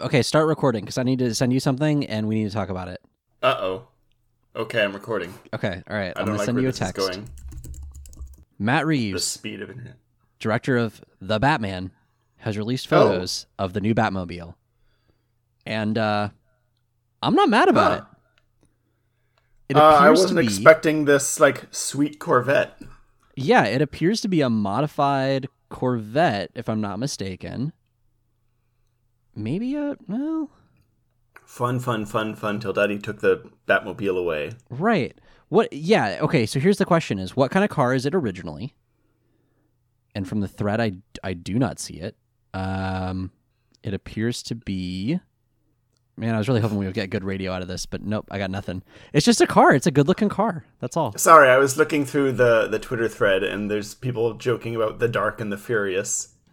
Okay, start recording because I need to send you something and we need to talk about it. Uh oh. Okay, I'm recording. Okay, all right. I I'm don't gonna like send where you a this is text. going. Matt The Reeves, speed of director of The Batman, has released Oh. photos of the new Batmobile, and uh, I'm not mad about Huh. it. It Uh, I appears wasn't to be, expecting this like sweet Corvette. yeah, it appears to be a modified Corvette, if I'm not mistaken. Maybe a well, Fun, fun, fun, fun till Daddy took the Batmobile away. Right. What? Yeah. Okay. So here's the question: Is what kind of car is it originally? And from the thread, I I do not see it. Um, it appears to be. Man, I was really hoping we would get good radio out of this, but nope, I got nothing. It's just a car. It's a good looking car. That's all. Sorry, I was looking through the the Twitter thread and there's people joking about the Dark and the Furious,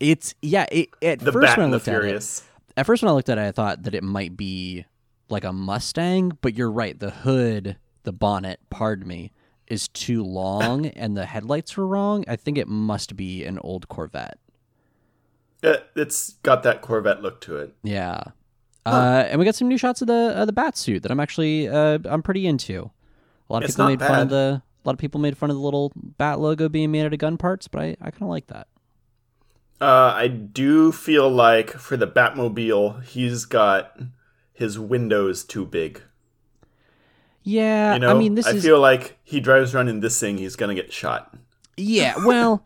it's yeah. It, at the first when I looked at it, Furious. at first when I looked at it, I thought that it might be like a Mustang, but you're right. The hood, the bonnet, pardon me, is too long, and the headlights were wrong. I think it must be an old Corvette. It, it's got that Corvette look to it. Yeah. Uh, and we got some new shots of the uh, the bat suit that I'm actually uh, I'm pretty into. A lot of It's people made fun of the a lot of people made fun of the little bat logo being made out of gun parts, but I, I kind of like that. Uh, I do feel like for the Batmobile, he's got his windows too big. Yeah, You know, I mean this I is feel like he drives around in this thing, he's gonna get shot. Yeah, well,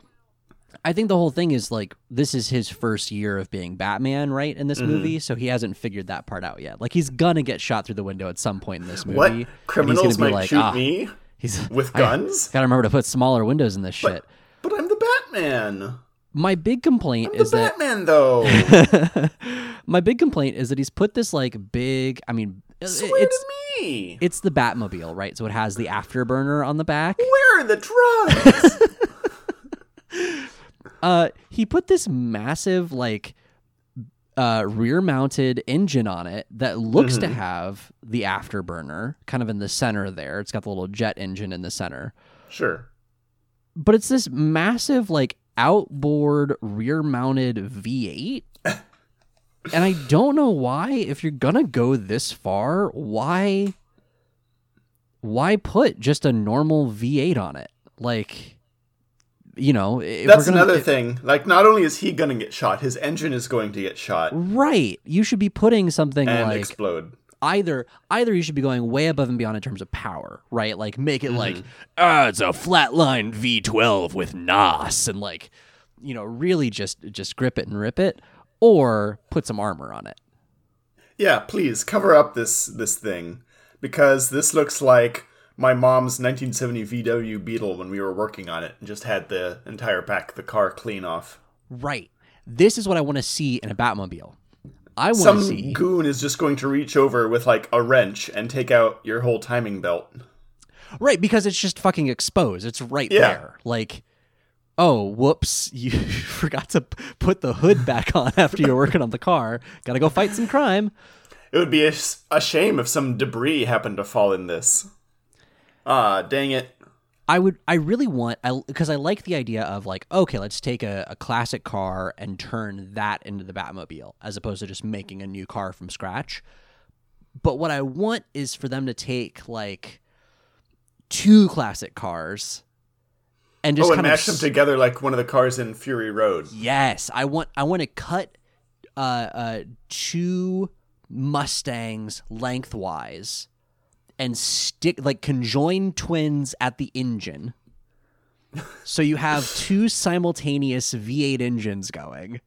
I think the whole thing is like this is his first year of being Batman, right? In this Mm-hmm. movie, so he hasn't figured that part out yet. Like he's gonna get shot through the window at some point in this movie. What criminals might like, shoot ah, me He's with guns? gotta remember to put smaller windows in this shit. But I'm the Batman. My big complaint I'm is the that Batman, though. my big complaint is that he's put this like big. I mean, Swear it's to me. it's the Batmobile, right? So it has the afterburner on the back. Where are the drugs? Uh, he put this massive like uh, rear mounted engine on it that looks to have the afterburner kind of in the center there. It's got the little jet engine in the center. sure. But it's this massive like outboard rear mounted V8. and I don't know why if you're going to go this far, why why put just a normal V8 on it? Like you know, That's gonna, another if- thing. Like, not only is he gonna get shot, his engine is going to get shot Right. You should be putting something and like explode. Either either you should be going way above and beyond in terms of power, right? Like make it Mm-hmm. like ah, it's a flatline V12 with NOS and like you know, really just just grip it and rip it or put some armor on it. Yeah, please cover up this this thing because this looks like my mom's 1970 VW Beetle when we were working on it and just had the entire back of the car clean off. Right. This is what I want to see in a Batmobile. I want Some to see goon is just going to reach over with like a wrench and take out your whole timing belt. Right, because it's just fucking exposed. It's right Yeah. there. Like, oh, whoops, you forgot to put the hood back on after you're working on the car. Gotta go fight some crime. It would be a shame if some debris happened to fall in this. Ah, dang it. I would, I really want, I because I like the idea of like, okay, let's take a, a classic car and turn that into the Batmobile, as opposed to just making a new car from scratch. But what I want is for them to take like two classic cars and just oh, and kind of mash them together like one of the cars in Fury Road. Yes, I want I want to cut uh, uh, two Mustangs lengthwise and stick like conjoin twins at the engine. So you have two simultaneous V8 engines going,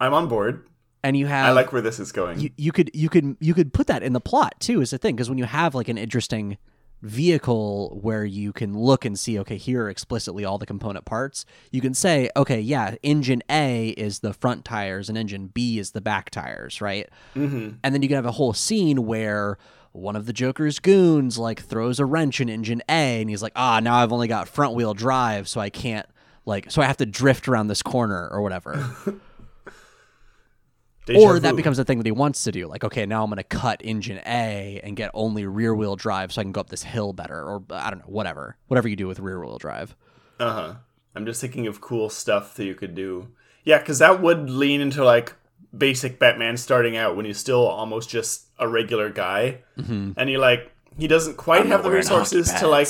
I'm on board. and you have I like where this is going. you, you could you could you could put that in the plot too is the thing because when you have like an interesting vehicle where you can look and see okay here are explicitly all the component parts. You can say okay yeah engine a is the front tires and engine b is the back tires right? Mm-hmm. and then you can have a whole scene where one of the joker's goons like throws a wrench in engine a and he's like ah now i've only got front wheel drive so i can't like so i have to drift around this corner or whatever Deja or that vu. becomes a thing that he wants to do. Like, okay, now I'm going to cut engine A and get only rear wheel drive so I can go up this hill better, or I don't know, whatever, whatever you do with rear wheel drive. Uh huh. I'm just thinking of cool stuff that you could do. Yeah, because that would lean into like basic Batman starting out when he's still almost just a regular guy, Mm-hmm. and he like he doesn't quite have the resources to like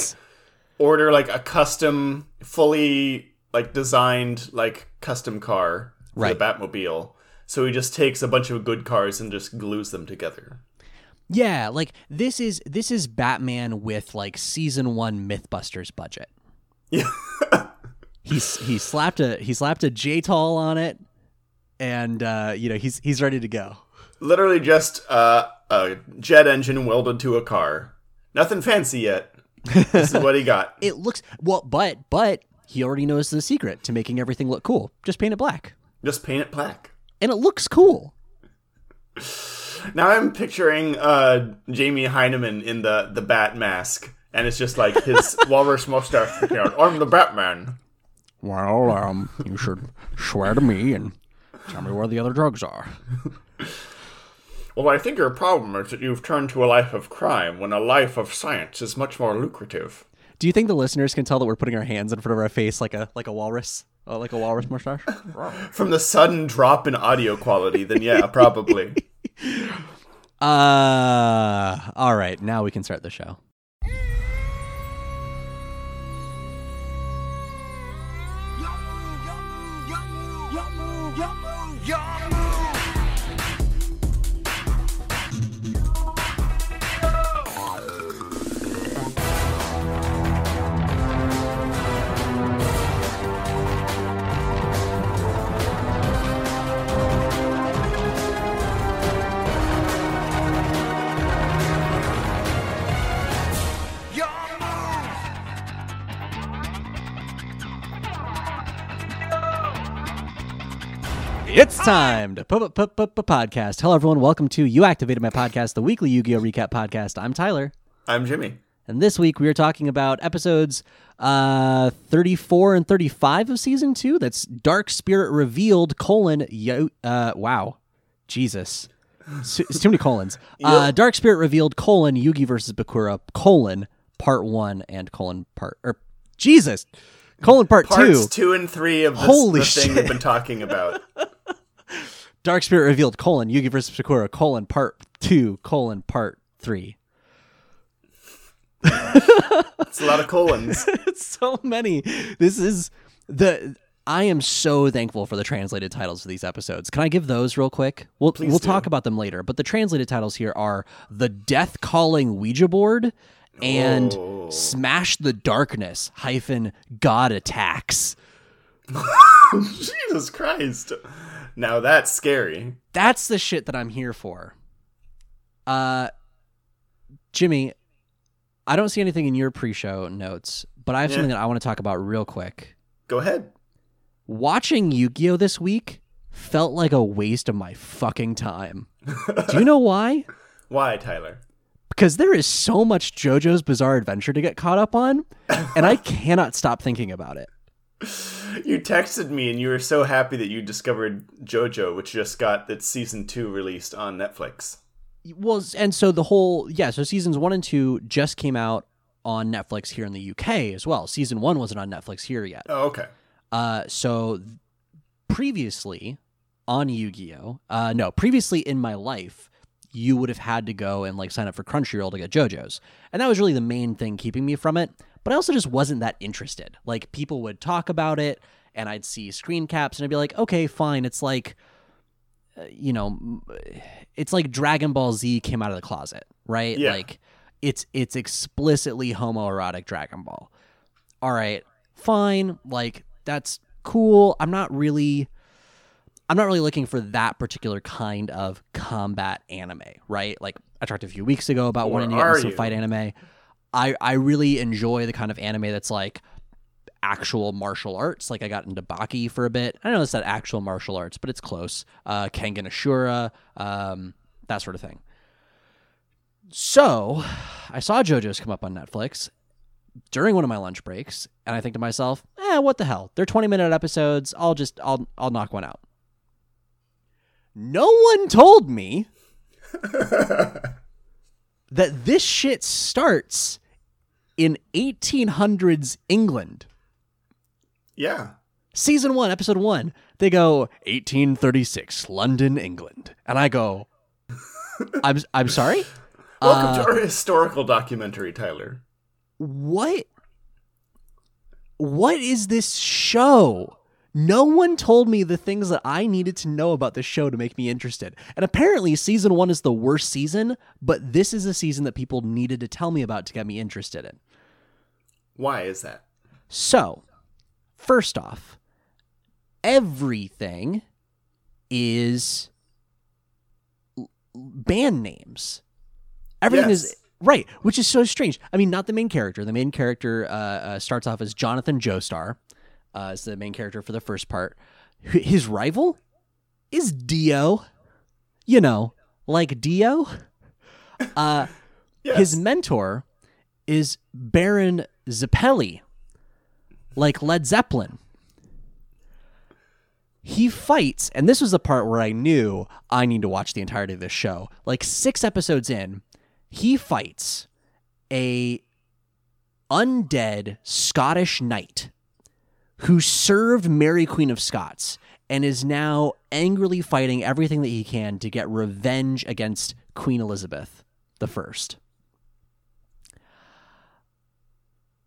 order like a custom, fully like designed like custom car for Right. the Batmobile. So he just takes a bunch of good cars and just glues them together. Yeah, like this is this is Batman with like season one MythBusters budget. Yeah. He's he slapped a he slapped a JATO on it, and uh, you know he's he's ready to go. Literally just uh, a jet engine welded to a car. Nothing fancy yet. This is what he got. It looks well, but but he already knows the secret to making everything look cool. Just paint it black, Just paint it black. And it looks cool. Now I'm picturing uh, Jamie Hyneman in the, the bat mask, and it's just like his walrus mustache sticking out. I'm the Batman. Well, um, you should swear to me and tell me where the other drugs are. Well, I think your problem is that you've turned to a life of crime when a life of science is much more lucrative. Do you think the listeners can tell that we're putting our hands in front of our face like a like a walrus, uh, like a walrus mustache? From the sudden drop in audio quality, then yeah, probably. Uh, all right, now we can start the show. It's time to put put put podcast. Hello, everyone. Welcome to You Activated My Podcast, the weekly Yu-Gi-Oh recap podcast. I'm Tyler, I'm Jimmy. and this week we are talking about episodes uh 34 and 35 of season two. That's Dark Spirit Revealed: colon Yo. Uh, wow, Jesus, it's, it's too many colons. Uh, Dark Spirit Revealed: colon Yugi versus Bakura: colon Part one and colon Part or Jesus, colon Part, Parts two. two and three of this, Holy the thing shit. we've been talking about. Dark Spirit revealed colon Yugi versus Bakura colon part two colon part three. It's a lot of colons. It's so many. This is the. I am so thankful for the translated titles for these episodes. Can I give those real quick? We'll we'll do. talk about them later. But the translated titles here are the Death Calling Ouija Board and Oh. Smash the Darkness hyphen God Attacks. Jesus Christ. Now that's scary. That's the shit that I'm here for. Uh, Jimmy, I don't see anything in your pre-show notes, but I have Yeah. something that I want to talk about real quick. Go ahead. Watching Yu-Gi-Oh this week felt like a waste of my fucking time. Do you know why? Why, Tyler? Because there is so much JoJo's Bizarre Adventure to get caught up on, and I cannot stop thinking about it. You texted me and you were so happy that you discovered JoJo, which just got its season two released on Netflix. Well, and so the whole yeah, so seasons one and two just came out on Netflix here in the UK as well. Season one wasn't on Netflix here yet. Oh, okay. Uh, so previously on Yu-Gi-Oh, uh, no, previously in my life, you would have had to go and like sign up for Crunchyroll to get JoJo's, and that was really the main thing keeping me from it. But I also just wasn't that interested. Like people would talk about it, and I'd see screen caps, and I'd be like, okay, fine. It's like, uh, you know, it's like Dragon Ball Z came out of the closet, right? Yeah. Like it's it's explicitly homoerotic Dragon Ball. All right, fine. Like that's cool. I'm not really I'm not really looking for that particular kind of combat anime, right? Like I talked a few weeks ago about Or wanting to get into some fight anime. I I really enjoy the kind of anime that's like actual martial arts. Like I got into Baki for a bit. I know it's not actual martial arts, but it's close. Uh, Kengan Ashura, um, that sort of thing. So I saw JoJo's come up on Netflix during one of my lunch breaks, and I think to myself, "Eh, what the hell? They're twenty minute episodes. I'll just I'll I'll knock one out." No one told me that this shit starts in 1800s England. Yeah. season one, episode one, they go 1836, London, England, and I go, I'm I'm sorry, Welcome Uh, to our historical documentary, Tyler. what? What is this show? No one told me the things that I needed to know about this show to make me interested. And apparently, season one is the worst season, but this is a season that people needed to tell me about to get me interested in. Why is that? So, first off, everything is band names. Everything is right, which is so strange. I mean, not the main character. The main character uh, uh, starts off as Jonathan Joestar, uh, is the main character for the first part. His rival is Dio. You know, like Dio. Uh, Yes. his mentor is Baron Zeppeli, like Led Zeppelin. He fights, and this was the part where I knew I need to watch the entirety of this show. Like six episodes in, he fights a undead Scottish knight who served Mary Queen of Scots and is now angrily fighting everything that he can to get revenge against Queen Elizabeth First.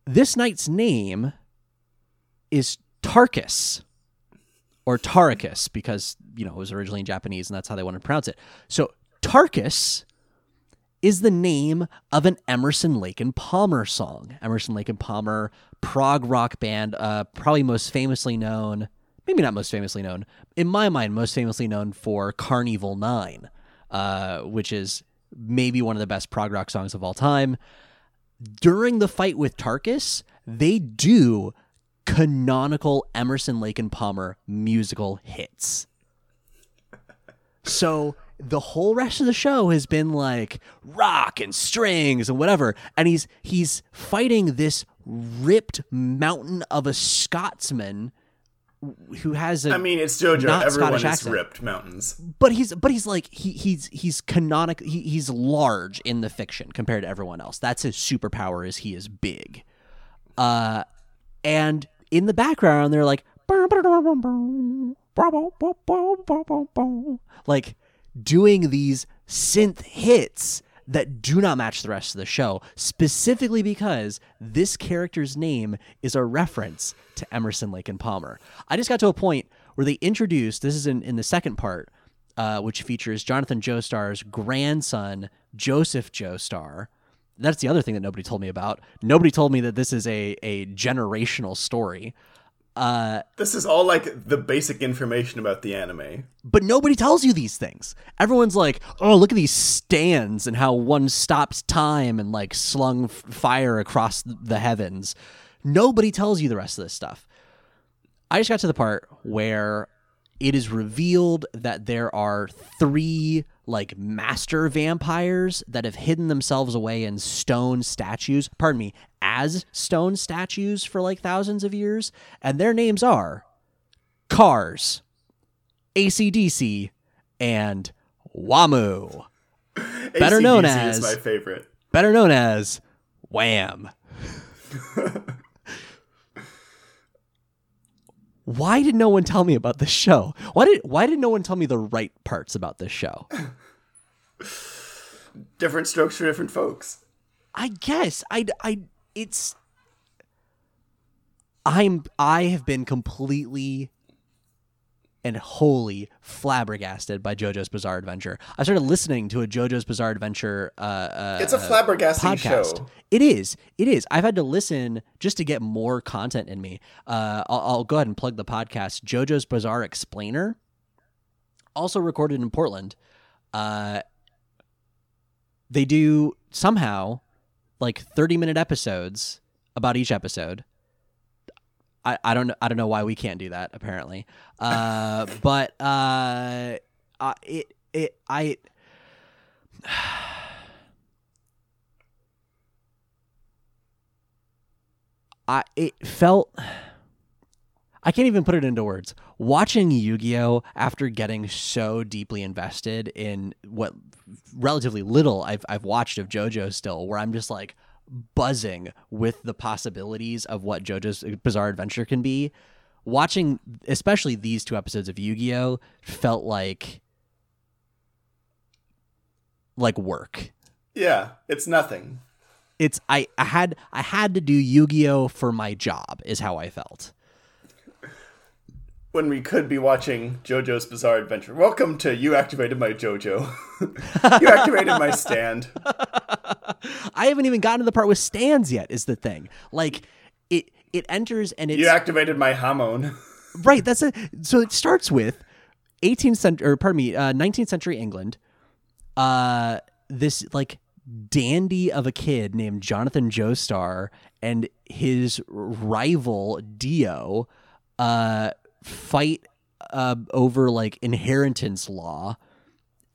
This knight's name is Tarkus or Tarkus because you know it was originally in Japanese and that's how they wanted to pronounce it. So Tarkus is the name of an Emerson Lake and Palmer song. Emerson Lake and Palmer, prog rock band, uh, probably most famously known, maybe not most famously known, in my mind, most famously known for Karn Evil Nine, uh, which is maybe one of the best prog rock songs of all time. During the fight with Tarkus, they do canonical Emerson Lake and Palmer musical hits. So the whole rest of the show has been like rock and strings and whatever, and he's he's fighting this ripped mountain of a Scotsman who has a I mean, it's JoJo. Not Everyone Scottish is accent. ripped mountains. but he's but he's like he he's he's canonic he, he's large in the fiction compared to everyone else. That's his superpower is he is big. Uh and in the background they're like like doing these synth hits that do not match the rest of the show specifically because this character's name is a reference to Emerson Lake and Palmer. I just got to a point where they introduced this is in, in the second part uh, which features Jonathan Joestar's grandson Joseph Joestar. That's the other thing that nobody told me about. Nobody told me that this is a a generational story. Uh, This is all like the basic information about the anime. but nobody tells you these things. Everyone's like, "Oh, look at these stands and how one stops time and like slung f- fire across the heavens." Nobody tells you the rest of this stuff. I just got to the part where it is revealed that there are three like master vampires that have hidden themselves away in stone statues, pardon me, as stone statues for like thousands of years, and their names are Cars, ACDC, and Wamuu, Better known as- is my favorite. better known as Wham. why did no one tell me about this show? Why did why did no one tell me the right parts about this show? Different strokes for different folks. I guess I I it's I'm I have been completely and wholly flabbergasted by JoJo's Bizarre Adventure. I started listening to a JoJo's Bizarre Adventure uh, uh It's a flabbergasting podcast. show. It is. It is. I've had to listen just to get more content in me. Uh, I'll, I'll go ahead and plug the podcast, JoJo's Bizarre Explainer, also recorded in Portland. Uh, they do somehow like 30 minute episodes about each episode. I, I don't know I don't know why we can't do that apparently. Uh, but uh, uh, it it I I it felt I can't even put it into words. Watching Yu-Gi-Oh after getting so deeply invested in what relatively little I've I've watched of JoJo still where I'm just like buzzing with the possibilities of what JoJo's Bizarre Adventure can be watching especially these two episodes of Yu-Gi-Oh felt like like work. Yeah, it's nothing. It's I, I had I had to do Yu-Gi-Oh for my job is how I felt. When we could be watching JoJo's Bizarre Adventure. Welcome to You Activated My JoJo. you activated my stand. I haven't even gotten to the part with stands yet is the thing. Like it it enters and it's You activated my Hamon. right that's a so it starts with 18th century or pardon me uh 19th century england uh this like dandy of a kid named jonathan joestar and his rival dio uh fight uh over like inheritance law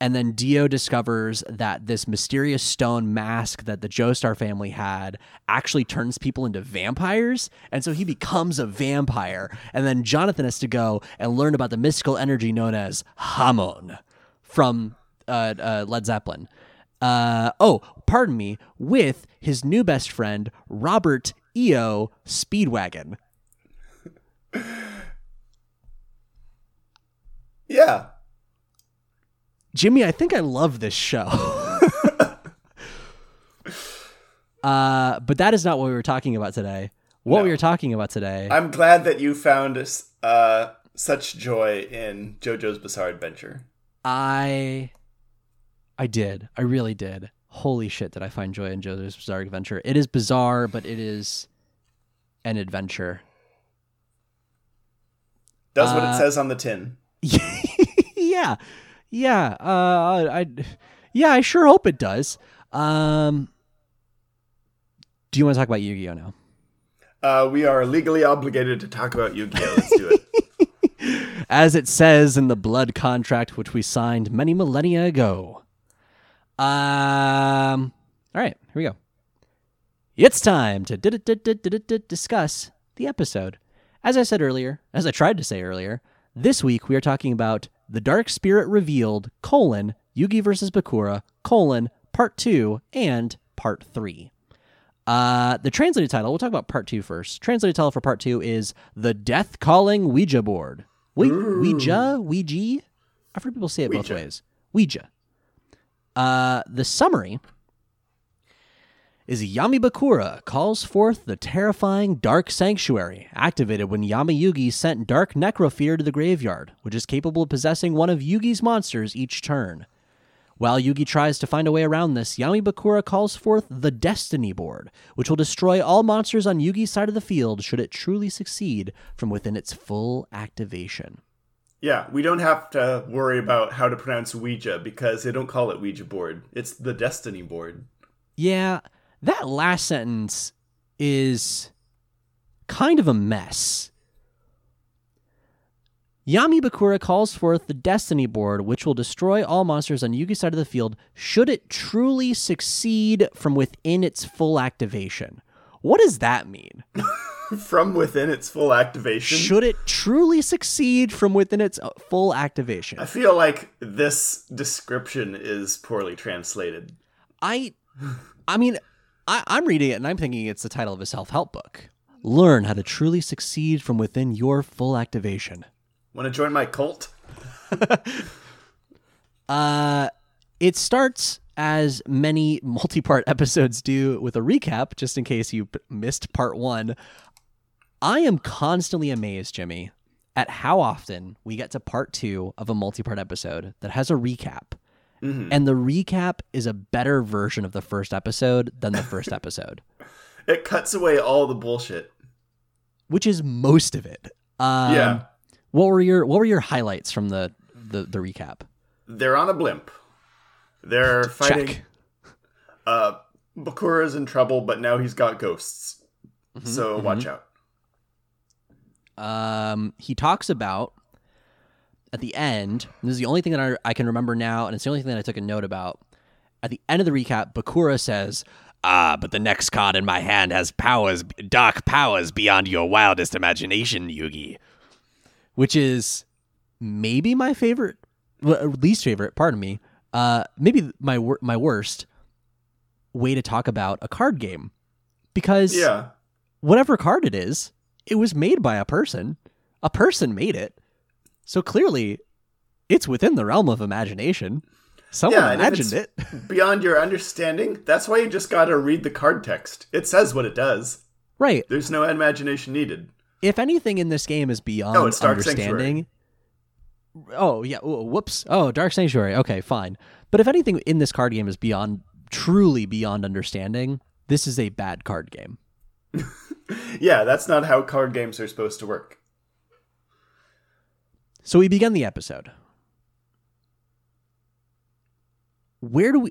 and then Dio discovers that this mysterious stone mask that the Joestar family had actually turns people into vampires. And so he becomes a vampire. And then Jonathan has to go and learn about the mystical energy known as Hamon from uh, uh, Led Zeppelin. Uh, oh, pardon me, with his new best friend, Robert E.O. Speedwagon. Yeah. Jimmy, I think I love this show. uh, but that is not what we were talking about today. What No. we were talking about today. I'm glad that you found uh, such joy in JoJo's Bizarre Adventure. I I did. I really did. Holy shit, did I find joy in JoJo's Bizarre Adventure. It is bizarre, but it is an adventure. Does what Uh, it says on the tin. yeah. Yeah. Uh I yeah, I sure hope it does. Um Do you want to talk about Yu-Gi-Oh now? Uh, we are legally obligated to talk about Yu-Gi-Oh. Let's do it. as it says in the blood contract which we signed many millennia ago. Um, all right, here we go. It's time to di- di- di- di- di- discuss the episode. As I said earlier, as I tried to say earlier, this week we are talking about the Dark Spirit Revealed: colon Yugi vs. Bakura: colon Part Two and Part Three. Uh, the translated title, we'll talk about part two first. Translated title for part two is The Death Calling Ouija Board. We- Ouija? Ouija? I've heard people say it both ways. Ouija. Uh, the summary is Yami Bakura calls forth the terrifying Dark Sanctuary, activated when Yami Yugi sent Dark Necrofear to the graveyard, which is capable of possessing one of Yugi's monsters each turn. While Yugi tries to find a way around this, Yami Bakura calls forth the Destiny Board, which will destroy all monsters on Yugi's side of the field should it truly succeed from within its full activation. yeah, we don't have to worry about how to pronounce Ouija because they don't call it Ouija board. It's the Destiny board. Yeah, that last sentence is kind of a mess. Yami Bakura calls forth the Destiny Board, which will destroy all monsters on Yugi's side of the field should it truly succeed from within its full activation. What does that mean? From within its full activation. Should it truly succeed from within its uh, full activation? I feel like this description is poorly translated. I, I mean, I, I'm reading it and I'm thinking it's the title of a self-help book. Learn how to truly succeed from within your full activation. Want to join my cult? Uh, it starts as many multi-part episodes do with a recap, just in case you missed part one. I am constantly amazed, Jimmy, at how often we get to part two of a multi-part episode that has a recap. And the recap is a better version of the first episode than the first episode, It cuts away all the bullshit. which is most of it. Um, yeah. What were your What were your highlights from the the, the recap? They're on a blimp. They're fighting. Check. Uh, Bakura's in trouble, but now he's got ghosts. Mm-hmm, so watch out. um, he talks about at the end. This is the only thing that I, I can remember now, and it's the only thing that I took a note about. At the end of the recap, Bakura says, "Ah, but the next card in my hand has powers, dark powers beyond your wildest imagination, Yugi." Which is maybe my favorite, well, least favorite. Pardon me. Uh, maybe my wor- my worst way to talk about a card game, because Yeah. whatever card it is, it was made by a person. a person made it. So clearly, it's within the realm of imagination. Someone Yeah, imagined it. beyond your understanding. That's why you just gotta read the card text. It says what it does. right. There's no imagination needed. If anything in this game is beyond Oh, it's Dark understanding. Oh, yeah. Whoops. Oh, Dark Sanctuary. Okay, fine. But if anything in this card game is beyond, truly beyond understanding, this is a bad card game. Yeah, that's not how card games are supposed to work. So we begin the episode. Where do we?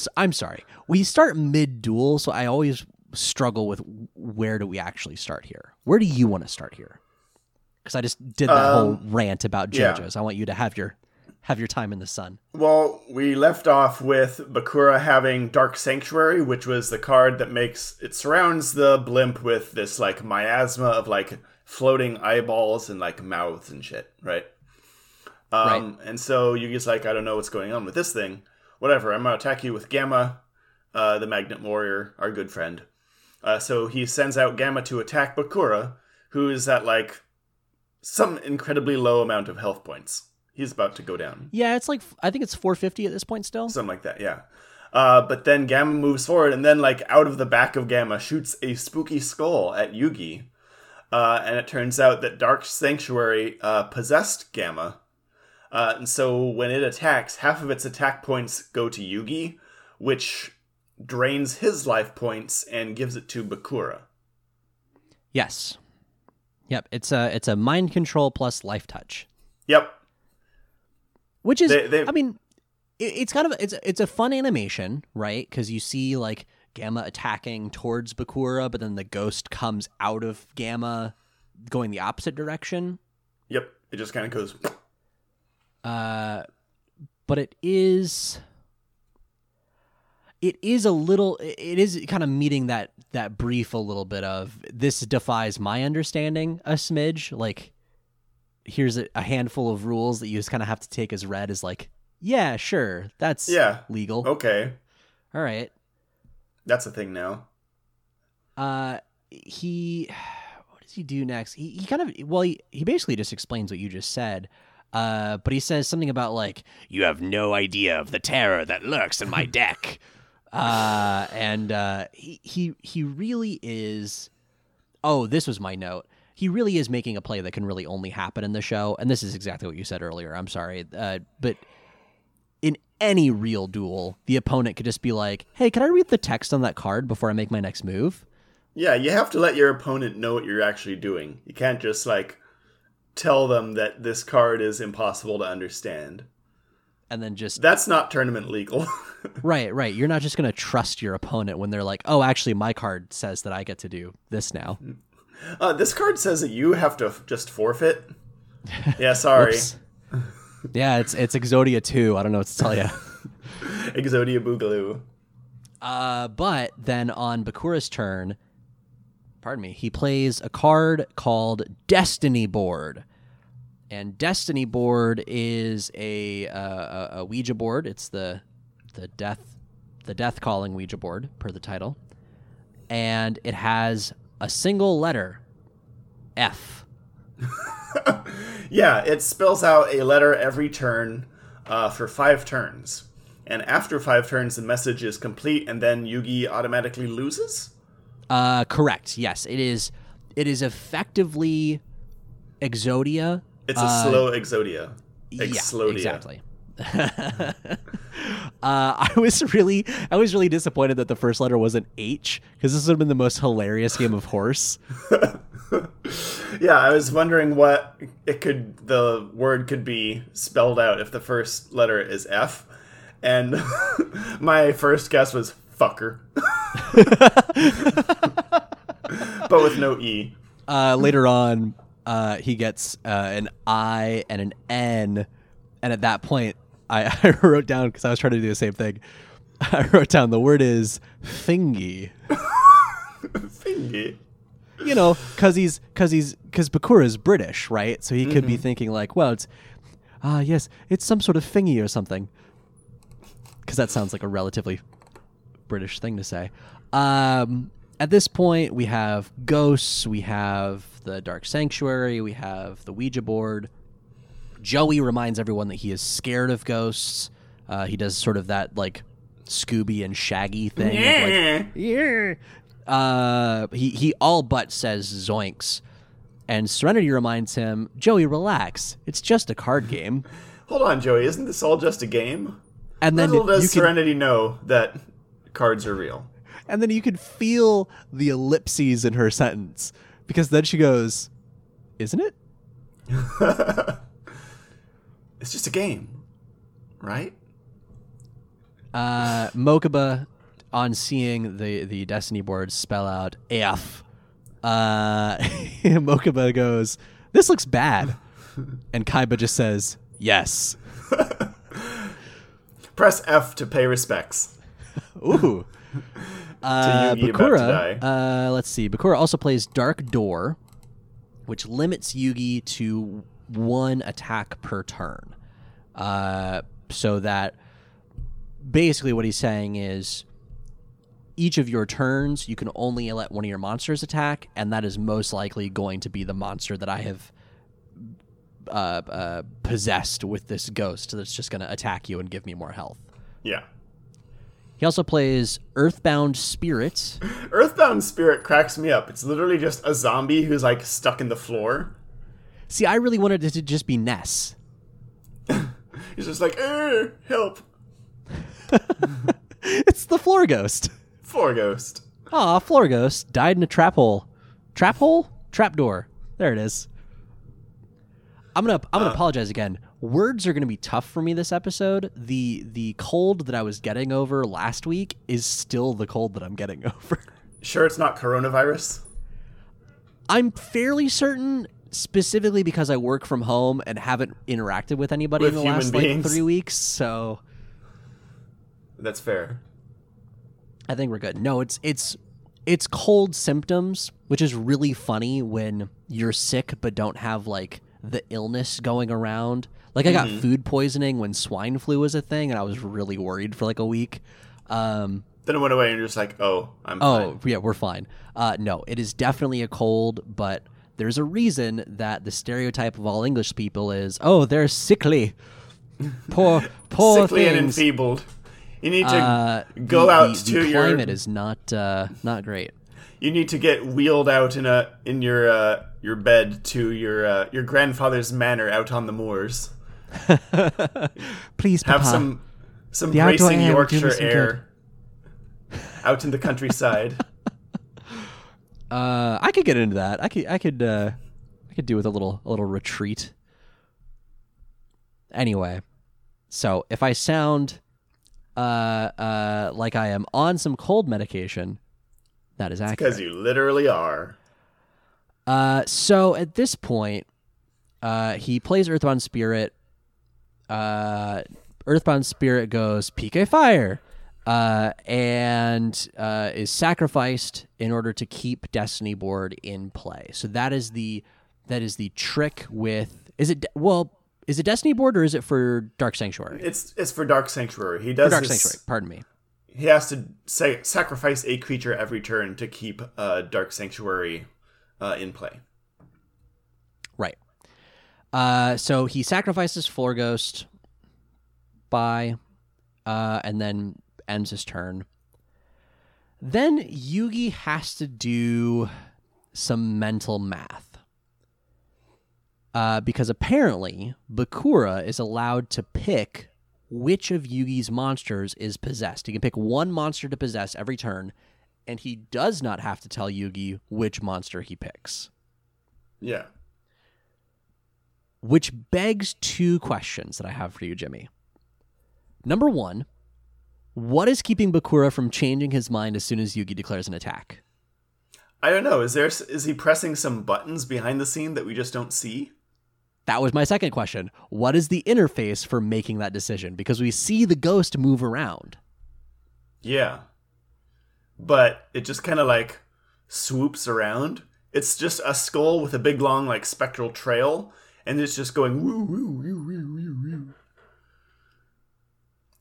I'm sorry. We start mid duel, so I always struggle with where do we actually start here. Where do you want to start here? Because I just did that whole Um, rant about yeah. JoJo's. I want you to have your have your time in the sun. Well, we left off with Bakura having Dark Sanctuary, which was the card that makes it surrounds the blimp with this like miasma of like floating eyeballs and like mouths and shit, right? Um, And so Yugi's like, I don't know what's going on with this thing. Whatever, I'm gonna attack you with Gamma, uh, the Magnet Warrior, our good friend. Uh, so he sends out Gamma to attack Bakura, who is at like some incredibly low amount of health points. He's about to go down. Yeah, it's like I think it's 450 at this point still. Something like that, yeah. Uh, but then Gamma moves forward, and then, like, out of the back of Gamma shoots a spooky skull at Yugi. Uh, and it turns out that Dark Sanctuary uh, possessed Gamma. Uh, and so when it attacks, half of its attack points go to Yugi, which drains his life points and gives it to Bakura. Yes. Yep. It's a it's a mind control plus life touch, Yep. which is They- they- I mean, it, it's kind of it's it's a fun animation, right? Because you see like Gamma attacking towards Bakura, but then the ghost comes out of Gamma, going the opposite direction. Yep. It just kind of goes. Uh, but it is it is a little it is kind of meeting that that brief a little bit of this defies my understanding a smidge like here's a, a handful of rules that you just kind of have to take as read as like yeah sure that's Yeah. legal Okay. all right That's a thing now. uh he what does he do next? He, he kind of well he, he basically just explains what you just said. Uh but he says something about like you have no idea of the terror that lurks in my deck. Uh and uh he he he really is oh this was my note. He really is making a play that can really only happen in the show. And this is exactly what you said earlier. I'm sorry. Uh but in any real duel the opponent could just be like hey can i read the text on that card before i make my next move Yeah, you have to let your opponent know what you're actually doing. You can't just like tell them that this card is impossible to understand. and then just That's not tournament legal. right right you're not just going to trust your opponent when they're like oh actually my card says that i get to do this now uh, this card says that you have to just forfeit. Yeah, sorry. Yeah it's it's exodia 2 i don't know what to tell you Exodia Boogaloo. uh but then on bakura's turn pardon me he plays a card called destiny board. And destiny board is a uh, a, a ouija board. It's the the death the death calling ouija board per the title. And it has a single letter f Yeah, it spells out a letter every turn uh, for five turns. And after five turns, the message is complete, and then Yugi automatically loses? Uh, correct. Yes, it is. It is effectively Exodia. It's a slow Exodia. Yeah, Explodia. exactly. uh, I was really, I was really disappointed that the first letter was an H because this would have been the most hilarious game of horse. Yeah, I was wondering what it could the word could be spelled out if the first letter is F. And my first guess was fucker. but with no E. Uh, later on, uh, he gets uh, an I and an N, and at that point, I, I wrote down because I was trying to do the same thing. I wrote down the word is thingy. Thingy. You know, because he's because he's because Bakura is British, right? So he could be thinking like, well, it's ah yes, it's some sort of thingy or something. Because that sounds like a relatively British thing to say. Um, at this point, we have ghosts, we have the Dark Sanctuary, we have the Ouija board. Joey reminds everyone that he is scared of ghosts. Uh, he does sort of that like Scooby and Shaggy thing. of, like, yeah. Uh, he he all but says zoinks, and Serenity reminds him, Joey, relax. It's just a card game. Hold on, Joey. Isn't this all just a game? And then Little does you can, Serenity know that cards are real. and then you can feel the ellipses in her sentence because then she goes, "Isn't it?" It's just a game, right? Uh, Mokuba, on seeing the the Destiny board spell out F, uh, Mokuba goes, "This looks bad," and Kaiba just says, "Yes." Press F to pay respects. Ooh. Uh, Yugi about to Bakura, uh, let's see. Bakura also plays Dark Door, which limits Yugi to one attack per turn. Uh, so that basically what he's saying is each of your turns, you can only let one of your monsters attack, and that is most likely going to be the monster that I have uh, uh, possessed with this ghost that's just going to attack you and give me more health. Yeah. He also plays Earthbound Spirit. Earthbound Spirit cracks me up. It's literally just a zombie who's like stuck in the floor. See, I really wanted it to just be Ness. He's just like, "Er, help. It's the floor ghost. Floor ghost. Aw, floor ghost died in a trap hole. Trap hole? Trap door. There it is. I'm gonna I'm gonna uh. apologize again. Words are gonna be tough for me this episode. The the cold that I was getting over last week is still the cold that I'm getting over. Sure, it's not coronavirus. I'm fairly certain, specifically because I work from home and haven't interacted with anybody With in the last beings. like three weeks. So That's fair. I think we're good. No, it's it's it's cold symptoms, which is really funny when you're sick but don't have like the illness going around. Like I got Mm-hmm. food poisoning when swine flu was a thing, and I was really worried for like a week. Um, Then it went away, and you're just like, "Oh, I'm oh fine." yeah, we're fine. Uh, no, it is definitely a cold, but there's a reason that the stereotype of all English people is, oh, they're sickly, poor, poor Sickly and enfeebled. You need to Uh, go the- out the, to the your. climate is not uh, not great. you need to get wheeled out in a in your uh, your bed to your uh, your grandfather's manor out on the moors. Please, Have Papa. some some The bracing air will do me Yorkshire air out in the countryside. Uh, I could get into that. I could, I could, uh, I could do with a little, a little retreat. Anyway, so if I sound, uh, uh, like I am on some cold medication, that is accurate. Because you literally are. Uh, so at this point, uh, he plays Earthbound Spirit. Uh, Earthbound Spirit goes PK Fire, uh, and uh, is sacrificed in order to keep Destiny Board in play. So that is the that is the trick with is it well is it Destiny Board or is it for Dark Sanctuary? It's it's for Dark Sanctuary. He does Dark this- Sanctuary. Pardon me. He has to say, sacrifice a creature every turn to keep uh, Dark Sanctuary uh, in play. Right. Uh, so he sacrifices Floor Ghost by, uh, and then ends his turn. Then Yugi has to do some mental math. Uh, because apparently Bakura is allowed to pick which of Yugi's monsters is possessed. He can pick one monster to possess every turn, and he does not have to tell Yugi which monster he picks. Yeah. Which begs two questions that I have for you, Jimmy. Number one, what is keeping Bakura from changing his mind as soon as Yugi declares an attack? I don't know. Is there is he pressing some buttons behind the scene that we just don't see? That was my second question. What is the interface for making that decision? Because we see the ghost move around. Yeah. But it just kind of like swoops around. It's just a skull with a big long like spectral trail and it's just going woo woo woo woo woo woo.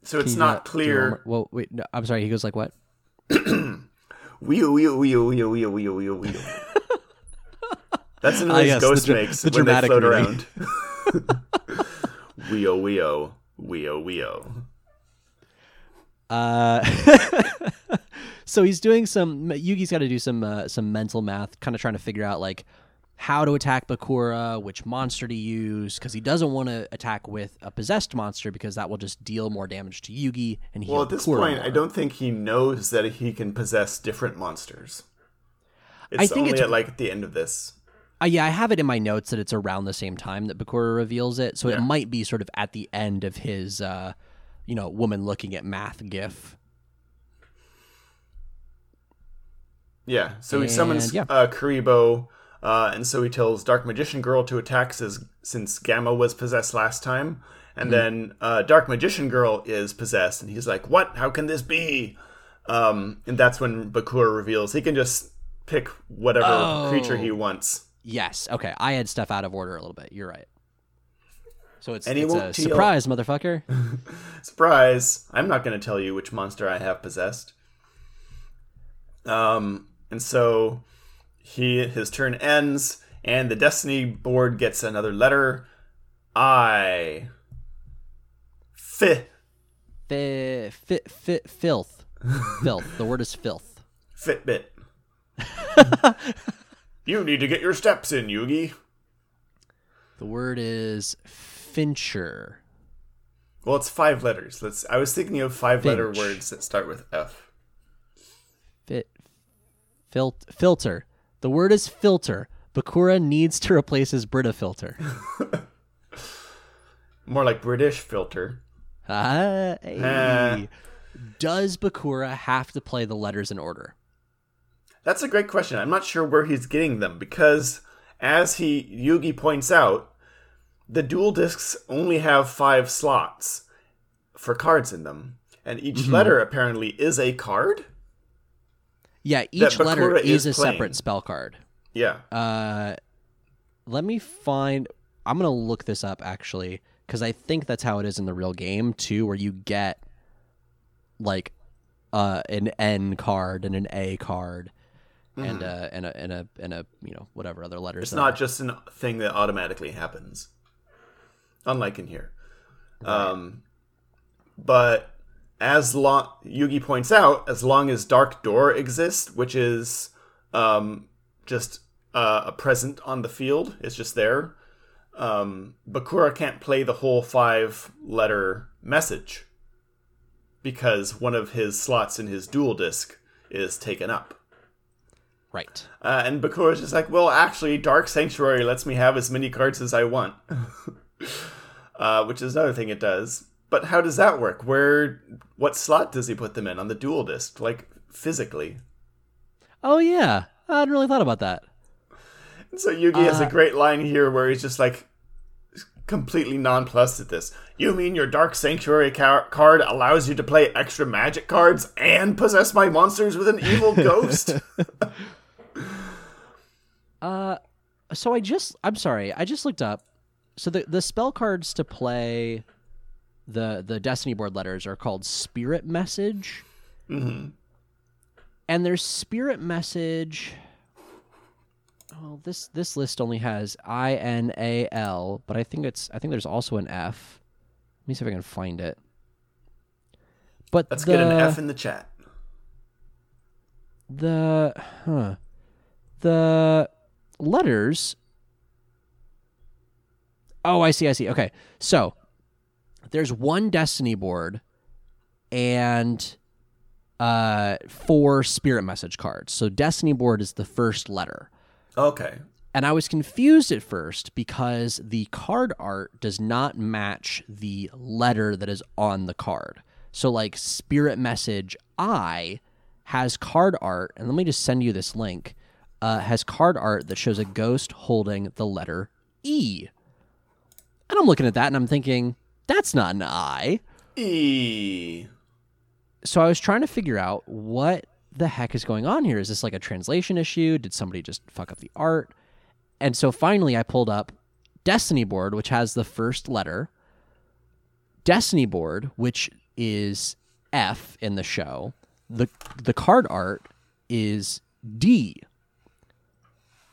So it's you not clear. Well, wait, no, I'm sorry. He goes like what? Wee wee wee wee wee wee wee wee. That's the Ah, noise yes, ghost dra- makes the when they dramatic float around. Weo weo weo weo. Uh, so he's doing some. Yugi's got to do some uh, some mental math, kind of trying to figure out like how to attack Bakura, which monster to use, because he doesn't want to attack with a possessed monster because that will just deal more damage to Yugi and heal Well, at this Bakura point, more. I don't think he knows that he can possess different monsters. It's I think only it's- at like at the end of this. Uh, yeah, I have it in my notes that it's around the same time that Bakura reveals it, so it might be sort of at the end of his, uh, you know, woman looking at math gif. Yeah, so he summons And, yeah. uh, Kuriboh, uh, and so he tells Dark Magician Girl to attack since, since Gamma was possessed last time. And Mm-hmm. then uh, Dark Magician Girl is possessed, and he's like, What? How can this be? Um, and that's when Bakura reveals he can just pick whatever Oh. creature he wants. Yes. Okay. I had stuff out of order a little bit. You're right. So it's, it's a surprise, motherfucker. Surprise! I'm not going to tell you which monster I have possessed. Um, and so he his turn ends, and the Destiny board gets another letter. I. Fi. Fi fi fi filth. filth. The word is filth. Fitbit. you need to get your steps in, Yugi. The word is Fincher. Well, it's five letters. Let's. I was thinking of five letter words that start with F. Fit fil- filter. The word is filter. Bakura needs to replace his Brita filter. More like British filter. Ah, hey. Ah. Does Bakura have to play the letters in order? That's a great question. I'm not sure where he's getting them because, as he Yugi points out, the dual discs only have five slots for cards in them, and each Mm-hmm. letter apparently is a card. Yeah, each letter is, is a separate spell card. Yeah, Uh, let me find. I'm gonna look this up actually because I think that's how it is in the real game too, where you get like uh, an N card and an A card, and uh, and a and a and a you know whatever other letters. Mm-hmm. it's not are. just a thing that automatically happens, unlike in here. Um, but as long Yugi points out, as long as Dark Door exists, which is um, just uh, a present on the field, it's just there. Um, Bakura can't play the whole five letter message because one of his slots in his dual disc is taken up. Right. Uh, and Bakura's just like, well, actually, Dark Sanctuary lets me have as many cards as I want. uh, which is another thing it does. But how does that work? Where, what slot does he put them in on the dual disc? Like, physically. Oh yeah, I hadn't really thought about that. And so Yugi has a Uh, great line here where he's just like, completely nonplussed at this. You mean your Dark Sanctuary ca- card allows you to play extra magic cards and possess my monsters with an evil ghost? Uh, so I just I'm sorry, I just looked up. So the the spell cards to play the the Destiny board letters are called Spirit Message. Mhm. And there's Spirit Message. Well, this this list only has I N A L, but I think it's I think there's also an F. Let me see if I can find it. But Let's the, get an F in the chat. the huh the letters oh i see i see okay so there's one destiny board and uh four spirit message cards so destiny board is the first letter Okay. and I was confused at first because the card art does not match the letter that is on the card. So, like Spirit Message I has card art, and let me just send you this link. Uh, has card art that shows a ghost holding the letter E. And I'm looking at that and I'm thinking, that's not an I. E. So I was trying to figure out what the heck is going on here. Is this like a translation issue? Did somebody just fuck up the art? And so finally I pulled up Destiny board, which has the first letter, Destiny board, which is F in the show. The the card art is D.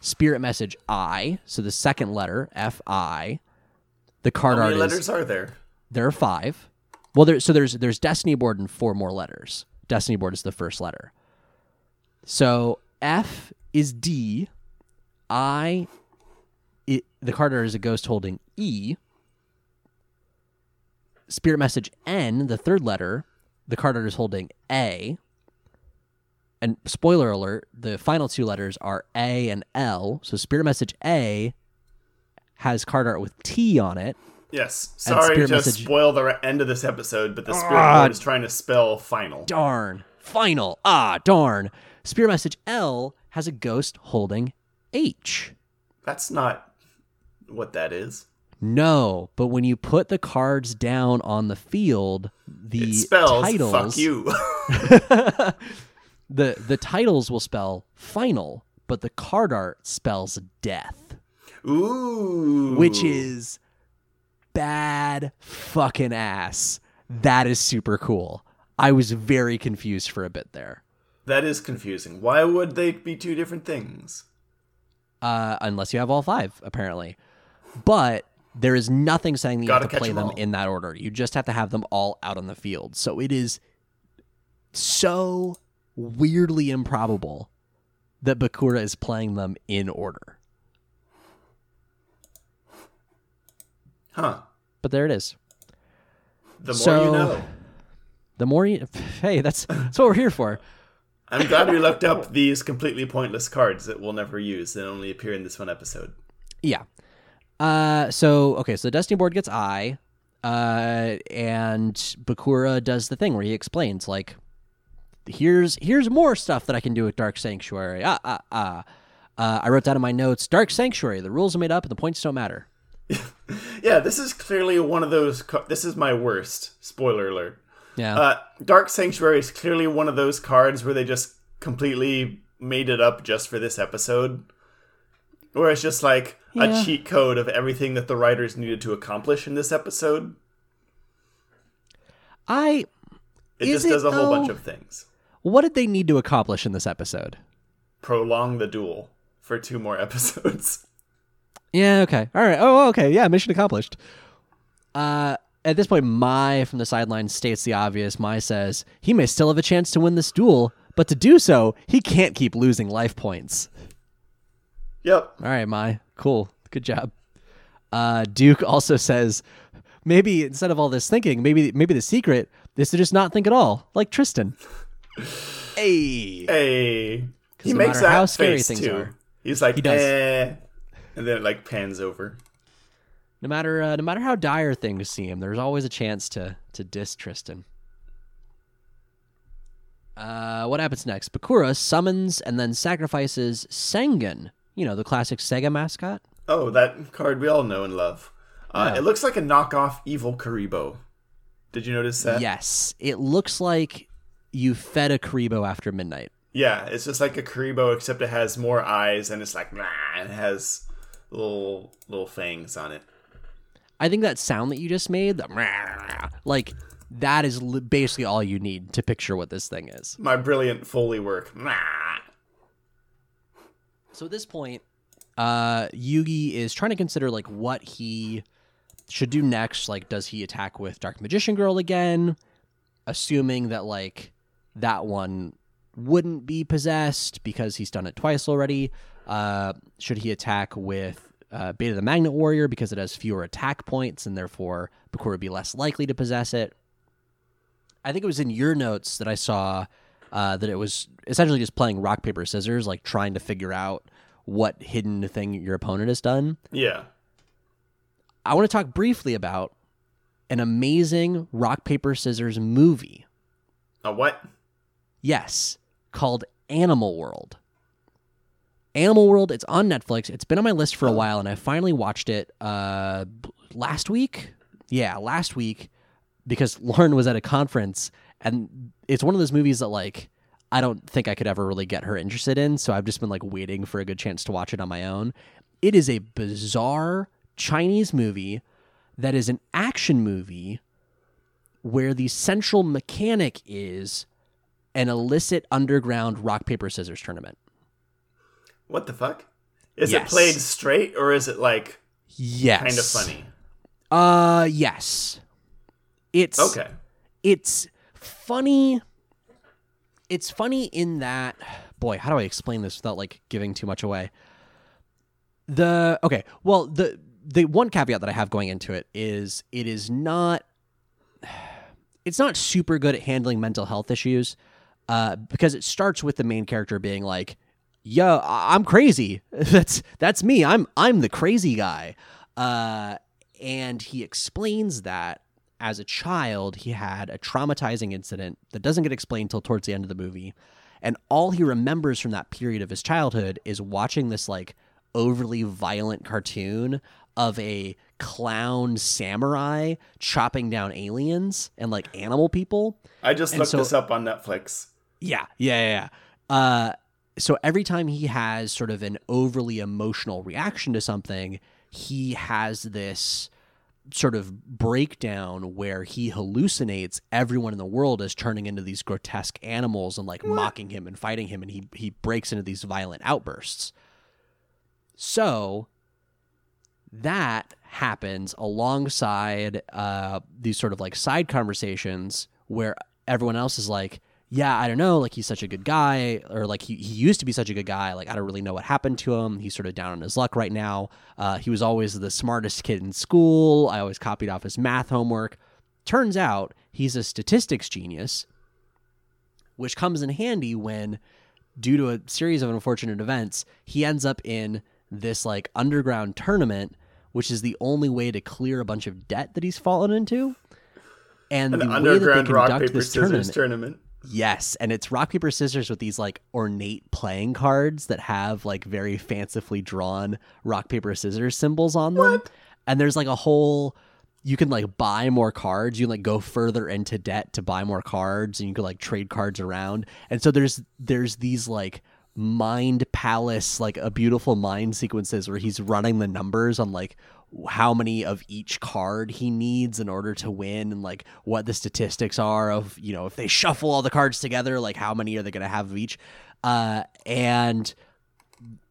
Spirit message I, so the second letter F I. The card How art many is letters are there? there are five. Well, there so there's there's Destiny board and four more letters. Destiny board is the first letter. So F is D. I. It, the card art is a ghost holding E. Spirit message N, the third letter, the card art is holding A. And spoiler alert, the final two letters are A and L. So spirit message A has card art with T on it. Yes. Sorry to message- spoil the re- end of this episode, but the spirit Ah. board is trying to spell final. Darn. Final. Ah, darn. Spirit message L has a ghost holding H. That's not what that is. No, but when you put the cards down on the field, the It spells titles fuck you. the the titles will spell final, but the card art spells death, Ooh. which is bad fucking ass. That is super cool. I was very confused for a bit there. That is confusing. Why would they be two different things? uh, unless you have all five, apparently. But there is nothing saying that you Gotta have to play 'em them all. in that order. You just have to have them all out on the field. So it is so weirdly improbable that Bakura is playing them in order. Huh. But there it is. The more So- you know. The more you, hey, that's that's what we're here for. I'm glad we looked up these completely pointless cards that we'll never use that only appear in this one episode. Yeah. Uh, so okay, so the Destiny board gets I, uh, and Bakura does the thing where he explains like, here's here's more stuff that I can do with Dark Sanctuary. Ah ah ah. Uh, I wrote down in my notes, Dark Sanctuary. The rules are made up, and the points don't matter. Yeah, this is clearly one of those. ca- This is my worst. Spoiler alert. Yeah. Uh, Dark Sanctuary is clearly one of those cards where they just completely made it up just for this episode. Where it's just like Yeah. a cheat code of everything that the writers needed to accomplish in this episode. I. It Is just does it, a whole bunch of things. What did they need to accomplish in this episode? Prolong the duel for two more episodes. Yeah, okay. All right. Oh, okay. Yeah, mission accomplished. Uh at this point, Mai from the sideline states the obvious. Mai says he may still have a chance to win this duel, but to do so, he can't keep losing life points. Yep. All right, Mai. Cool. Good job. Uh, Duke also says maybe instead of all this thinking, maybe maybe the secret is to just not think at all, like Tristan. hey. Hey. He no makes that how scary face things too. are- He's like, He does. eh. And then it like pans over. No matter uh, no matter how dire things seem, there's always a chance to to diss Tristan. Uh, what happens next? Bakura summons and then sacrifices Sangan. You know the classic Sega mascot. Oh, that card we all know and love. Uh, Yeah. It looks like a knockoff Evil Kuriboh. Did you notice that? Yes, it looks like you fed a Kuriboh after midnight. Yeah, it's just like a Kuriboh, except it has more eyes and it's like, nah, it has little little fangs on it. I think that sound that you just made, the like that is li- basically all you need to picture what this thing is. My brilliant Foley work. So at this point, uh, Yugi is trying to consider like what he should do next. Like, does he attack with Dark Magician Girl again? Assuming that like that one wouldn't be possessed because he's done it twice already. Uh, should he attack with uh, Beta the Magnet Warrior because it has fewer attack points and therefore Bakura would be less likely to possess it? I think it was in your notes that I saw uh, that it was essentially just playing rock paper scissors, like trying to figure out what hidden thing your opponent has done. Yeah. I want to talk briefly about an amazing rock paper scissors movie. A what? Yes, called Animal World. Animal World, it's on Netflix. It's been on my list for a while, and I finally watched it uh, last week. Yeah, last week because Lauren was at a conference, and it's one of those movies that like I don't think I could ever really get her interested in. So I've just been like waiting for a good chance to watch it on my own. It is a bizarre Chinese movie that is an action movie where the central mechanic is an illicit underground rock paper scissors tournament. What the fuck? Is it played straight or is it like Yes. kind of funny? Uh yes. It's Okay. it's funny it's funny in that boy how do i explain this without like giving too much away the okay well the the one caveat that i have going into it is it is not it's not super good at handling mental health issues uh, because it starts with the main character being like yo I- i'm crazy. That's that's me. I'm i'm the crazy guy. Uh, and he explains that as a child he had a traumatizing incident that doesn't get explained till towards the end of the movie. And all he remembers from that period of his childhood is watching this like overly violent cartoon of a clown samurai chopping down aliens and like animal people. I just And looked so- this up on Netflix. Yeah, yeah, yeah. yeah. Uh, so every time he has sort of an overly emotional reaction to something, he has this sort of breakdown where he hallucinates everyone in the world as turning into these grotesque animals and like mocking him and fighting him and he he breaks into these violent outbursts. So that happens alongside uh, these sort of like side conversations where everyone else is like, yeah, I don't know, like he's such a good guy, or like he, he used to be such a good guy. Like, I don't really know what happened to him. He's sort of down on his luck right now. Uh, he was always the smartest kid in school. I always copied off his math homework. Turns out he's a statistics genius, which comes in handy when, due to a series of unfortunate events, he ends up in this like underground tournament, which is the only way to clear a bunch of debt that he's fallen into. And An the way that underground they rock conduct paper this scissors tournament, tournament. Yes, and it's rock paper scissors with these like ornate playing cards that have like very fancifully drawn rock paper scissors symbols on them. What? And there's like a whole you can like buy more cards, you can like go further into debt to buy more cards and you can like trade cards around. And so there's there's these like mind palace like a beautiful mind sequences where he's running the numbers on like how many of each card he needs in order to win and like what the statistics are of you know if they shuffle all the cards together like how many are they going to have of each uh and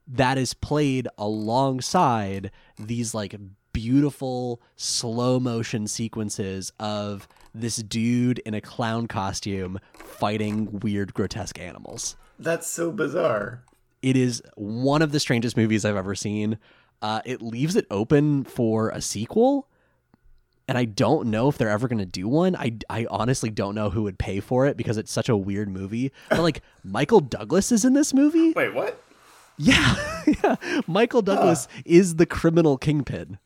that is played alongside these like beautiful slow motion sequences of this dude in a clown costume fighting weird grotesque animals That's so bizarre. it is one of the strangest movies I've ever seen. Uh, it leaves it open for a sequel, and I don't know if they're ever going to do one. I, I honestly don't know who would pay for it because it's such a weird movie. But like Michael Douglas is in this movie. Wait, what? Yeah, yeah. Michael Douglas is the criminal kingpin.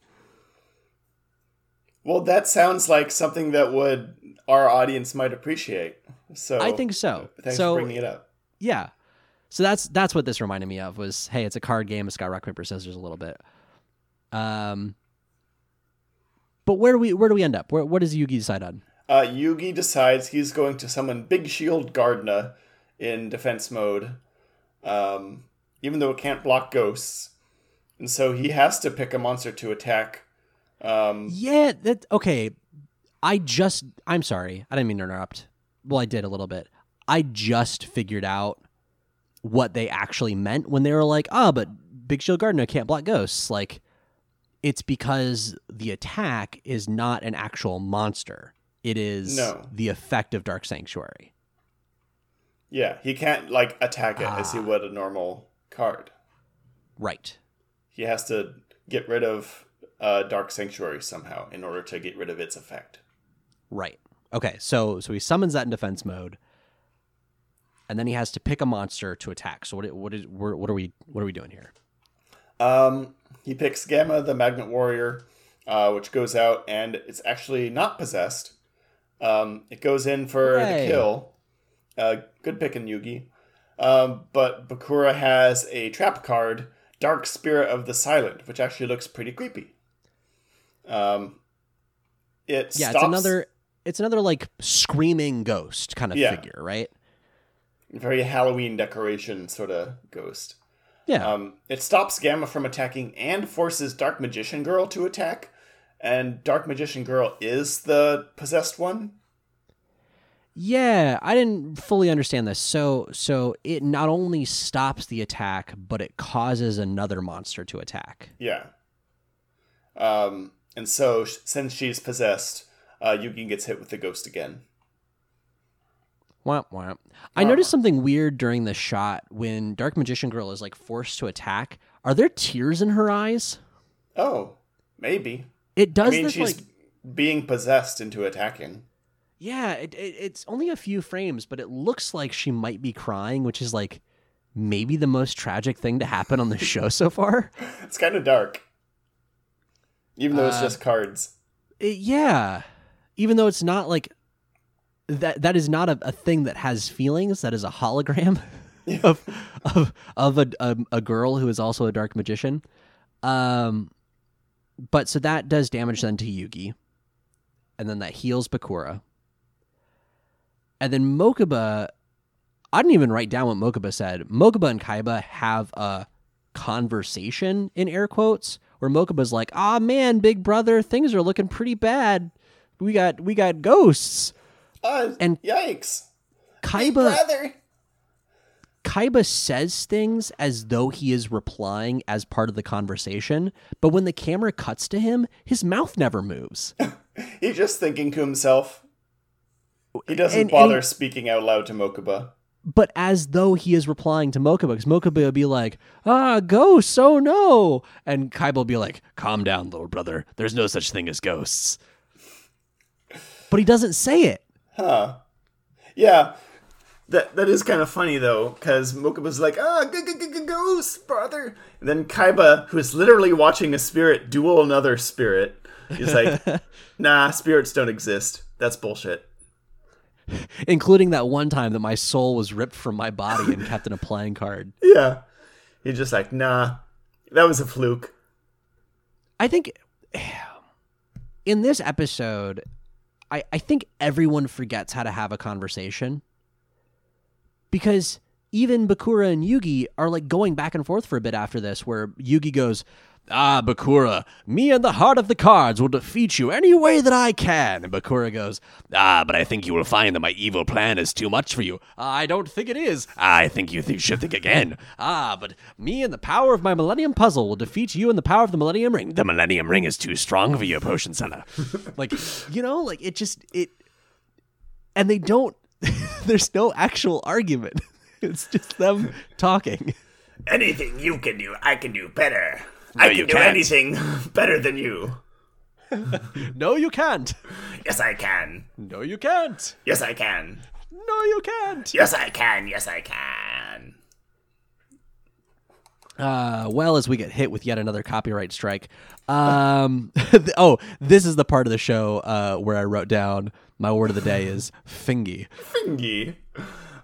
Well, that sounds like something that would our audience might appreciate. So I think so. Thanks so for bringing it up. yeah, so that's that's what this reminded me of was hey, it's a card game. It's got rock paper scissors a little bit. Um, but where do we where do we end up? Where what does Yugi decide on? Uh, Yugi decides he's going to summon Big Shield Gardna in defense mode, um, even though it can't block ghosts, and so he has to pick a monster to attack. Um, Yeah, that okay. I just I'm sorry. I didn't mean to interrupt. Well, I did a little bit. I just figured out what they actually meant when they were like, "Ah, but Big Shield Gardna can't block ghosts." Like it's because the attack is not an actual monster. It is No. the effect of Dark Sanctuary. yeah, he can't like attack it as Ah. he would a normal card. Right. He has to get rid of uh, Dark Sanctuary somehow in order to get rid of its effect. Right. Okay. So so he summons that in defense mode, and then he has to pick a monster to attack. So what what is what are we what are we doing here? Um, he picks Gamma, the Magnet Warrior, uh, which goes out and it's actually not possessed. Um, it goes in for Hooray. the kill. Uh, good picking, Yugi. Um, but Bakura has a trap card, Dark Spirit of the Silent, which actually looks pretty creepy. Um, it Yeah, stops, it's another it's another like screaming ghost kind of Yeah. figure, right? Very Halloween decoration sort of ghost. Yeah. Um, it stops Gamma from attacking and forces Dark Magician Girl to attack. And Dark Magician Girl is the possessed one. Yeah, I didn't fully understand this. So, so it not only stops the attack, but it causes another monster to attack. Yeah. Um, and so since she's possessed, uh, Yugi gets hit with the ghost again. Womp womp. I noticed something weird during the shot when Dark Magician Girl is like forced to attack. Are there tears in her eyes? Oh, maybe. It does I mean, this she's like being possessed into attacking. yeah, it, it, it's only a few frames, but it looks like she might be crying, which is like maybe the most tragic thing to happen on the show so far. It's kind of dark, even though it's Uh, just cards. It- yeah, even though it's not like that. That is not a, a thing that has feelings. That is a hologram of of of a, a a girl who is also a dark magician. Um, but so that does damage then to Yugi, and then that heals Bakura, and then Mokuba. I didn't even write down what Mokuba said. Mokuba and Kaiba have a conversation in air quotes where Mokuba's like, "Ah man, big brother, things are looking pretty bad. We got we got ghosts." Uh, and- yikes, Kaiba brother. Kaiba says things as though he is replying as part of the conversation, but when the camera cuts to him, his mouth never moves. He's just thinking to himself. He doesn't And- and bother he- speaking out loud to Mokuba. but as though he is replying to Mokuba, because Mokuba will be like, "Ah, ghosts! Oh no!" and Kaiba will be like, "Calm down, little brother. There's no such thing as ghosts." But he doesn't say it. Huh. Yeah. That that is kind of funny though, because Mokuba's like, ah, g- g- g- g- ghost, brother. And then Kaiba, who is literally watching a spirit duel another spirit, is like, nah, spirits don't exist. That's bullshit. including that one time that my soul was ripped from my body and kept in a playing card. Yeah. He's just like, nah, that was a fluke. I think in this episode, I, I think everyone forgets how to have a conversation. Because even Bakura and Yugi are like going back and forth for a bit after this, where Yugi goes, Ah, Bakura, me and the heart of the cards will defeat you any way that I can. And Bakura goes, Ah, but I think you will find that my evil plan is too much for you. I don't think it is. I think you th- should think again. Ah, but me and the power of my Millennium Puzzle will defeat you and the power of the Millennium Ring. The Millennium Ring is too strong for you, Potion Seller. like, you know, like it just, it, and they don't, there's no actual argument. It's just them talking. Anything you can do, I can do better. I can you do can't. anything better than you. No, you can't. Yes, I can. No, you can't. Yes, I can. No, you can't. Yes, I can. Yes, I can. Uh, well, as we get hit with yet another copyright strike. Um, oh, this is the part of the show uh, where I wrote down my word of the day is fingy. Fingy.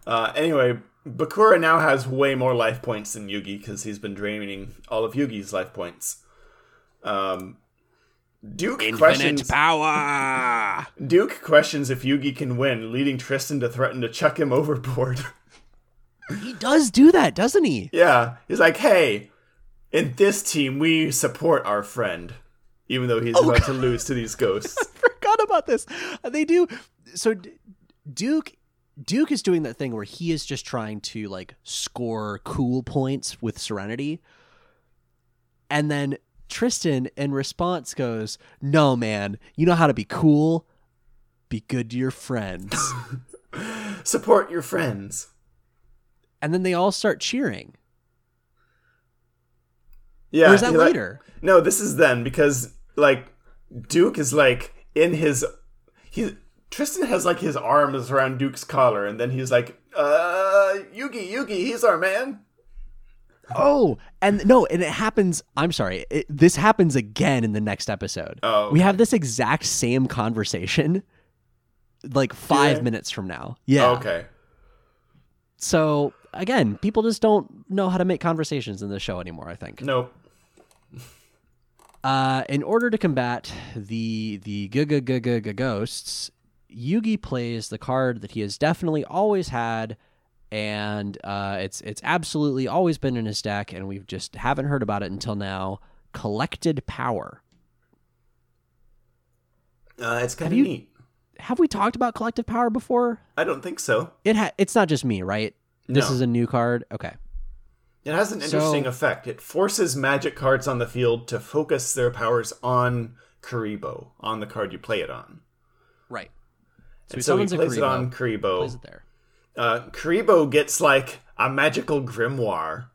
Uh, anyway, Bakura now has way more life points than Yugi because he's been draining all of Yugi's life points. Um, Duke questions. power. Duke questions if Yugi can win, leading Tristan to threaten to chuck him overboard. He does do that, doesn't he? yeah, he's like, "Hey, in this team, we support our friend, even though he's about to lose to these ghosts." Forgot about this. They do. So D- Duke. Duke is doing that thing where he is just trying to like score cool points with Serenity. And then Tristan in response goes, No, man, you know how to be cool? Be good to your friends. support your friends. and then they all start cheering. Yeah, Or is that like- later? No, this is then because like Duke is like in his he Tristan has like his arms around Duke's collar and then he's like, uh Yugi, Yugi, he's our man. Oh, and no, and it happens. I'm sorry. It, this happens again in the next episode. Oh, We have this exact same conversation like five they? minutes from now. Yeah. Okay. So again, people just don't know how to make conversations in the show anymore, I think. Nope. Uh, in order to combat the the g g g ghosts, Yugi plays the card that he has definitely always had, and uh, it's it's absolutely always been in his deck, and we've just haven't heard about it until now. Collected power. Uh, it's kind of neat. have we talked about collective power before? I don't think so. It ha- it's not just me, right? This No. is a new card. Okay. It has an interesting So- effect. It forces magic cards on the field to focus their powers on Kuriboh, on the card you play it on. Right. So he so he plays it Kuriboh, on Kuriboh. plays it there. Uh, Kuriboh gets like a magical grimoire.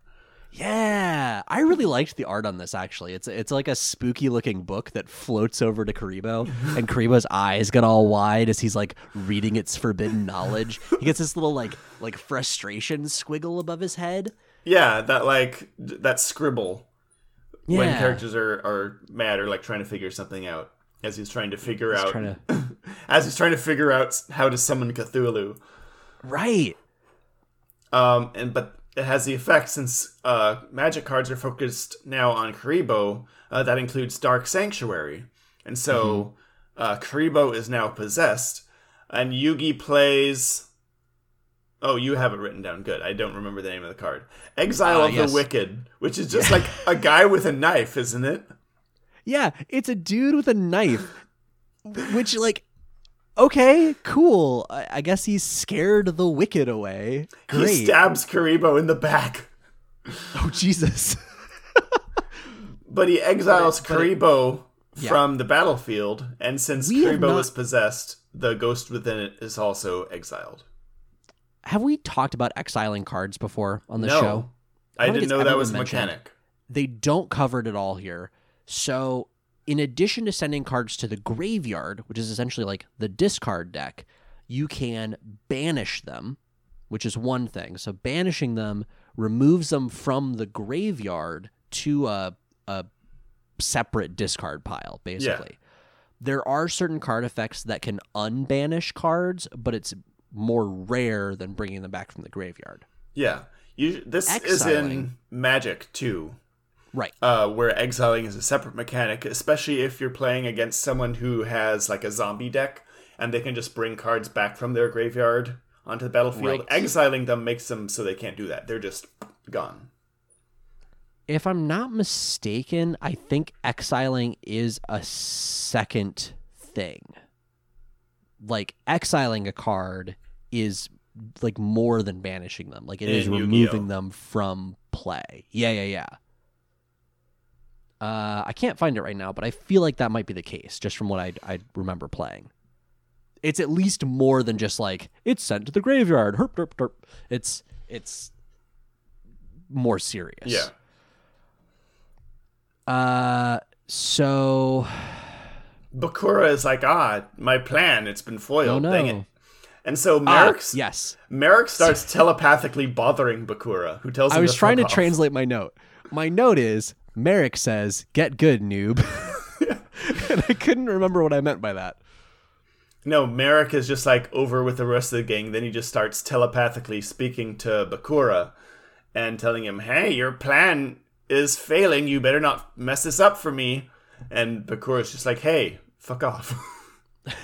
Yeah, I really liked the art on this. Actually, it's it's like a spooky looking book that floats over to Kuriboh, and Kuriboh's eyes get all wide as he's like reading its forbidden knowledge. He gets this little like like frustration squiggle above his head. Yeah, that like that scribble Yeah, when characters are, are mad or like trying to figure something out as he's trying to figure out trying to as he's trying to figure out how to summon Cthulhu. right. Um, and but it has the effect since uh, magic cards are focused now on Kuriboh. Uh, that includes Dark Sanctuary, and so uh, Kuriboh is now possessed, and Yugi plays. Oh, you have it written down. Good. I don't remember the name of the card. Exile Ah, of yes. the Wicked, which is just like a guy with a knife, isn't it? Yeah, it's a dude with a knife, which like. Okay, cool. I, I guess he scared the wicked away. Great. He stabs Kuriboh in the back, oh Jesus. but he exiles But it- Kuriboh Yeah. from the battlefield, and since We Kuriboh not- is possessed, the ghost within it is also exiled. Have we talked about exiling cards before on the no, show? I don't didn't know that was a mechanic. They don't cover it at all here. So, in addition to sending cards to the graveyard, which is essentially like the discard deck, you can banish them, which is one thing. So, banishing them removes them from the graveyard to a, a separate discard pile, basically. There are certain card effects that can unbanish cards, but it's more rare than bringing them back from the graveyard. Yeah, you, this is in Magic too, Right. uh, where exiling is a separate mechanic, especially if you're playing against someone who has like a zombie deck and they can just bring cards back from their graveyard onto the battlefield. Right. Exiling them makes them so they can't do that. They're just gone. if I'm not mistaken, I think exiling is a second thing. Like exiling a card is like more than banishing them. Like it is In Yu-Gi-Oh. removing them from play. Yeah, yeah, yeah. Uh, I can't find it right now, but I feel like that might be the case, just from what I I remember playing. It's at least more than just like it's sent to the graveyard. Herp, derp, derp. It's it's more serious. Yeah. Uh, so Bakura is like, ah, my plan, it's been foiled. Oh, no. Dang it. And so ah, Marik's, yes, Marik starts telepathically bothering Bakura, who tells him I was trying to off. translate my note. My note is Marik says, "Get good, noob," and I couldn't remember what I meant by that. No, Marik is just like over with the rest of the gang. Then he just starts telepathically speaking to Bakura and telling him, "Hey, your plan is failing. You better not mess this up for me." And Bakura's just like, "Hey, fuck off.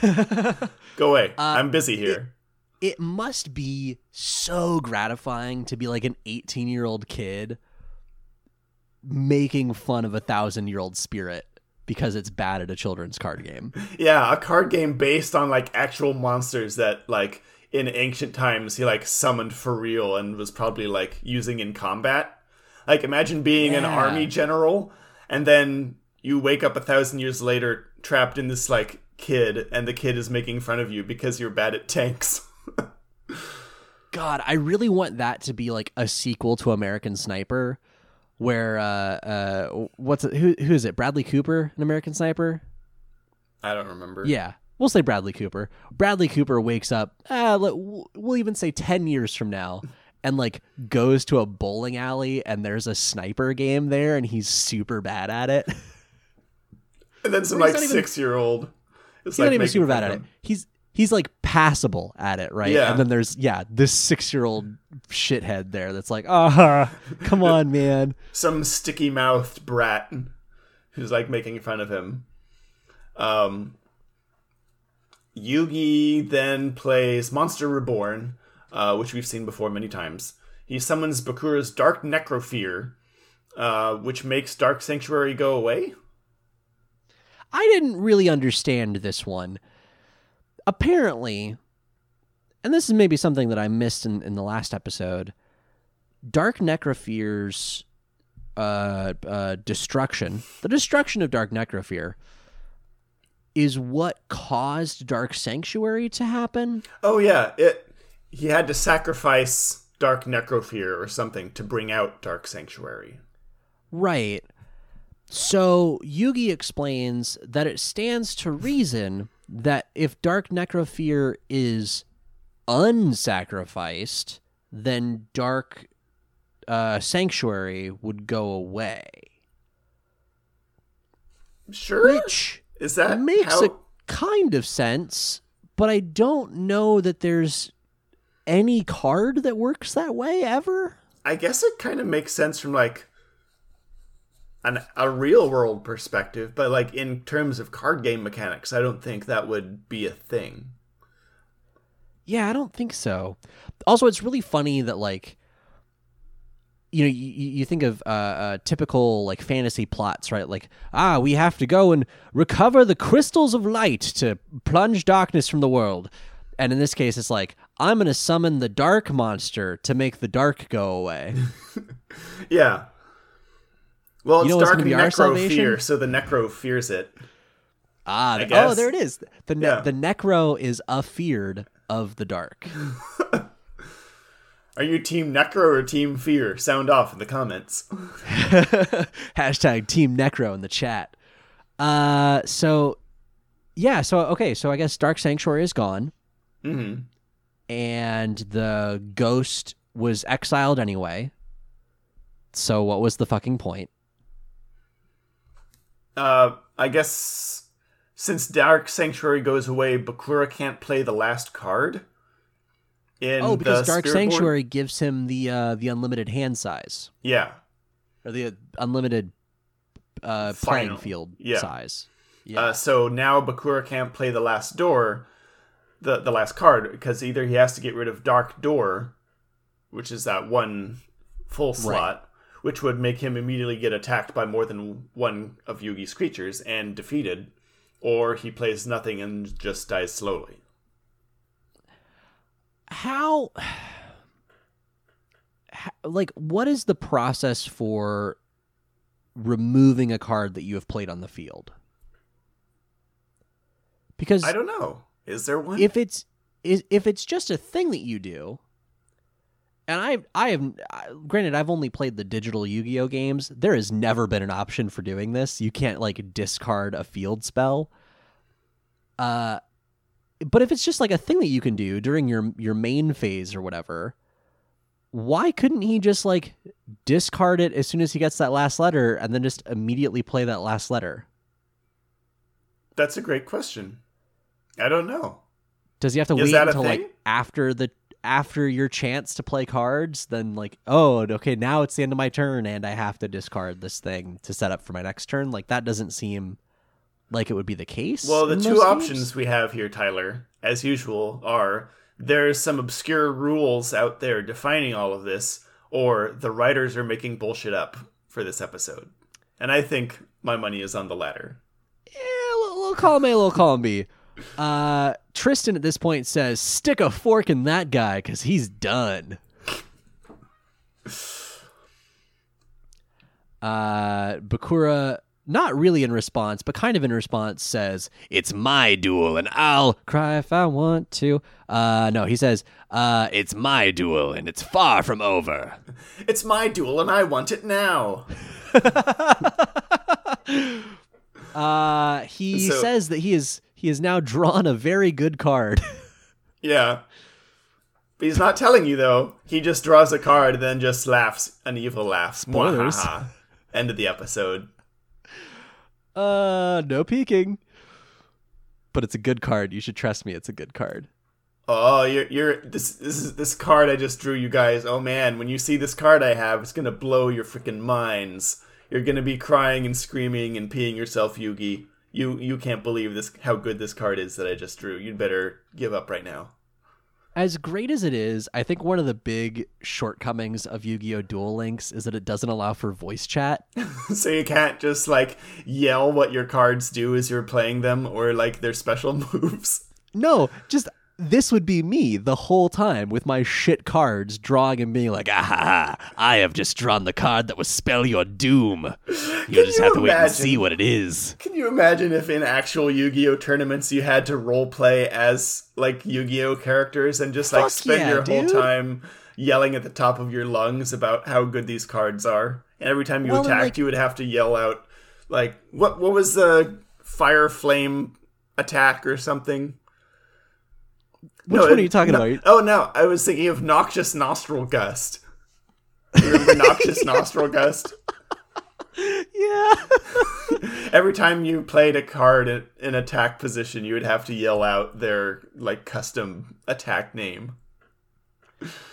Go away. Uh, I'm busy here." It must be so gratifying to be like an 18 year old kid making fun of a thousand year old spirit because it's bad at a children's card game. yeah, a card game based on like actual monsters that like in ancient times he like summoned for real and was probably like using in combat. Like imagine being an army general and then you wake up a thousand years later trapped in this like kid and the kid is making fun of you because you're bad at tanks. God, I really want that to be like a sequel to American Sniper, where uh, uh, what's it, who who is it? Bradley Cooper, an American Sniper. I don't remember. Yeah, we'll say Bradley Cooper. Bradley Cooper wakes up. Uh, we'll even say ten years from now, and like goes to a bowling alley, and there's a sniper game there, and he's super bad at it. And then some like not even- six year old he's like not even super bad at it. He's he's like passable at it, right? Yeah. And then there's yeah, this six year old shithead there that's like, ah, come on, man. some sticky mouthed brat who's like making fun of him. Um, Yugi then plays Monster Reborn, uh, which we've seen before many times. He summons Bakura's Dark Necrofear, uh, which makes Dark Sanctuary go away. I didn't really understand this one. Apparently, and this is maybe something that I missed in, in the last episode, Dark Necrofear's uh, uh, destruction, the destruction of Dark Necrofear, is what caused Dark Sanctuary to happen. Oh yeah, it. He had to sacrifice Dark Necrofear or something to bring out Dark Sanctuary. Right. So Yugi explains that it stands to reason that if Dark Necrofear is unsacrificed, then Dark uh, Sanctuary would go away. Sure. Which Is that makes how... a kind of sense, but I don't know that there's any card that works that way ever. I guess it kind of makes sense from like an a real world perspective, but like in terms of card game mechanics, I don't think that would be a thing. Yeah, I don't think so. Also, it's really funny that like you know you, you think of uh, uh, typical like fantasy plots, right? Like ah, we have to go and recover the crystals of light to plunge darkness from the world. And in this case, it's like I'm going to summon the dark monster to make the dark go away. Yeah. Well, it's You know dark be necro fear, so the necro fears it. Ah, the- oh, there it is. The ne- Yeah. the necro is afeared of the dark. Are you team necro or team fear? Sound off in the comments. Hashtag Team Necro in the chat. Uh, so yeah, so okay, so I guess Dark Sanctuary is gone, hmm and the ghost was exiled anyway. So what was the fucking point? Uh, I guess since Dark Sanctuary goes away, Bakura can't play the last card. In oh, because Dark Spirit Board? Sanctuary gives him the uh, the unlimited hand size Yeah, or the unlimited uh, playing field Yeah. size. Yeah. Uh, so now Bakura can't play the last door, the the last card, because either he has to get rid of Dark Door, which is that one full slot, which would make him immediately get attacked by more than one of Yugi's creatures and defeated, or he plays nothing and just dies slowly. how, like what is the process for removing a card that you have played on the field because I don't know. Is there one? if it's is if it's just a thing that you do and I I have granted I've only played the digital Yu-Gi-Oh games. There has never been an option for doing this. You can't like discard a field spell. Uh but if it's just like a thing that you can do during your your main phase or whatever, why couldn't he just like discard it as soon as he gets that last letter and then just immediately play that last letter? That's a great question. I don't know. Does he have to Is wait until like after the after your chance to play cards? Then like, oh, okay, now it's the end of my turn and I have to discard this thing to set up for my next turn. Like that doesn't seem like it would be the case. Well, the two options games. we have here, Tyler, as usual, are there's some obscure rules out there defining all of this, or the writers are making bullshit up for this episode. And I think my money is on the latter. Yeah, a little, column A, little column B. Uh, Tristan at this point says, "Stick a fork in that guy because he's done." Uh, Bakura, not really in response, but kind of in response, says, "It's my duel, and I'll cry if I want to." Uh, no, he says, "Uh, it's my duel, and it's far from over." It's my duel and I want it now. Uh, he So- says that he is he has now drawn a very good card. Yeah. But he's not telling you though. He just draws a card then just laughs an evil laugh. Spoilers. Mwahaha. End of the episode. Uh, no peeking. But it's a good card. You should trust me. It's a good card. Oh, you're you're this this is this card I just drew you guys. Oh man, when you see this card I have, it's gonna blow your freaking minds. You're gonna be crying and screaming and peeing yourself, Yugi. You you can't believe this how good this card is that I just drew. You'd better give up right now. As great as it is, I think one of the big shortcomings of Yu-Gi-Oh! Duel Links is that it doesn't allow for voice chat. so you can't just like yell what your cards do as you're playing them or like their special moves. No, just this would be me the whole time with my shit cards drawing and being like, ah, ha, ha, I have just drawn the card that will spell your doom. You'll just you have to wait and imagine? see what it is. Can you imagine if in actual Yu-Gi-Oh tournaments you had to role play as like Yu-Gi-Oh characters and just like Fuck spend yeah, your whole time yelling at the top of your lungs about how good these cards are? And every time you Well, attacked, like- you would have to yell out like what what was the fire flame attack or something? Which No, one are you talking no- about? Oh no, I was thinking of Noxious Nostril Gust. Remember Noxious Nostril Gust? Yeah. Every time you played a card in, in attack position, you would have to yell out their like custom attack name.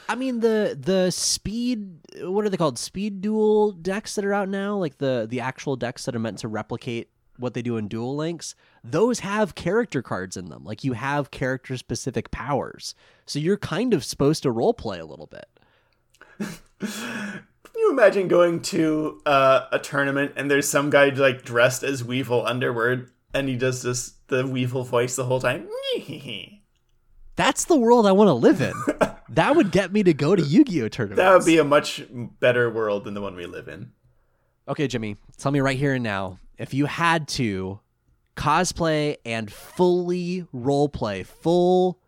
I mean the the speed what are they called? Speed duel decks that are out now, like the the actual decks that are meant to replicate what they do in Duel Links. Those have character cards in them. Like you have character specific powers. So you're kind of supposed to role play a little bit. Can you imagine going to uh, a tournament and there's some guy like dressed as Weevil Underwood and he does this the Weevil voice the whole time? That's the world I want to live in. that would get me to go to Yu-Gi-Oh tournaments. That would be a much better world than the one we live in. Okay, Jimmy, tell me right here and now if you had to cosplay and fully role play, full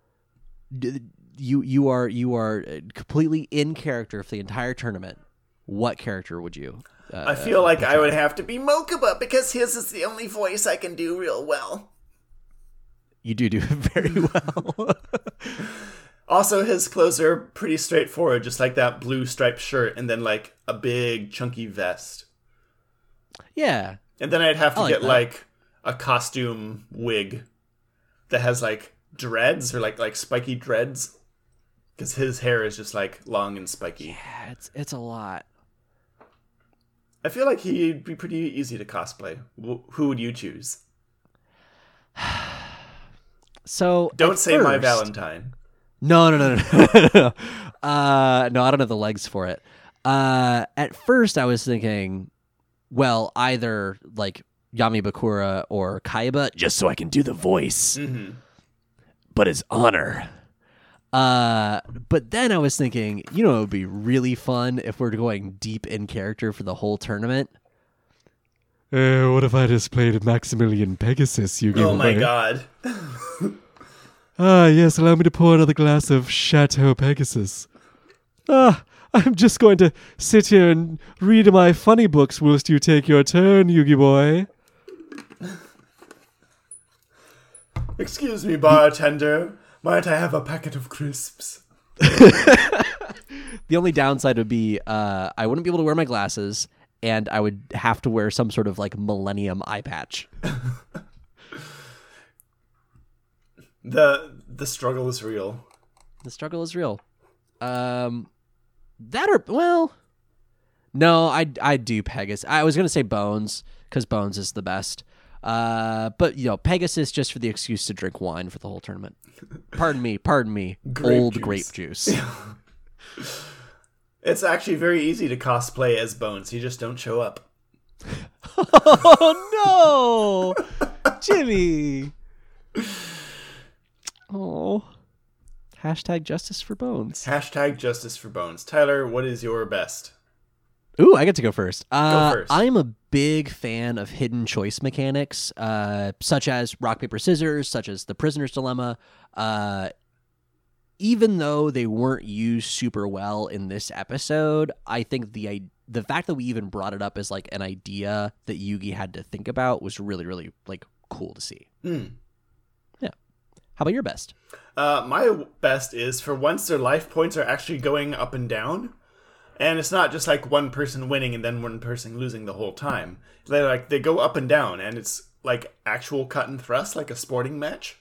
you you are you are completely in character for the entire tournament. What character would you? Uh, I feel like I would have to be Mokuba because his is the only voice I can do real well. you do do very well. Also, his clothes are pretty straightforward, just like that blue striped shirt and then like a big chunky vest. Yeah, And then I'd have to like get that. like a costume wig that has like dreads or like like spiky dreads because his hair is just like long and spiky. yeah, it's it's a lot. I feel like he'd be pretty easy to cosplay. Wh- who would you choose? So Don't say my Valentine. No, no, no, no, no, no. Uh, no, I don't have the legs for it. Uh, at first, I was thinking, well, either like Yami Bakura or Kaiba, just so I can do the voice. Mm-hmm. But it's honor. Uh, but then I was thinking, you know, it would be really fun if we're going deep in character for the whole tournament. Uh, what if I just played Maximilian Pegasus, Yu Oh my god. Ah, yes, allow me to pour another glass of Chateau Pegasus. Ah, I'm just going to sit here and read my funny books whilst you take your turn, Yugi boy. Excuse me, bartender. Might I have a packet of crisps? The only downside would be uh, I wouldn't be able to wear my glasses, and I would have to wear some sort of like Millennium eye patch. The the struggle is real. The struggle is real. Um, that or well, no, I I do Pegasus. I was gonna say Bones because Bones is the best. Uh, but you know Pegasus just for the excuse to drink wine for the whole tournament. Pardon me, pardon me. Grape Old juice. grape juice. It's actually very easy to cosplay as Bones. You just don't show up. oh no, Jimmy. Oh. Hashtag justice for bones. Hashtag justice for Bones. Tyler, what is your best? Ooh, I get to go first. Uh, first. I am a big fan of hidden choice mechanics, uh, such as rock paper scissors, such as the prisoner's dilemma. Uh, even though they weren't used super well in this episode, I think the i- the fact that we even brought it up as like an idea that Yugi had to think about was really really like cool to see. Hmm. How about your best? Uh, my best is for once their life points are actually going up and down, and it's not just like one person winning and then one person losing the whole time. They like they go up and down, and it's like actual cut and thrust, like a sporting match.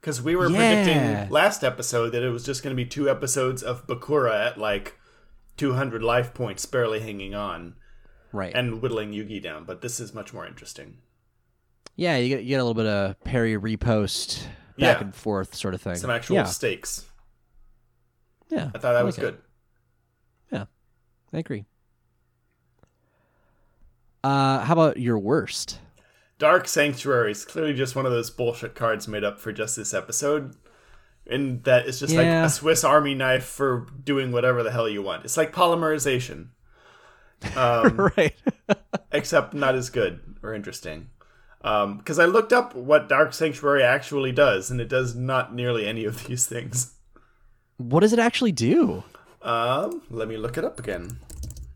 Because we were Yeah. predicting last episode that it was just going to be two episodes of Bakura at like 200 life points, barely hanging on Right. and whittling Yugi down. But this is much more interesting. yeah, you get you get a little bit of parry riposte back Yeah. and forth sort of thing. Some actual yeah. stakes. yeah. I thought that I was like it. good. I agree. Uh, how about your worst? Dark Sanctuary is clearly just one of those bullshit cards made up for just this episode. And that it's just like a Swiss Army knife for doing whatever the hell you want. It's like polymerization, Um, right. except not as good or interesting. Because I looked up what Dark Sanctuary actually does, and it does not nearly any of these things. what does it actually do? Um, let me look it up again.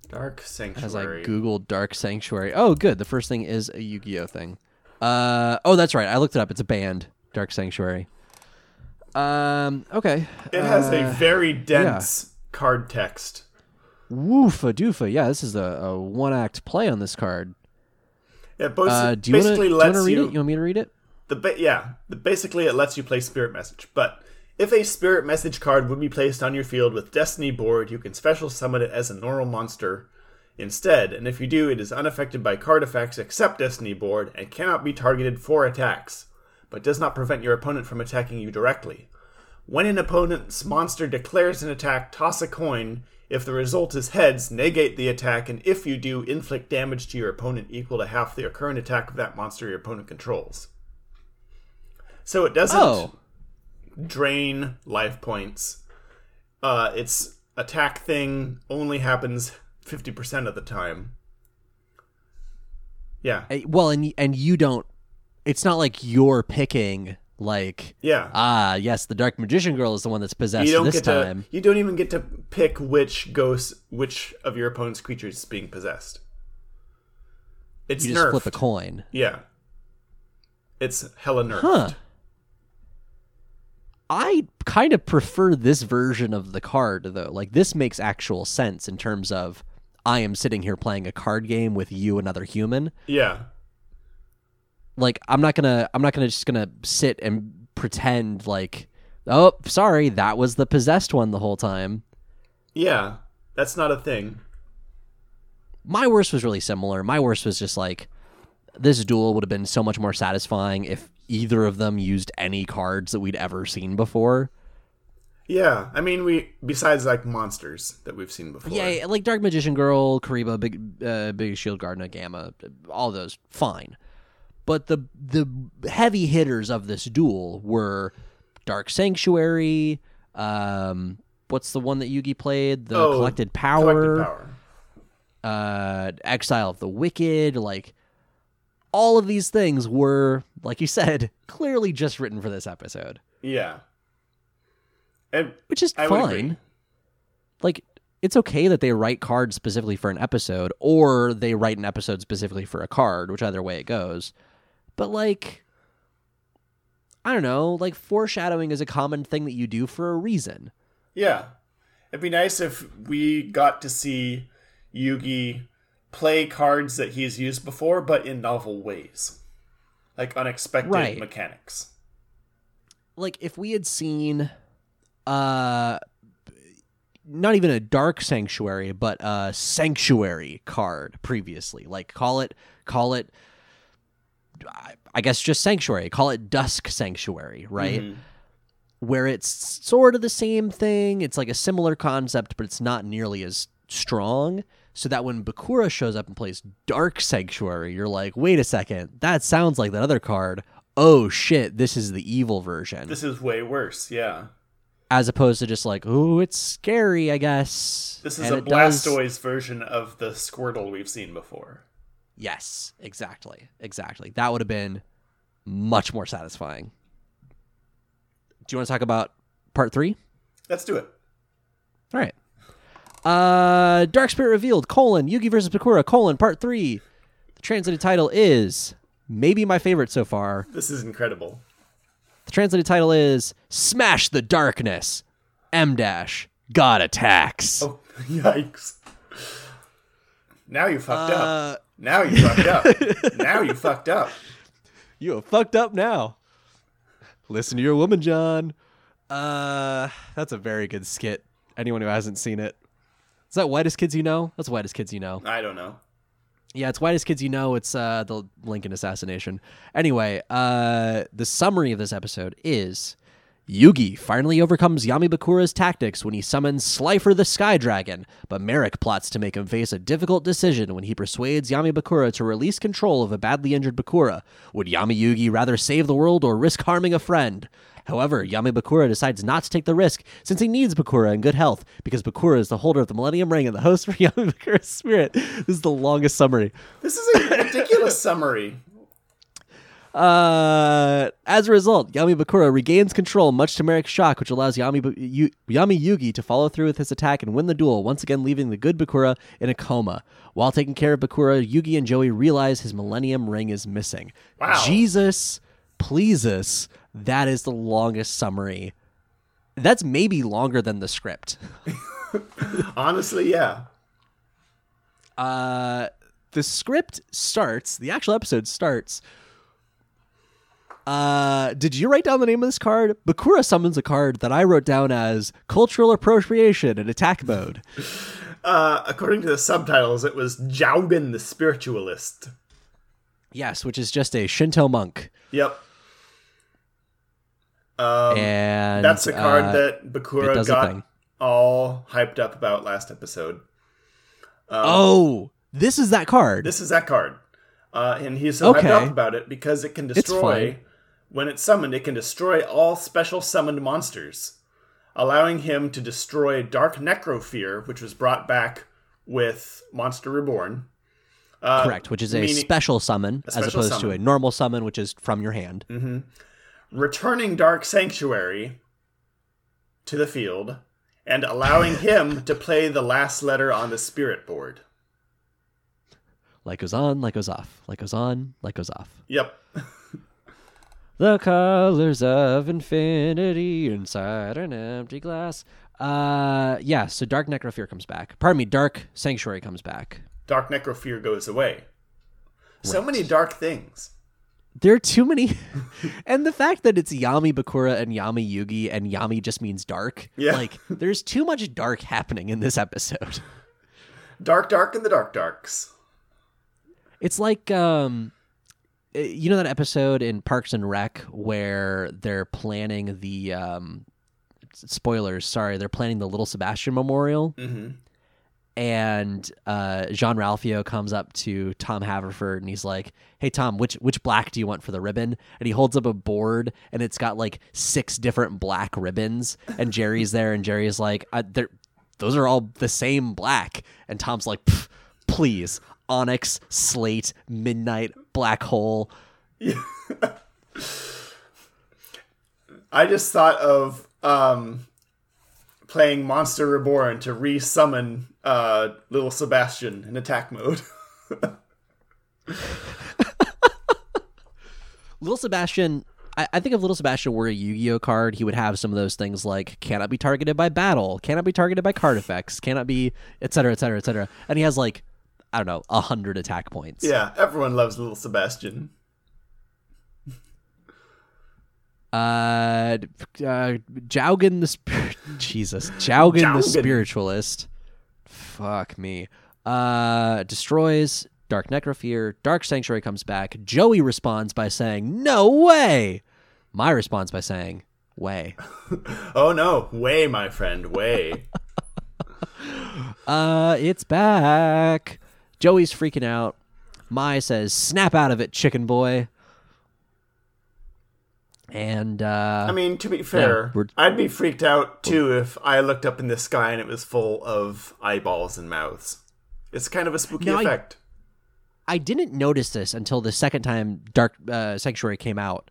Dark Sanctuary. As I googled Dark Sanctuary. Oh, good. The first thing is a Yu-Gi-Oh thing. Uh oh, that's right. I looked it up. It's a band. Dark Sanctuary. Um. Okay. it has a Uh, very dense card text. Woofa doofa. Yeah, this is a, a one-act play on this card. Both Uh, do you want to basically do you wanna read you it? You want me to read it? The ba- yeah, the, basically it lets you play Spirit Message. But if a Spirit Message card would be placed on your field with Destiny board, you can special summon it as a normal monster instead. And if you do, it is unaffected by card effects except Destiny board and cannot be targeted for attacks, but does not prevent your opponent from attacking you directly. When an opponent's monster declares an attack, toss a coin. If the result is heads, negate the attack, and if you do, inflict damage to your opponent equal to half the current attack of that monster your opponent controls. So it doesn't Oh, drain life points. Uh, its attack thing only happens 50% of the time. Yeah. Well, and and you don't. It's not like you're picking like Yeah. ah yes, the Dark Magician Girl is the one that's possessed you don't this get time. to you don't even get to pick which ghost which of your opponent's creatures is being possessed. It's You just nerfed. flip a coin. Yeah. It's hella nerfed. Huh. I kind of prefer this version of the card though. Like this makes actual sense in terms of I am sitting here playing a card game with you another human. Yeah. Like I'm not to I'm not to just to sit and pretend like oh, sorry, that was the possessed one the whole time. Yeah. That's not a thing. My worst was really similar. My worst was just like this duel would have been so much more satisfying if either of them used any cards that we'd ever seen before. Yeah. I mean we besides like monsters that we've seen before. Yeah, yeah, like Dark Magician Girl, Kuriboh, Big uh, Big Shield Gardna, Gamma, all those fine. But the the heavy hitters of this duel were Dark Sanctuary. Um, what's the one that Yugi played? The Oh, Collected Power. Collected power. uh, Exile of the Wicked, like all of these things were, like you said, clearly just written for this episode, Yeah. And which is I fine. Like it's okay that they write cards specifically for an episode, or they write an episode specifically for a card, which either way it goes. But like, I don't know, like foreshadowing is a common thing that you do for a reason. Yeah. It'd be nice if we got to see Yugi play cards that he's used before, but in novel ways. Like unexpected Right. mechanics. like if we had seen uh not even a dark sanctuary but a sanctuary card previously like call it call it I- guess just sanctuary. Call it dusk sanctuary right? Mhm. where it's sort of the same thing. It's like a similar concept but it's not nearly as strong. So that when bakura shows up and plays dark sanctuary you're like wait a second. That sounds like that other card. Oh shit. This is the evil version. This is way worse, yeah. as opposed to just like, oh, it's scary, I guess. This is And a it does- Blastoise version of the Squirtle we've seen before. Yes, exactly, exactly. That would have been much more satisfying. Do you want to talk about part three? Let's do it. All right. Uh, Dark Spirit revealed: colon Yugi versus Bakura: colon part three. The translated title is maybe my favorite so far. This is incredible. The translated title is "Smash the Darkness." M dash God attacks. Oh, yikes. Now you fucked Uh, up. Now you fucked up. now you fucked up. You are fucked up now. Listen to your woman, John. Uh, that's a very good skit. Anyone who hasn't seen it, is that whitest kids you know? That's whitest kids you know. I don't know. Yeah, it's whitest kids you know. It's uh the Lincoln assassination. Anyway, uh, the summary of this episode is Yugi finally overcomes Yami Bakura's tactics when he summons Slifer the Sky Dragon, but Marik plots to make him face a difficult decision when he persuades Yami Bakura to release control of a badly injured Bakura. Would Yami Yugi rather save the world or risk harming a friend? However, Yami Bakura decides not to take the risk since he needs Bakura in good health because Bakura is the holder of the Millennium Ring and the host for Yami Bakura's spirit. This is the longest summary. This is a ridiculous summary. Uh, as a result, Yami Bakura regains control, much to Marik's shock, which allows Yami, Yu- Yami Yugi to follow through with his attack and win the duel, once again leaving the good Bakura in a coma. While taking care of Bakura, Yugi and Joey realize his Millennium Ring is missing. Wow. Jesus, please us. That is the longest summary. That's maybe longer than the script. Honestly, yeah. Uh, the script starts, the actual episode starts. Uh, did you write down the name of this card? Bakura summons a card that I wrote down as cultural appropriation in attack mode. Uh, according to the subtitles, it was Jowgen the Spiritualist. Yes, which is just a Shinto monk. Yep. Um, and that's the card uh, that Bakura got all hyped up about last episode. oh, this is that card. This is that card. Uh, and he's so Okay. hyped up about it because it can destroy. When it's summoned, it can destroy all special summoned monsters, allowing him to destroy Dark Necrofear, which was brought back with Monster Reborn. Uh, Correct, which is a special summon as special opposed to a normal summon, which is from your hand. returning Dark Sanctuary to the field and allowing him to play the last letter on the spirit board. Like goes on, like goes off, like goes on, like goes off. Yep. The colors of infinity inside an empty glass. Uh, yeah. So Dark Necrofear comes back. Pardon me. Dark Sanctuary comes back. Dark Necrofear goes away. So many dark things. There are too many, and the fact that it's Yami Bakura and Yami Yugi, and Yami just means dark. Yeah. Like there's too much dark happening in this episode. Dark, dark, and the dark darks. It's like um you know that episode in Parks and Rec where they're planning the um spoilers, sorry, they're planning the Little Sebastian Memorial. Mm-hmm. And uh, Jean Ralphio comes up to Tom Haverford and he's like, "Hey Tom, which which black do you want for the ribbon?" And he holds up a board and it's got like six different black ribbons. And Jerry's there and Jerry's like, uh, "They're those are all the same black." And Tom's like, "Please, onyx, slate, midnight, black hole." I just thought of um, playing Monster Reborn to re-summon uh, Little Sebastian in attack mode. Little Sebastian, I, I think if Little Sebastian were a Yu-Gi-Oh card, he would have some of those things like cannot be targeted by battle, cannot be targeted by card effects, cannot be et cetera, et cetera, et cetera. And he has like I don't know a hundred attack points. yeah, everyone loves Little Sebastian. Uh, uh Jowgen the Spir- Jesus, Jowgen the spiritualist. Fuck me. Uh, destroys Dark Necrofear. Dark Sanctuary comes back. Joey responds by saying, "No way." My response by saying, "Way." Oh no, way, my friend, way. Uh, it's back. Joey's freaking out. Mai says, "Snap out of it, chicken boy." And uh, I mean, to be fair, we're- I'd be freaked out too if I looked up in the sky and it was full of eyeballs and mouths. It's kind of a spooky No, I- effect. I didn't notice this until the second time Dark uh, Sanctuary came out.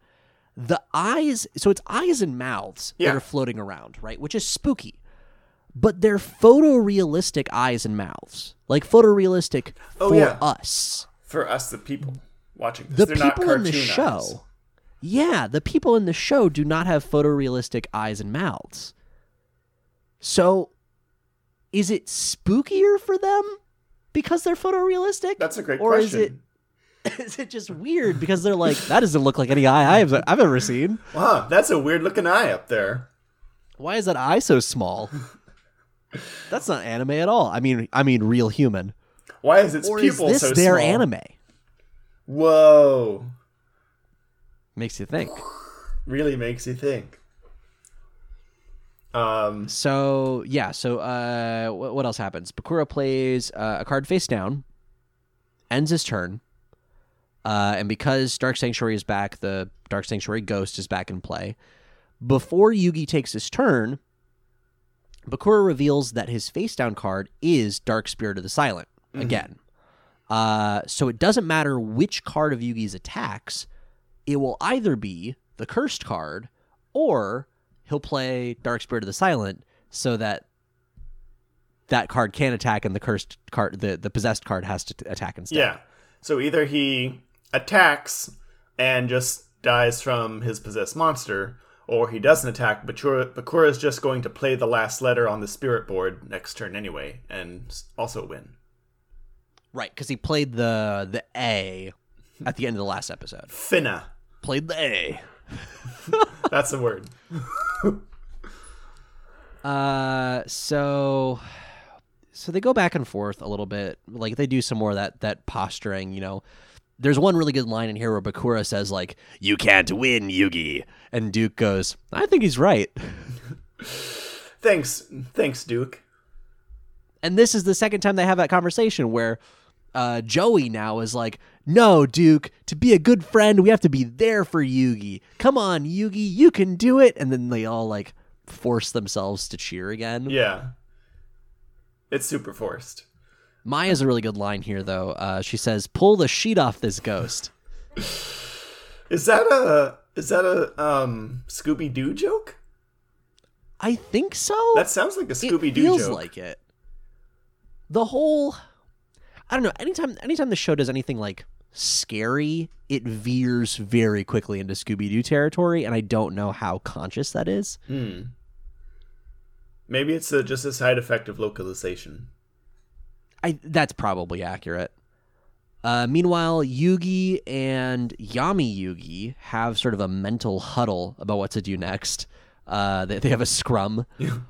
The eyes, so it's eyes and mouths Yeah. that are floating around, right? Which is spooky. But they're photorealistic eyes and mouths, like photorealistic Oh, for yeah. us. For us, the people watching this, The they're not people in the show, eyes. yeah, the people in the show do not have photorealistic eyes and mouths. So, is it spookier for them because they're photorealistic? That's a great or question. is it is it just weird because they're like that doesn't look like any eye I've, I've ever seen Wow, that's a weird looking eye up there. why is that eye so small that's not anime at all i mean i mean real human Why is its or is this so their small? anime Whoa, makes you think really makes you think. Um, So yeah, so uh, what, what else happens? Bakura plays uh, a card face down, ends his turn, uh, and because Dark Sanctuary is back, the Dark Sanctuary Ghost is back in play. Before Yugi takes his turn, Bakura reveals that his face down card is Dark Spirit of the Silent again. Uh, so it doesn't matter which card of Yugi's attacks, it will either be the cursed card or he'll play Dark Spirit of the Silent so that that card can attack and the cursed card the, the possessed card has to t- attack instead. yeah. So either he attacks and just dies from his possessed monster, or he doesn't attack, but Bakura is just going to play the last letter on the spirit board next turn anyway, and also win. Right, because he played the the A at the end of the last episode. Finna. Played the A. That's the word. Uh, so so they go back and forth a little bit. Like they do some more of that that posturing. You know, there's one really good line in here where Bakura says like, "You can't win, Yugi," and Duke goes, "I think he's right." Thanks, thanks, Duke. And this is the second time they have that conversation where uh, Joey now is like, "No, Duke, to be a good friend, we have to be there for Yugi. Come on, Yugi, you can do it." And then they all like force themselves to cheer again. Yeah. It's super forced. Maya's a really good line here, though. Uh, she says, "Pull the sheet off this ghost." Is that a is that a um Scooby Doo joke? I think so. That sounds like a Scooby Doo feels joke. like it. The whole, I don't know. Anytime, anytime the show does anything like scary, it veers very quickly into Scooby Doo territory, and I don't know how conscious that is. Hmm. Maybe it's a, just a side effect of localization. I that's probably accurate. Uh, meanwhile, Yugi and Yami Yugi have sort of a mental huddle about what to do next. Uh, they, they have a scrum.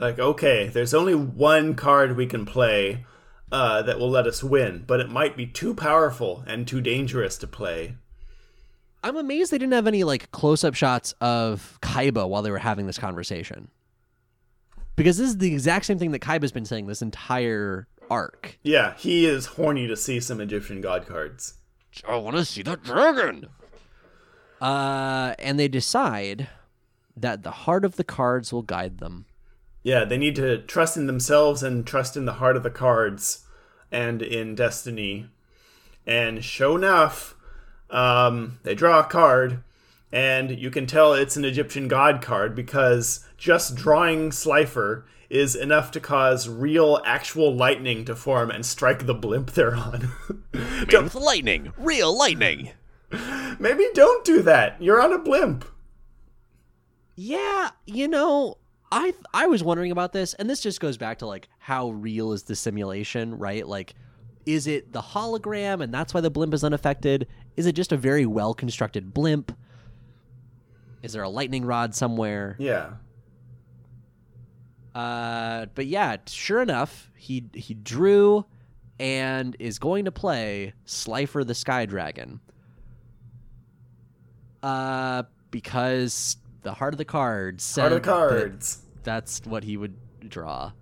Like, okay, there's only one card we can play uh, that will let us win, but it might be too powerful and too dangerous to play. I'm amazed they didn't have any like close-up shots of Kaiba while they were having this conversation. Because this is the exact same thing that Kaiba's been saying this entire arc. Yeah, he is horny to see some Egyptian god cards. I want to see that dragon. Uh, and they decide that the heart of the cards will guide them. Yeah, they need to trust in themselves and trust in the heart of the cards and in destiny. And sure enough, um, they draw a card, and you can tell it's an Egyptian god card because just drawing Slifer is enough to cause real, actual lightning to form and strike the blimp they're on. Made with lightning, real lightning. Maybe don't do that. You're on a blimp. Yeah, you know, I I was wondering about this, and this just goes back to like how real is the simulation, right? Like, is it the hologram, and that's why the blimp is unaffected? Is it just a very well constructed blimp? Is there a lightning rod somewhere? Yeah. Uh, but yeah, sure enough, he he drew and is going to play Slifer the Sky Dragon. Uh, because the heart of the cards said Heart of that cards. that's what he would draw.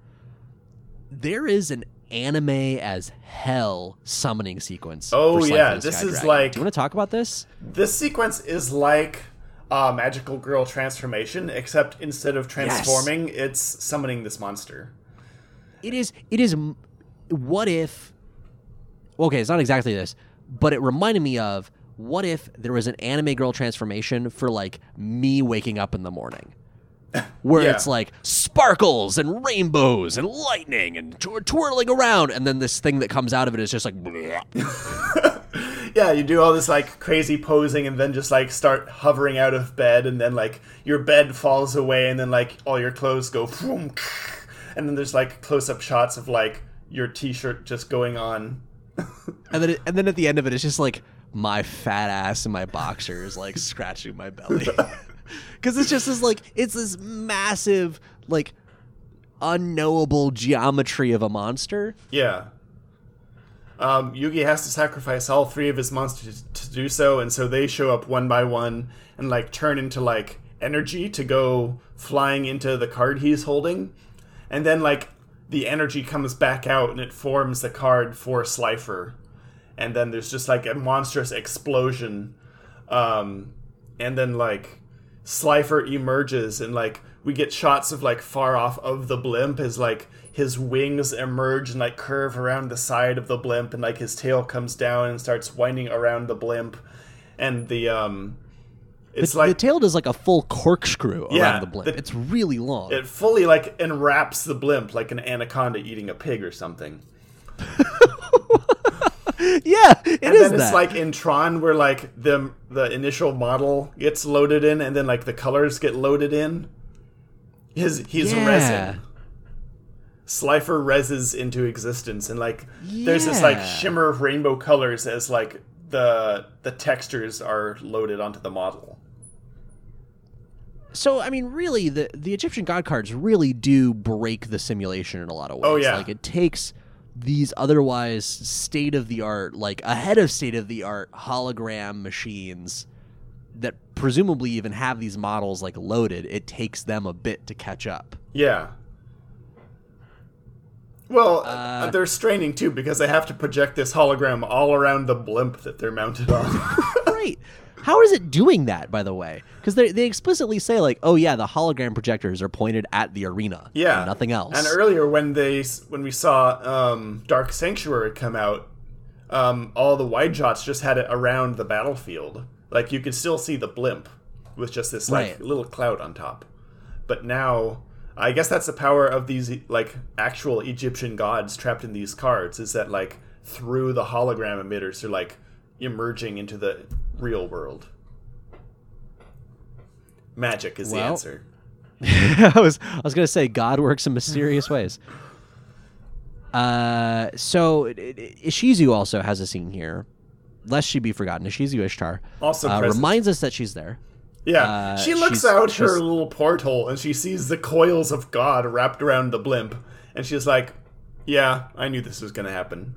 There is an anime as hell summoning sequence. Oh, yeah, this is Dragon. like- Do you want to talk about this? This sequence is like uh, Magical Girl transformation, except instead of transforming, it's summoning this monster. It is. It is. What if? Okay, it's not exactly this, but it reminded me of what if there was an anime girl transformation for like me waking up in the morning, where Yeah. it's like sparkles and rainbows and lightning and twirling around, and then this thing that comes out of it is just like. Yeah, you do all this like crazy posing and then just like start hovering out of bed and then like your bed falls away and then like all your clothes go boom, and then there's like close up shots of like your t-shirt just going on. and then it, and then at the end of it, it's just like my fat ass and my boxers like scratching my belly because it's just this like it's this massive like unknowable geometry of a monster. Yeah. Um, Yugi has to sacrifice all three of his monsters to do so, and so they show up one by one and like turn into like energy to go flying into the card he's holding, and then like the energy comes back out and it forms the card for Slifer, and then there's just like a monstrous explosion, um, and then like Slifer emerges and like we get shots of like far off of the blimp as like his wings emerge and like curve around the side of the blimp and like his tail comes down and starts winding around the blimp and the um it's the, like the tail does like a full corkscrew Yeah, around the blimp. the- it's really long. it fully like enwraps the blimp like an anaconda eating a pig or something yeah, it and is then that. it's like in Tron where like the the initial model gets loaded in and then like the colors get loaded in. His he's Yeah. resin. Slifer reses into existence and like there's this like shimmer of rainbow colors as like the the textures are loaded onto the model. So I mean, really, the the Egyptian god cards really do break the simulation in a lot of oh, ways. Oh, yeah. like it takes these otherwise state of the art, like ahead of state of the art hologram machines that presumably even have these models like loaded. It takes them a bit to catch up. Yeah. Well, Uh, they're straining too because they have to project this hologram all around the blimp that they're mounted on. right. How is it doing that, by the way? Because they, they explicitly say, like, oh, yeah, the hologram projectors are pointed at the arena. Yeah, and nothing else. And earlier, when they when we saw um, Dark Sanctuary come out, um, all the wide shots just had it around the battlefield. Like you could still see the blimp with just this like Right. little cloud on top. But now, I guess that's the power of these like actual Egyptian gods trapped in these cards. Is that like through the hologram emitters, they're like emerging into the real world. Magic is the answer. I was I was gonna say God works in mysterious ways. Uh, so it, it, Ishizu also has a scene here, lest she be forgotten. Ishizu Ishtar Also uh, reminds us that she's there. Yeah, Uh, she looks out she's- her little porthole and she sees the coils of God wrapped around the blimp, and she's like, "Yeah, I knew this was gonna happen."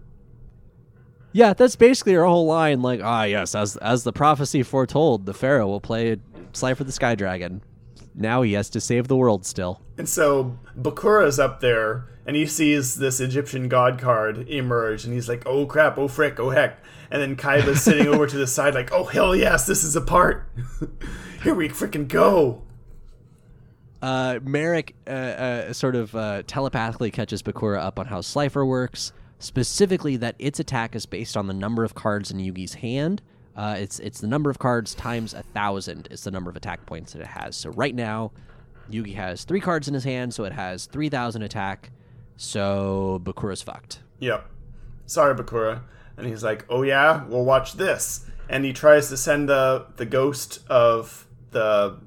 Yeah, that's basically her whole line. Like, ah, yes, as as the prophecy foretold, the Pharaoh will play Slifer the Sky Dragon. Now he has to save the world still. And so Bakura's up there, and he sees this Egyptian God card emerge, and he's like, "Oh crap! Oh frick! Oh heck!" And then Kaiba's sitting over to the side, like, "Oh hell yes, this is a part. Here we freaking go!" Uh, Marik uh, uh, sort of uh, telepathically catches Bakura up on how Slifer works, specifically that its attack is based on the number of cards in Yugi's hand. Uh, it's it's the number of cards times a thousand is the number of attack points that it has. So right now, Yugi has three cards in his hand, so it has three thousand attack. So Bakura's fucked. Yep. Sorry, Bakura. And he's like, "Oh yeah, we'll watch this." And he tries to send the the ghost of the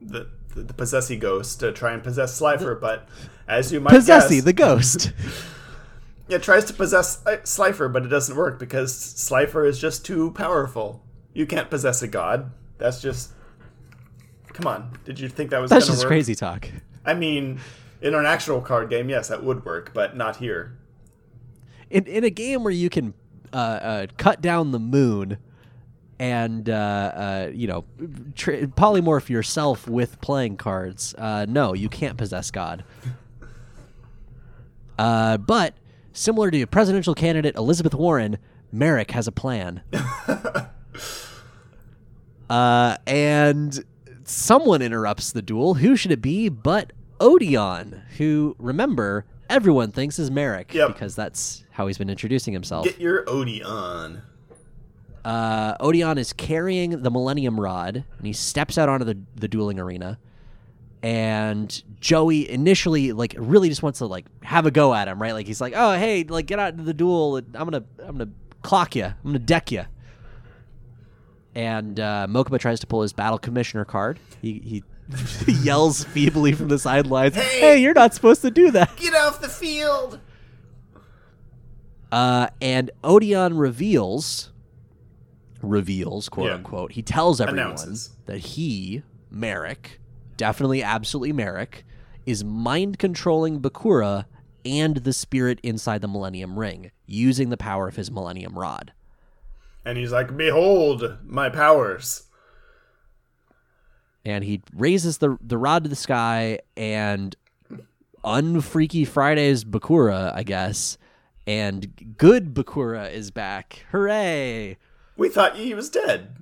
the the, the possessy ghost to try and possess Slifer, but as you might Possessy, guess, the ghost. it tries to possess uh, Slifer, but it doesn't work because Slifer is just too powerful. You can't possess a god. That's just Come on. Did you think that was That's just work? crazy talk. I mean, in an actual card game, yes, that would work, but not here. in in a game where you can uh, uh, cut down the moon and uh, uh, you know tr- polymorph yourself with playing cards, uh, no, you can't possess God. Uh, but similar to presidential candidate Elizabeth Warren, Marik has a plan. uh, and someone interrupts the duel. Who should it be but Odion, who, remember, everyone thinks is Marik Yep. because that's how he's been introducing himself. Get your Odie on. uh, Odion is carrying the Millennium Rod, and he steps out onto the, the dueling arena. And Joey initially like really just wants to like have a go at him, right? Like he's like, "Oh, hey, like get out into the duel. I'm gonna I'm gonna clock you. I'm gonna deck you." And uh, Mokuba tries to pull his battle commissioner card. He he yells feebly from the sidelines, Hey! "Hey, you're not supposed to do that!" Get off the field! Uh, and Odion reveals, reveals, quote Yeah. unquote, he tells everyone Announces. that he, Marik, definitely, absolutely Marik, is mind controlling Bakura and the spirit inside the Millennium Ring using the power of his Millennium Rod. And he's like, Behold my powers. And he raises the the rod to the sky and unfreaky Fridays Bakura, I guess, and good Bakura is back. Hooray! We thought he was dead.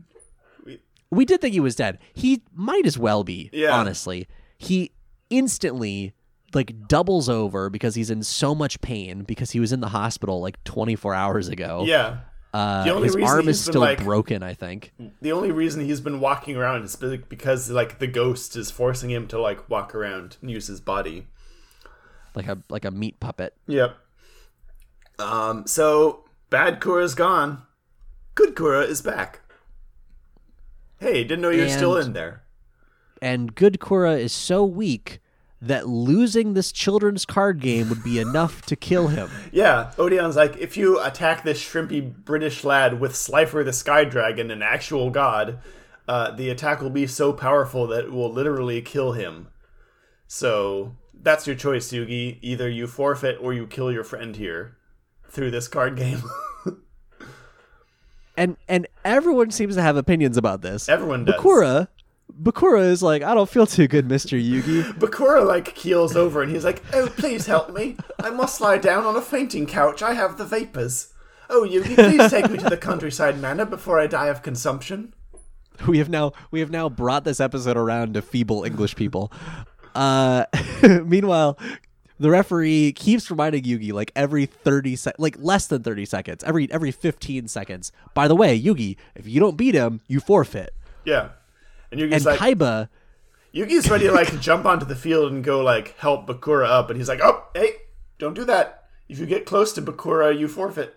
We did think he was dead. He might as well be, Yeah. honestly. He instantly like doubles over because he's in so much pain because he was in the hospital like 24 hours ago. Yeah. Uh, his arm is still like- broken, I think. The only reason he's been walking around is because like the ghost is forcing him to like walk around and use his body. Like a like a meat puppet. Yep. Um. So bad Kura's gone. Good Kura is back. Hey, didn't know you're still in there. And good Kura is so weak that losing this children's card game would be enough to kill him. Yeah, Odion's like, if you attack this shrimpy British lad with Slifer the Sky Dragon, an actual god, uh, the attack will be so powerful that it will literally kill him. So that's your choice, Yugi. Either you forfeit or you kill your friend here through this card game. And and everyone seems to have opinions about this. Everyone does. Bakura Bakura is like, I don't feel too good, Mr. Yugi. Bakura like keels over and he's like, "Oh, please help me! I must lie down on a fainting couch. I have the vapors. Oh, Yugi, please take me to the countryside manor before I die of consumption." we have now we have now brought this episode around to feeble English people. Uh, meanwhile, the referee keeps reminding Yugi like every thirty sec, like less than thirty seconds, every every fifteen seconds. By the way, Yugi, if you don't beat him, you forfeit. Yeah, and And Yugi's like, Kaiba, Yugi's ready to like jump onto the field and go like help Bakura up, and he's like, "Oh, hey, don't do that. If you get close to Bakura, you forfeit."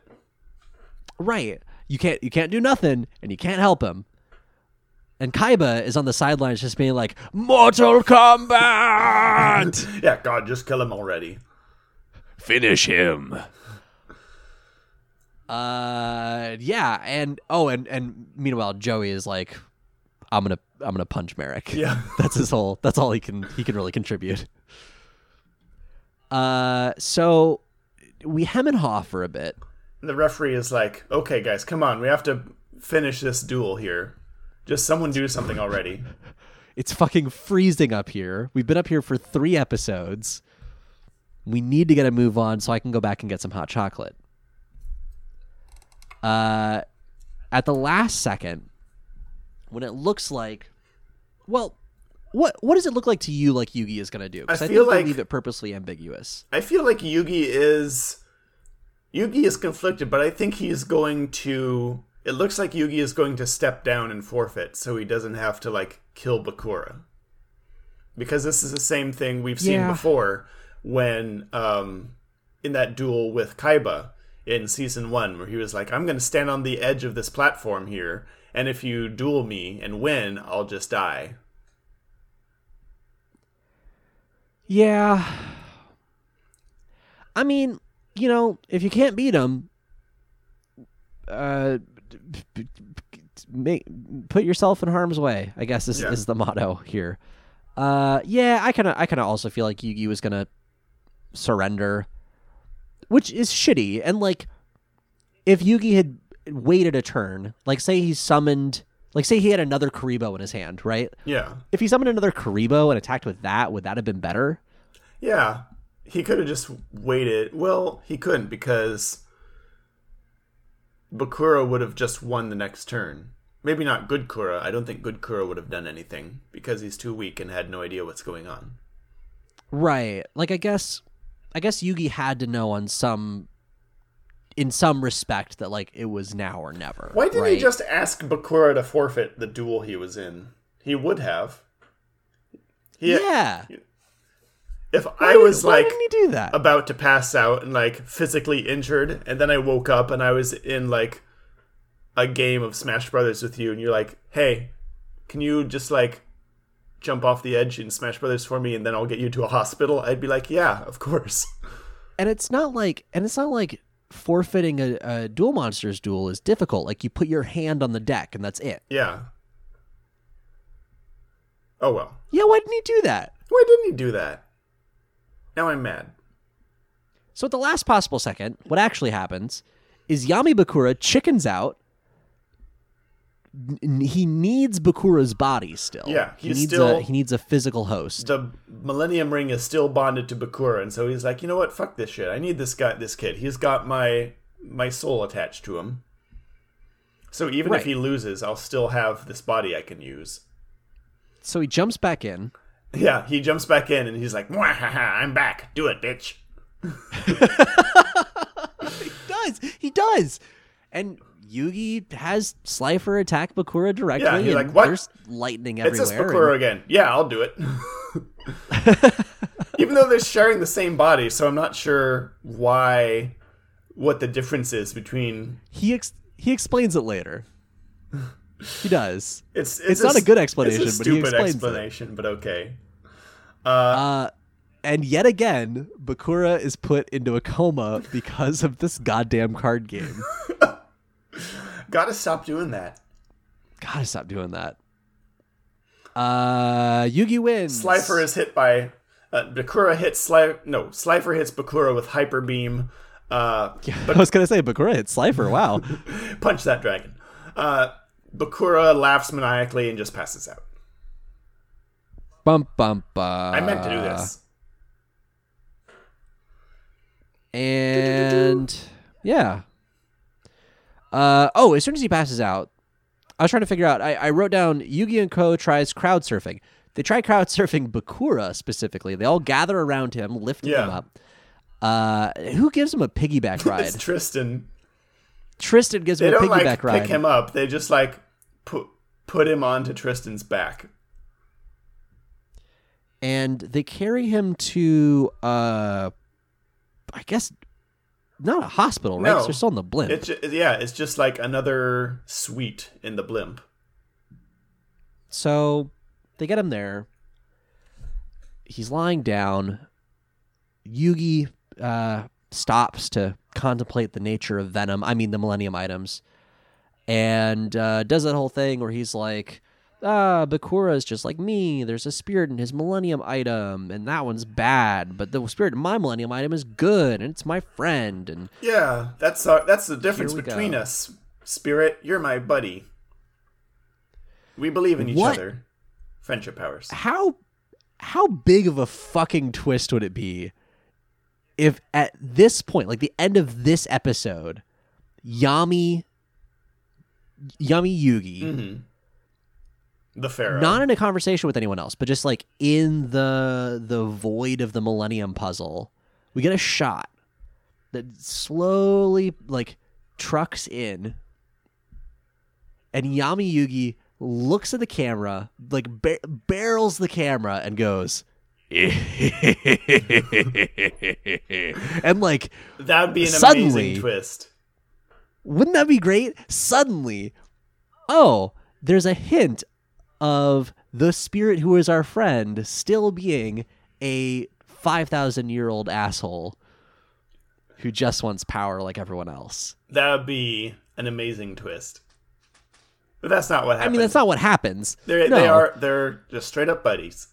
right? You can't you can't do nothing, and you can't help him. And Kaiba is on the sidelines, just being like, "Mortal Kombat, Yeah, God, just kill him already. finish him." Uh, yeah, and oh, and and meanwhile, Joey is like, "I'm gonna I'm gonna punch Marik." Yeah. that's his whole. That's all he can he can really contribute. Uh, so we hem and haw for a bit. The referee is like, "Okay, guys, come on. We have to finish this duel here. Just someone do something already." It's fucking freezing up here. We've been up here for three episodes. We need to get a move on so I can go back and get some hot chocolate. Uh, at the last second, when it looks like, well, what what does it look like to you? Like Yugi is gonna do? 'Cause I I, feel like- leave it purposely ambiguous. I feel like Yugi is Yugi is conflicted, but I think he's going to it looks like Yugi is going to step down and forfeit so he doesn't have to like kill Bakura. Because this is the same thing we've seen Yeah. before when um in that duel with Kaiba in season 1 where he was like I'm going to stand on the edge of this platform here and if you duel me and win, I'll just die. Yeah. I mean, you know, if you can't beat them, uh, make put yourself in harm's way. I guess is, Yeah. is the motto here. Uh, yeah, I kind of, I kind of also feel like Yugi was gonna surrender, which is shitty. And like, if Yugi had waited a turn, like say he summoned, like say he had another Kuriboh in his hand, right? Yeah. If he summoned another Kuriboh and attacked with that, would that have been better? Yeah, he could have just waited. Well, he couldn't because Bakura would have just won the next turn. Maybe not Good Kura. I don't think Good Kura would have done anything because he's too weak and had no idea what's going on. Right. Like I guess I guess Yugi had to know on some in some respect that like it was now or never. Why didn't right? he just ask Bakura to forfeit the duel he was in? He would have. He, Yeah. If Why I was why like he do that? about to pass out and like physically injured and then I woke up and I was in like a game of Smash Brothers with you and you're like, "Hey, can you just like jump off the edge in Smash Brothers for me and then I'll get you to a hospital?" I'd be like, "Yeah, of course." and it's not like and it's not like forfeiting a, a duel monsters duel is difficult. Like you put your hand on the deck and that's it. Yeah. Oh well. Yeah, why didn't he do that? Why didn't he do that? Now I'm mad. So at the last possible second, what actually happens is Yami Bakura chickens out, he needs Bakura's body still. Yeah, he needs still- a he needs a physical host. the Millennium Ring is still bonded to Bakura, and so he's like, you know what? Fuck this shit. I need this guy, this kid. He's got my my soul attached to him. So even Right. if he loses, I'll still have this body I can use. So he jumps back in. Yeah, he jumps back in and he's like, I'm back. Do it, bitch." He does. He does. And Yugi has Slifer attack Bakura directly. Yeah, he's like, "What? There's lightning everywhere. It's. Bakura and- again. Yeah, I'll do it. Even though they're sharing the same body, so I'm not sure why, what the difference is between. he ex- he explains it later. He does. It's it's, It's not a good explanation, it's a but he stupid explains it. explanation, but okay. Uh, and yet again, Bakura is put into a coma because of this goddamn card game. Gotta stop doing that. Gotta stop doing that. Uh, Yugi wins. Slifer is hit by uh, Bakura hits Slifer. no Slifer hits Bakura with hyper beam. Uh, yeah, but- I was gonna say Bakura hit Slifer. Wow. punch that dragon. Uh, Bakura laughs maniacally and just passes out. bum bum bum. I meant to do this. And yeah. Uh oh, as soon as he passes out, I was trying to figure out. I, I wrote down Yugi and Ko tries crowd surfing. They try crowd surfing Bakura specifically. They all gather around him, lifting him up. Uh, who gives him a piggyback ride? It's Tristan. Tristan gives They him a don't piggyback like ride. pick him up. They just like put put him onto Tristan's back. and they carry him to uh I guess not a hospital, right? No. they're still in the blimp. It's ju- yeah, it's just like another suite in the blimp. So they get him there. He's lying down. Yugi uh, stops to contemplate the nature of Venom. I mean, the Millennium items, and uh, does that whole thing where he's like, "Ah, Bakura is just like me. There's a spirit in his Millennium item, and that one's bad, but the spirit in my Millennium item is good, and it's my friend." And Yeah, that's our, that's the difference between go. us. Spirit, you're my buddy. We believe in each What? other. Friendship powers. how how big of a fucking twist would it be if at this point like the end of this episode yami yami yugi hmm The Pharaoh. not in a conversation with anyone else but just like in the the void of the millennium puzzle we get a shot that slowly like trucks in and yami yugi looks at the camera like bar- barrels the camera and goes and like that would be an Suddenly- amazing twist. wouldn't that be great? Suddenly, oh, there's a hint of the spirit who is our friend still being a 5,000 year old asshole who just wants power like everyone else. That would be an amazing twist. But that's not what happens. I mean, that's not what happens. They're, no. They are. They're just straight up buddies.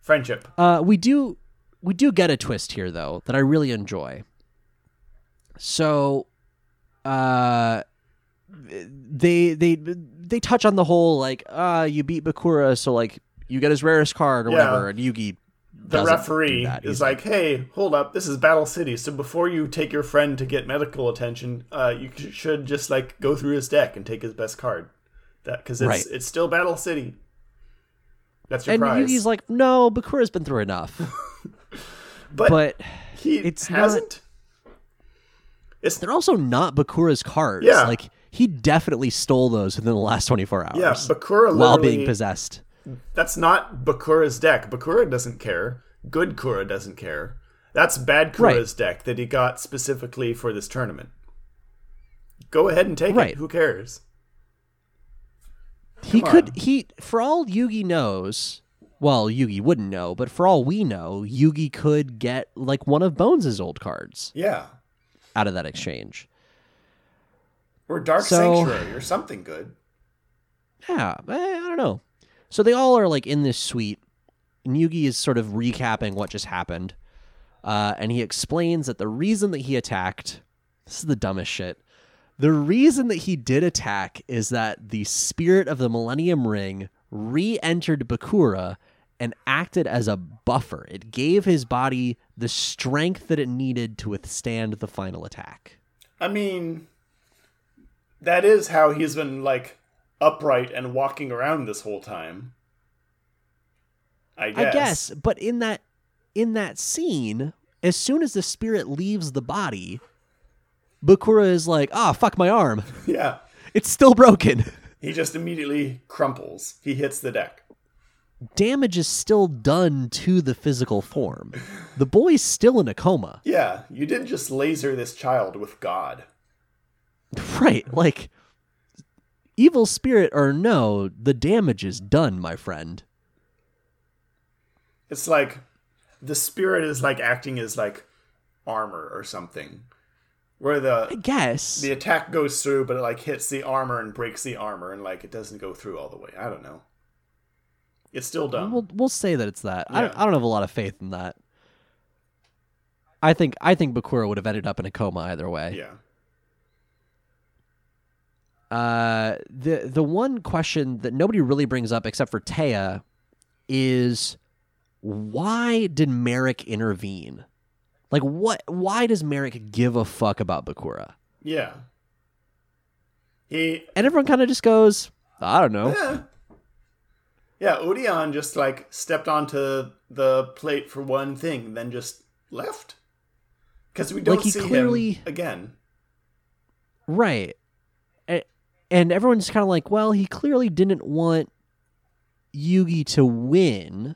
Friendship. Uh, we do we do get a twist here though that I really enjoy. So, uh, they they they touch on the whole like uh you beat Bakura so like you get his rarest card or Yeah. whatever and Yugi The referee is like, "Hey, hold up! This is Battle City. So before you take your friend to get medical attention, uh, you should just like go through his deck and take his best card. That because it's Right. it's still Battle City. That's your and prize. Yugi's like no Bakura's been through enough but, but he it's not- hasn't. It's they're also not Bakura's cards Yeah. like he definitely stole those within the last 24 hours yeah, Bakura while being possessed That's not Bakura's deck. Bakura doesn't care. Good Kura doesn't care. That's bad Kura's deck that he got specifically for this tournament. Go ahead and take Right. it. Who cares? He Come could he for all Yugi knows. Well, Yugi wouldn't know, but for all we know, Yugi could get like one of Bones' old cards Yeah. out of that exchange. Or Dark So- Sanctuary or something good. Yeah, eh, I don't know. So they all are like in this suite, and Yugi is sort of recapping what just happened. Uh, and he explains that the reason that he attacked this is the dumbest shit. The reason that he did attack is that the spirit of the Millennium Ring re entered Bakura and acted as a buffer. It gave his body the strength that it needed to withstand the final attack. I mean, that is how he's been like upright and walking around this whole time. I guess. I guess, but in that in that scene, as soon as the spirit leaves the body, Bakura is like, "Ah, fuck my arm. Yeah. It's still broken." He just immediately crumples. He hits the deck. Damage is still done to the physical form. The boy's still in a coma. Yeah, you didn't just laser this child with God. Right, like evil spirit or no, the damage is done, my friend. It's like the spirit is like acting as like armor or something. Where I the guess. the attack goes through but it like hits the armor and breaks the armor and like it doesn't go through all the way. I don't know. It's still dumb. We'll we'll say that it's that. I, don't, I don't have a lot of faith in that. I think I think Bakura would have ended up in a coma either way. yeah. Uh, the the one question that nobody really brings up except for Téa is why did Marik intervene? Like what? Why does Marik give a fuck about Bakura? Yeah. He And everyone kind of just goes, I don't know. Yeah. Yeah, Odion just like stepped onto the plate for one thing, then just left. Because we don't Like, see clearly- him again. Right. And everyone's kind of like, well, he clearly didn't want Yugi to win.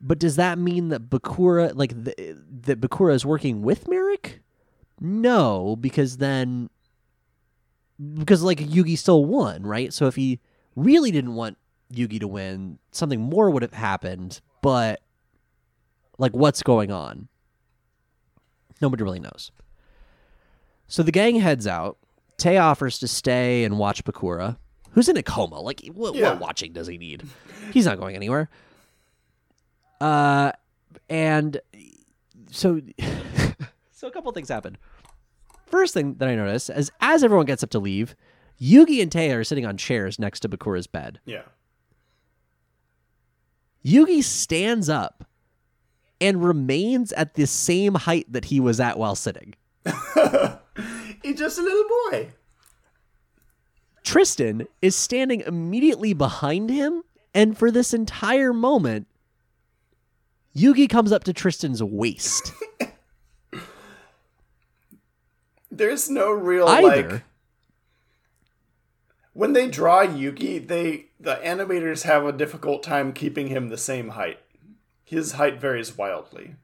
But does that mean that Bakura, like, th- that Bakura is working with Marik? No, because then, because like Yugi still won, right? So if he really didn't want Yugi to win, something more would have happened. But, like, what's going on? Nobody really knows. So the gang heads out. Tay offers to stay and watch Bakura, who's in a coma. Like, what, Yeah. what watching does he need? He's not going anywhere. Uh, and so, so a couple things happen. First thing that I notice is as everyone gets up to leave, Yugi and Tay are sitting on chairs next to Bakura's bed. Yeah. Yugi stands up and remains at the same height that he was at while sitting. He's just a little boy. Tristan is standing immediately behind him, and for this entire moment, Yugi comes up to Tristan's waist. There's no real Either. like when they draw Yugi, they the animators have a difficult time keeping him the same height. His height varies wildly.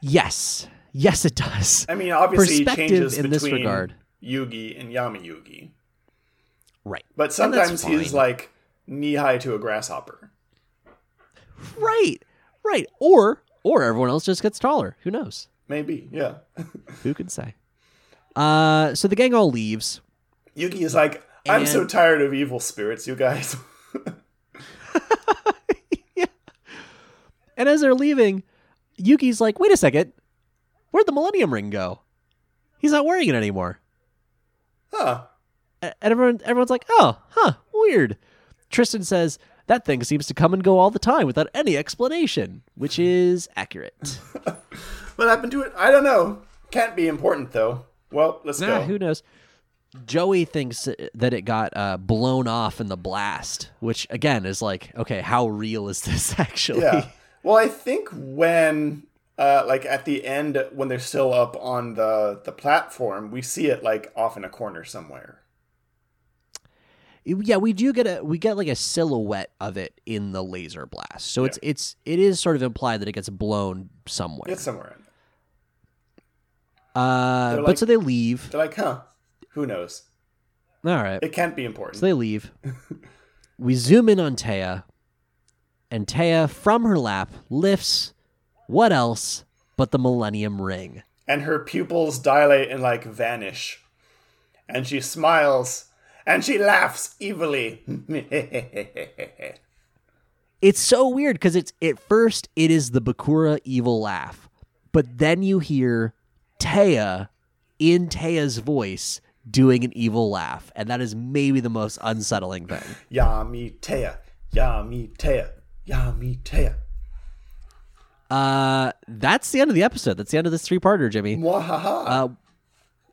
Yes. Yes, it does. I mean, obviously Perspective changes in this regard. Yugi and Yami Yugi. Right. But sometimes he's like knee high to a grasshopper. Right. Right. Or or everyone else just gets taller. Who knows? Maybe, yeah. Who can say? Uh so the gang all leaves. Yugi is like, I'm so tired of evil spirits, you guys. yeah. And as they're leaving, Yugi's like, wait a second. Where'd the Millennium Ring go? He's not wearing it anymore. huh. And everyone, everyone's like, oh, huh, weird. Tristan says, that thing seems to come and go all the time without any explanation, which is accurate. What happened to it? I don't know. Can't be important though. Well, let's nah, go. who knows? Joey thinks that it got uh, blown off in the blast, which again is like, okay, how real is this actually? yeah. Well, I think when uh like at the end when they're still up on the the platform, we see it like off in a corner somewhere. yeah we do get a we get like a silhouette of it in the laser blast. So it's it's it is sort of implied that it gets blown somewhere. It's somewhere uh they're but so they leave. They're like, huh, who knows? all right. It can't be important. so they leave. We zoom in on Téa and Téa from her lap lifts what else but the millennium ring and her pupils dilate and like vanish. And she smiles and she laughs evilly. it's so weird because it's at first it is the bakura evil laugh but then you hear Téa in Téa's voice doing an evil laugh, and that is maybe the most unsettling thing. Yami Téa, Yami Téa, Yami Téa. Uh, that's the end of the episode. That's the end of this three-parter, Jimmy. Mwahaha. Uh,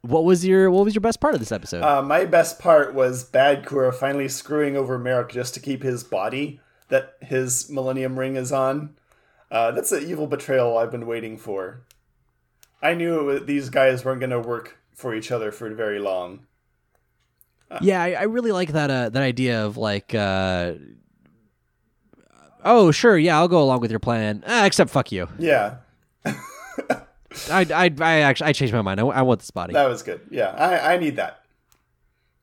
what was your what was your best part of this episode? Uh, my best part was Bad Kura finally screwing over Marik just to keep his body that his Millennium Ring is on. Uh, that's an evil betrayal I've been waiting for. I knew these guys weren't going to work for each other for very long. yeah, I, I really like that uh, that idea of like, uh, oh sure, yeah, I'll go along with your plan, uh, except fuck you. Yeah, I, I, I actually I changed my mind. I, I want this body. that was good. Yeah, I, I need that.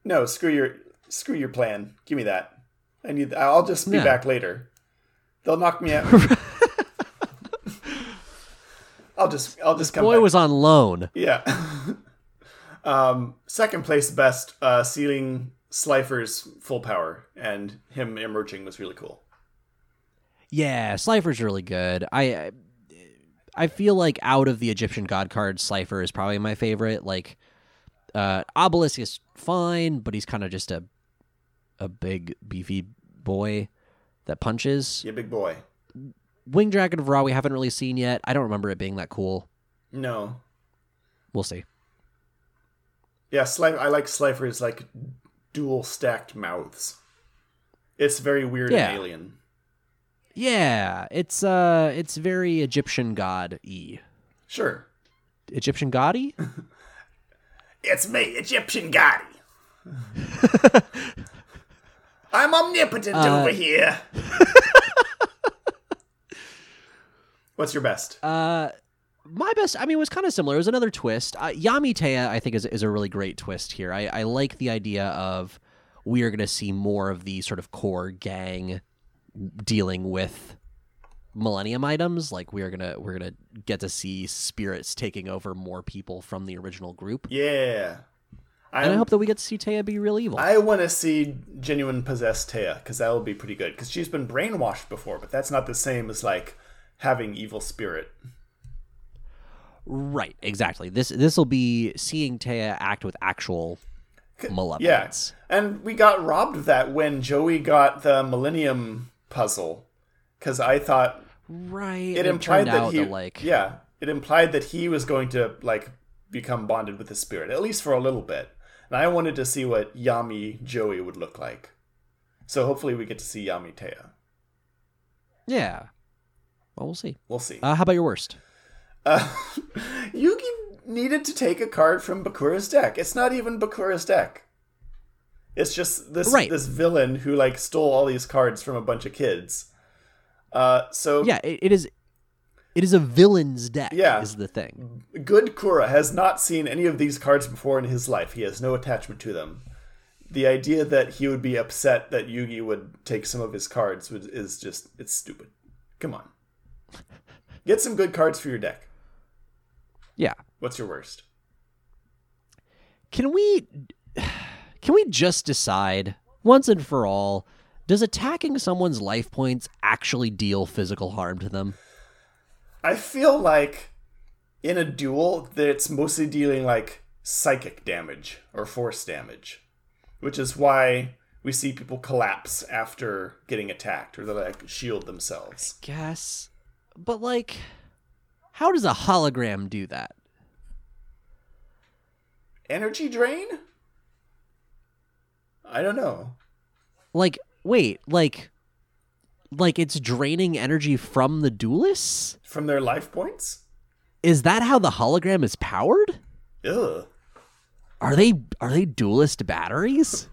No, screw your screw your plan. Give me that. I need. I'll just be Yeah. back later. They'll knock me out. I'll just I'll just come Boy back. was on loan. Yeah. um, second place best, uh, sealing Slifer's full power and him emerging was really cool. Yeah, Slifer's really good. I I- feel like out of the Egyptian god cards, Slifer is probably my favorite. Like uh Obelisk is fine, but he's kind of just a a big beefy boy that punches. Yeah, big boy. Wing Dragon of Ra we haven't really seen yet. I don't remember it being that cool. No. We'll see. Yeah, Slifer. I like Slifer's like dual stacked mouths. It's very weird Yeah. and alien. Yeah, it's uh it's very Egyptian god y. Sure. Egyptian god? It's me, Egyptian Gotti. I'm omnipotent over here. What's your best? Uh, my best. I mean, it was kind of similar. It was another twist. Uh, Yami Téa, I think, is is a really great twist here. I, I like the idea of we are going to see more of the sort of core gang dealing with millennium items. Like we are gonna we're gonna get to see spirits taking over more people from the original group. yeah. And I hope that we get to see Téa be real evil. I want to see genuine possessed Téa because that would be pretty good. Because she's been brainwashed before, but that's not the same as like having evil spirit. right, exactly. This this will be seeing Téa act with actual Yeah, and we got robbed of that when Joey got the Millennium puzzle. Because I thought Right. it implied turned that he, that, like yeah, it implied that he was going to like become bonded with the spirit at least for a little bit. And I wanted to see what Yami Joey would look like. So hopefully we get to see Yami Téa. yeah. Well, we'll see. We'll see. Uh, how about your worst? Uh, Yugi needed to take a card from Bakura's deck. It's not even Bakura's deck. It's just this Right. this villain who like stole all these cards from a bunch of kids. Uh, so Yeah, it, it is. It is a villain's deck. Yeah. is the thing. good Kura has not seen any of these cards before in his life. He has no attachment to them. The idea that he would be upset that Yugi would take some of his cards is just it's stupid. Come on. Get some good cards for your deck. Yeah. What's your worst? Can we? Can we just decide once and for all? Does attacking someone's life points actually deal physical harm to them? I feel like in a duel that it's mostly dealing like psychic damage or force damage, which is why we see people collapse after getting attacked or they like shield themselves. I Guess, but like, how does a hologram do that? Energy drain? I don't know. Like, wait, like, like it's draining energy from the duelists? From their life points? Is that how the hologram is powered? Ugh. Are they are they duelist batteries?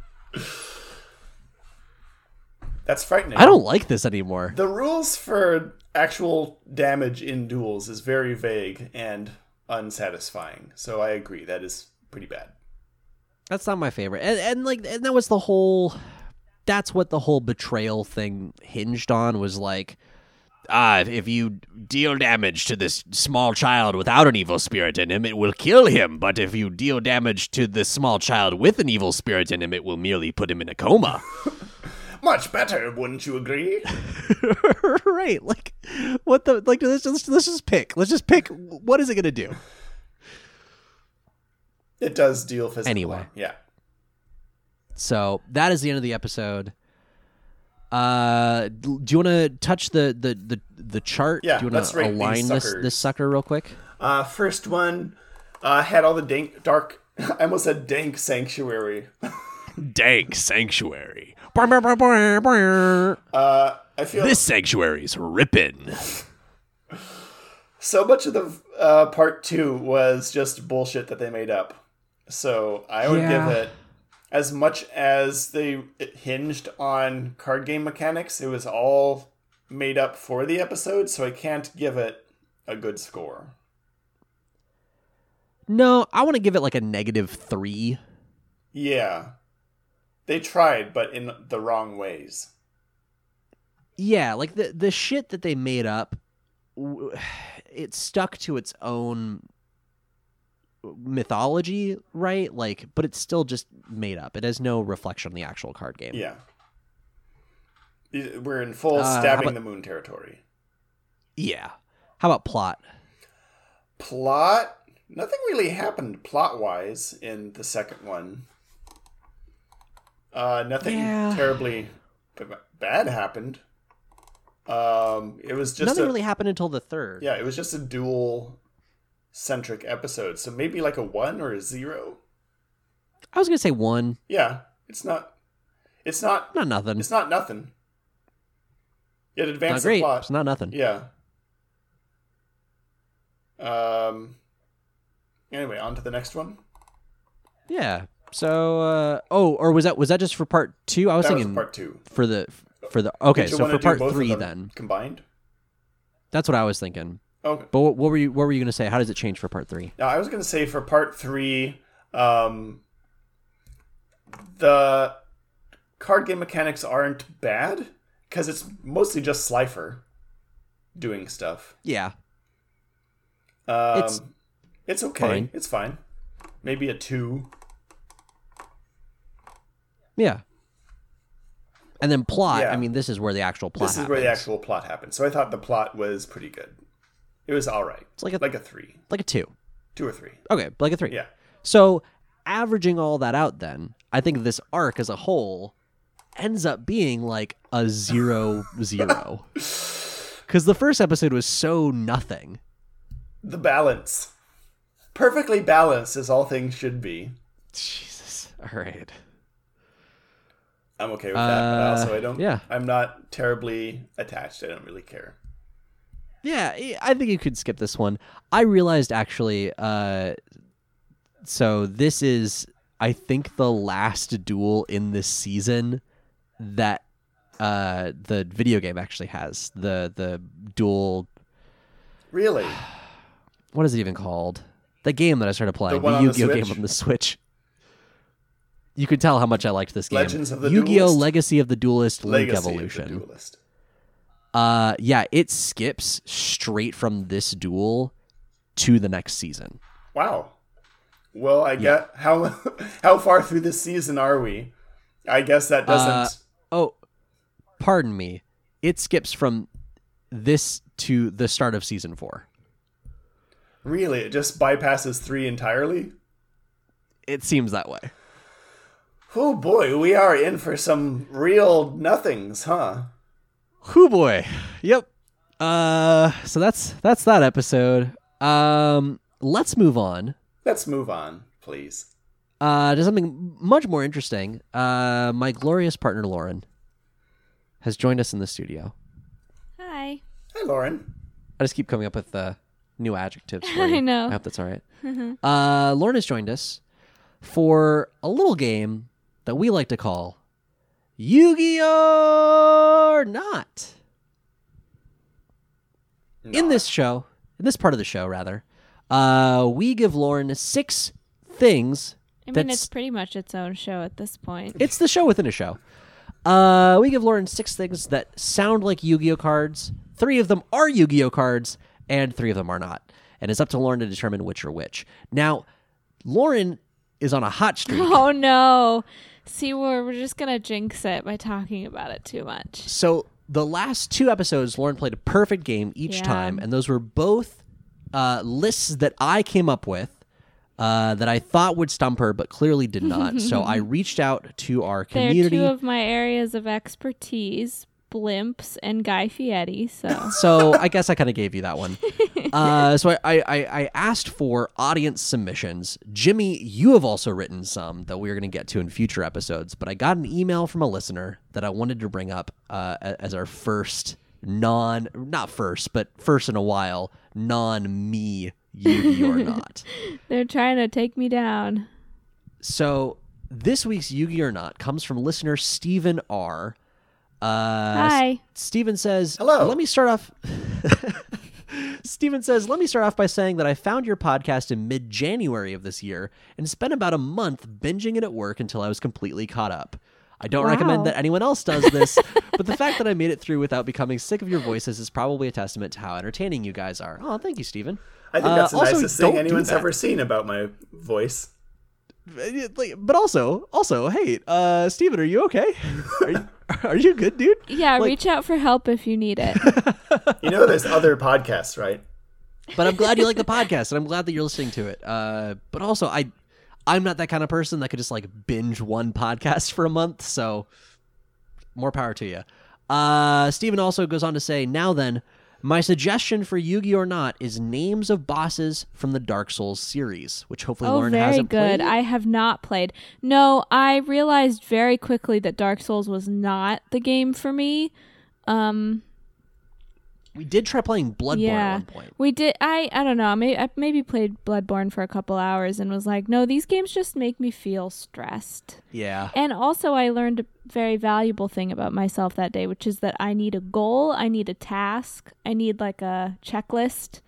That's frightening. I don't like this anymore. The rules for actual damage in duels is very vague and unsatisfying. So I agree. That is pretty bad. That's not my favorite. And, and like and that was the whole that's what the whole betrayal thing hinged on was like ah if you deal damage to this small child without an evil spirit in him it will kill him but if you deal damage to this small child with an evil spirit in him it will merely put him in a coma Much better, wouldn't you agree? right like what the like let's just let's just pick let's just pick what is it going to do It does deal physical. Anyway. harm, Yeah. So that is the end of the episode. Uh, do you want to touch the, the the the chart? Yeah, Do you want let's to align this this sucker real quick? Uh, first one uh, had all the dank, dark. I almost said dank sanctuary. Dank sanctuary. Uh, I feel This sanctuary's ripping. so much of the uh, part two was just bullshit that they made up. So I would Yeah. give it as much as they it hinged on card game mechanics. It was all made up for the episode, so I can't give it a good score. No, I want to give it like a negative three. Yeah, they tried, but in the wrong ways. Yeah, like the the shit that they made up, it stuck to its own mythology, right? Like, but it's still just made up. It has no reflection on the actual card game. Yeah. We're in full Uh, stabbing about- the moon territory. Yeah. How about plot? Plot? Nothing really happened plot wise in the second one. Uh, nothing Yeah. terribly bad happened. Um, it was just Nothing a, really happened until the third. yeah, it was just a duel centric episode. So maybe like a one or a zero. I was gonna say one, Yeah, it's not. It's not. not nothing. It's not nothing. It not advanced the plot. It's not nothing. Yeah. Um. Anyway, on to the next one. Yeah. So, uh, oh, or was that was that just for part two? I was That was thinking part two. for the for the okay. So for part three, then combined. that's what I was thinking. Okay. But what, what were you what were you gonna say? How does it change for part three? Now I was going to say for part three, um, the card game mechanics aren't bad because it's mostly just Slifer doing stuff. Yeah. Um, It's it's okay. fine. It's fine. Maybe a two. Yeah. And then plot. Yeah. I mean, this is where the actual plot. this is where the actual plot happens. So I thought the plot was pretty good. It was all right. It's like a Like a three, like a two. two or three. Okay, like a three. Yeah. So averaging all that out, then I think this arc as a whole ends up being like a zero zero. Because the first episode was so nothing. The balance, perfectly balanced as all things should be. Jesus. All right. I'm okay with that, but Uh, also I don't. yeah. I'm not terribly attached. I don't really care. Yeah, I- think you could skip this one. I realized actually, uh, so this is, I think, the last duel in this season that uh, the video game actually has. The the duel. Really, What is it even called? The game that I started playing, the the Yu-Gi-Oh game on the Switch. You could tell how much I liked this game. Legends of the Yu-Gi-Oh! Duelist? Legacy of the Duelist, Link Legacy of the Evolution. Duelist. Uh, yeah, it skips straight from this duel to the next season. Wow. Well, I get how how far through this season are we? I guess that doesn't. Uh, Oh, pardon me. It skips from this to the start of season four. really, it just bypasses three entirely. It seems that way. Oh boy, we are in for some real nothings, huh? Whoo boy. Yep. Uh, so that's that's that episode. Um, let's move on. Let's move on, please. Uh, to something much more interesting. Uh, my glorious partner Lauren has joined us in the studio. Hi. Hi, Lauren. I just keep coming up with uh, new adjectives. For I know. I hope that's all right. uh, Lauren has joined us for a little game that we like to call Yu-Gi-Oh! or Not. In this show, in this part of the show, rather, uh, we give Lauren six things. I mean, it's pretty much its own show at this point. It's the show within a show. Uh, we give Lauren six things that sound like Yu-Gi-Oh cards. Three of them are Yu-Gi-Oh cards, and three of them are not. And it's up to Lauren to determine which are which. Now, Lauren is on a hot streak. oh no! See, we're we're just gonna jinx it by talking about it too much. So the last two episodes, Lauren played a perfect game each Yeah. time, and those were both uh, lists that I came up with uh, that I thought would stump her, but clearly did not. so I reached out to our community. They're two of my areas of expertise: blimps and Guy Fieri. So so I guess I kind of gave you that one. Uh, so I, I, I I asked for audience submissions. Jimmy, you have also written some that we are going to get to in future episodes. But I got an email from a listener that I wanted to bring up uh, as our first non, not first, but first in a while, non me Yugi or not. they're trying to take me down. So this week's Yugi or not comes from listener Stephen R. Uh, Hi. Steven says, Hello. Let me start off. Steven says, Let me start off by saying that I found your podcast in mid January of this year and spent about a month binging it at work until I was completely caught up. I don't recommend that anyone else does this, but the fact that I made it through without becoming sick of your voices is probably a testament to how entertaining you guys are. Oh, thank you, Steven. I think Uh, that's the also, nicest thing anyone's ever seen about my voice. Like, but also, also, hey, uh, Steven, are you okay? Are you, are you good, dude? Yeah, Like- reach out for help if you need it. You know, there's other podcasts, right? But I'm glad you like the podcast, and I'm glad that you're listening to it. Uh, but also, I, I'm not that kind of person that could just like binge one podcast for a month. So, more power to you. Uh, Steven also goes on to say, now then, my suggestion for Yugi or not is names of bosses from the Dark Souls series, which hopefully oh, Lauren very hasn't good. played. I have not played. No, I realized very quickly that Dark Souls was not the game for me. Um, we did try playing Bloodborne yeah, at one point. we did. I I don't know. Maybe I maybe played Bloodborne for a couple hours and was like, no, these games just make me feel stressed. Yeah. And also, I learned a very valuable thing about myself that day, which is that I need a goal, I need a task, I need like a checklist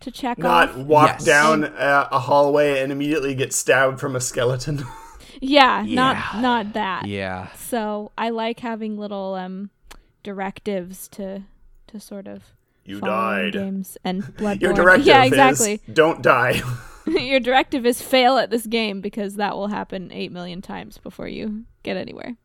to check Not off. walk Yes. down uh, a hallway and immediately get stabbed from a skeleton. Yeah, Yeah. not not that. Yeah. So I like having little um directives to to sort of You died. games and Bloodborne. Your directive yeah, is don't die. Your directive is fail at this game because that will happen eight million times before you get anywhere.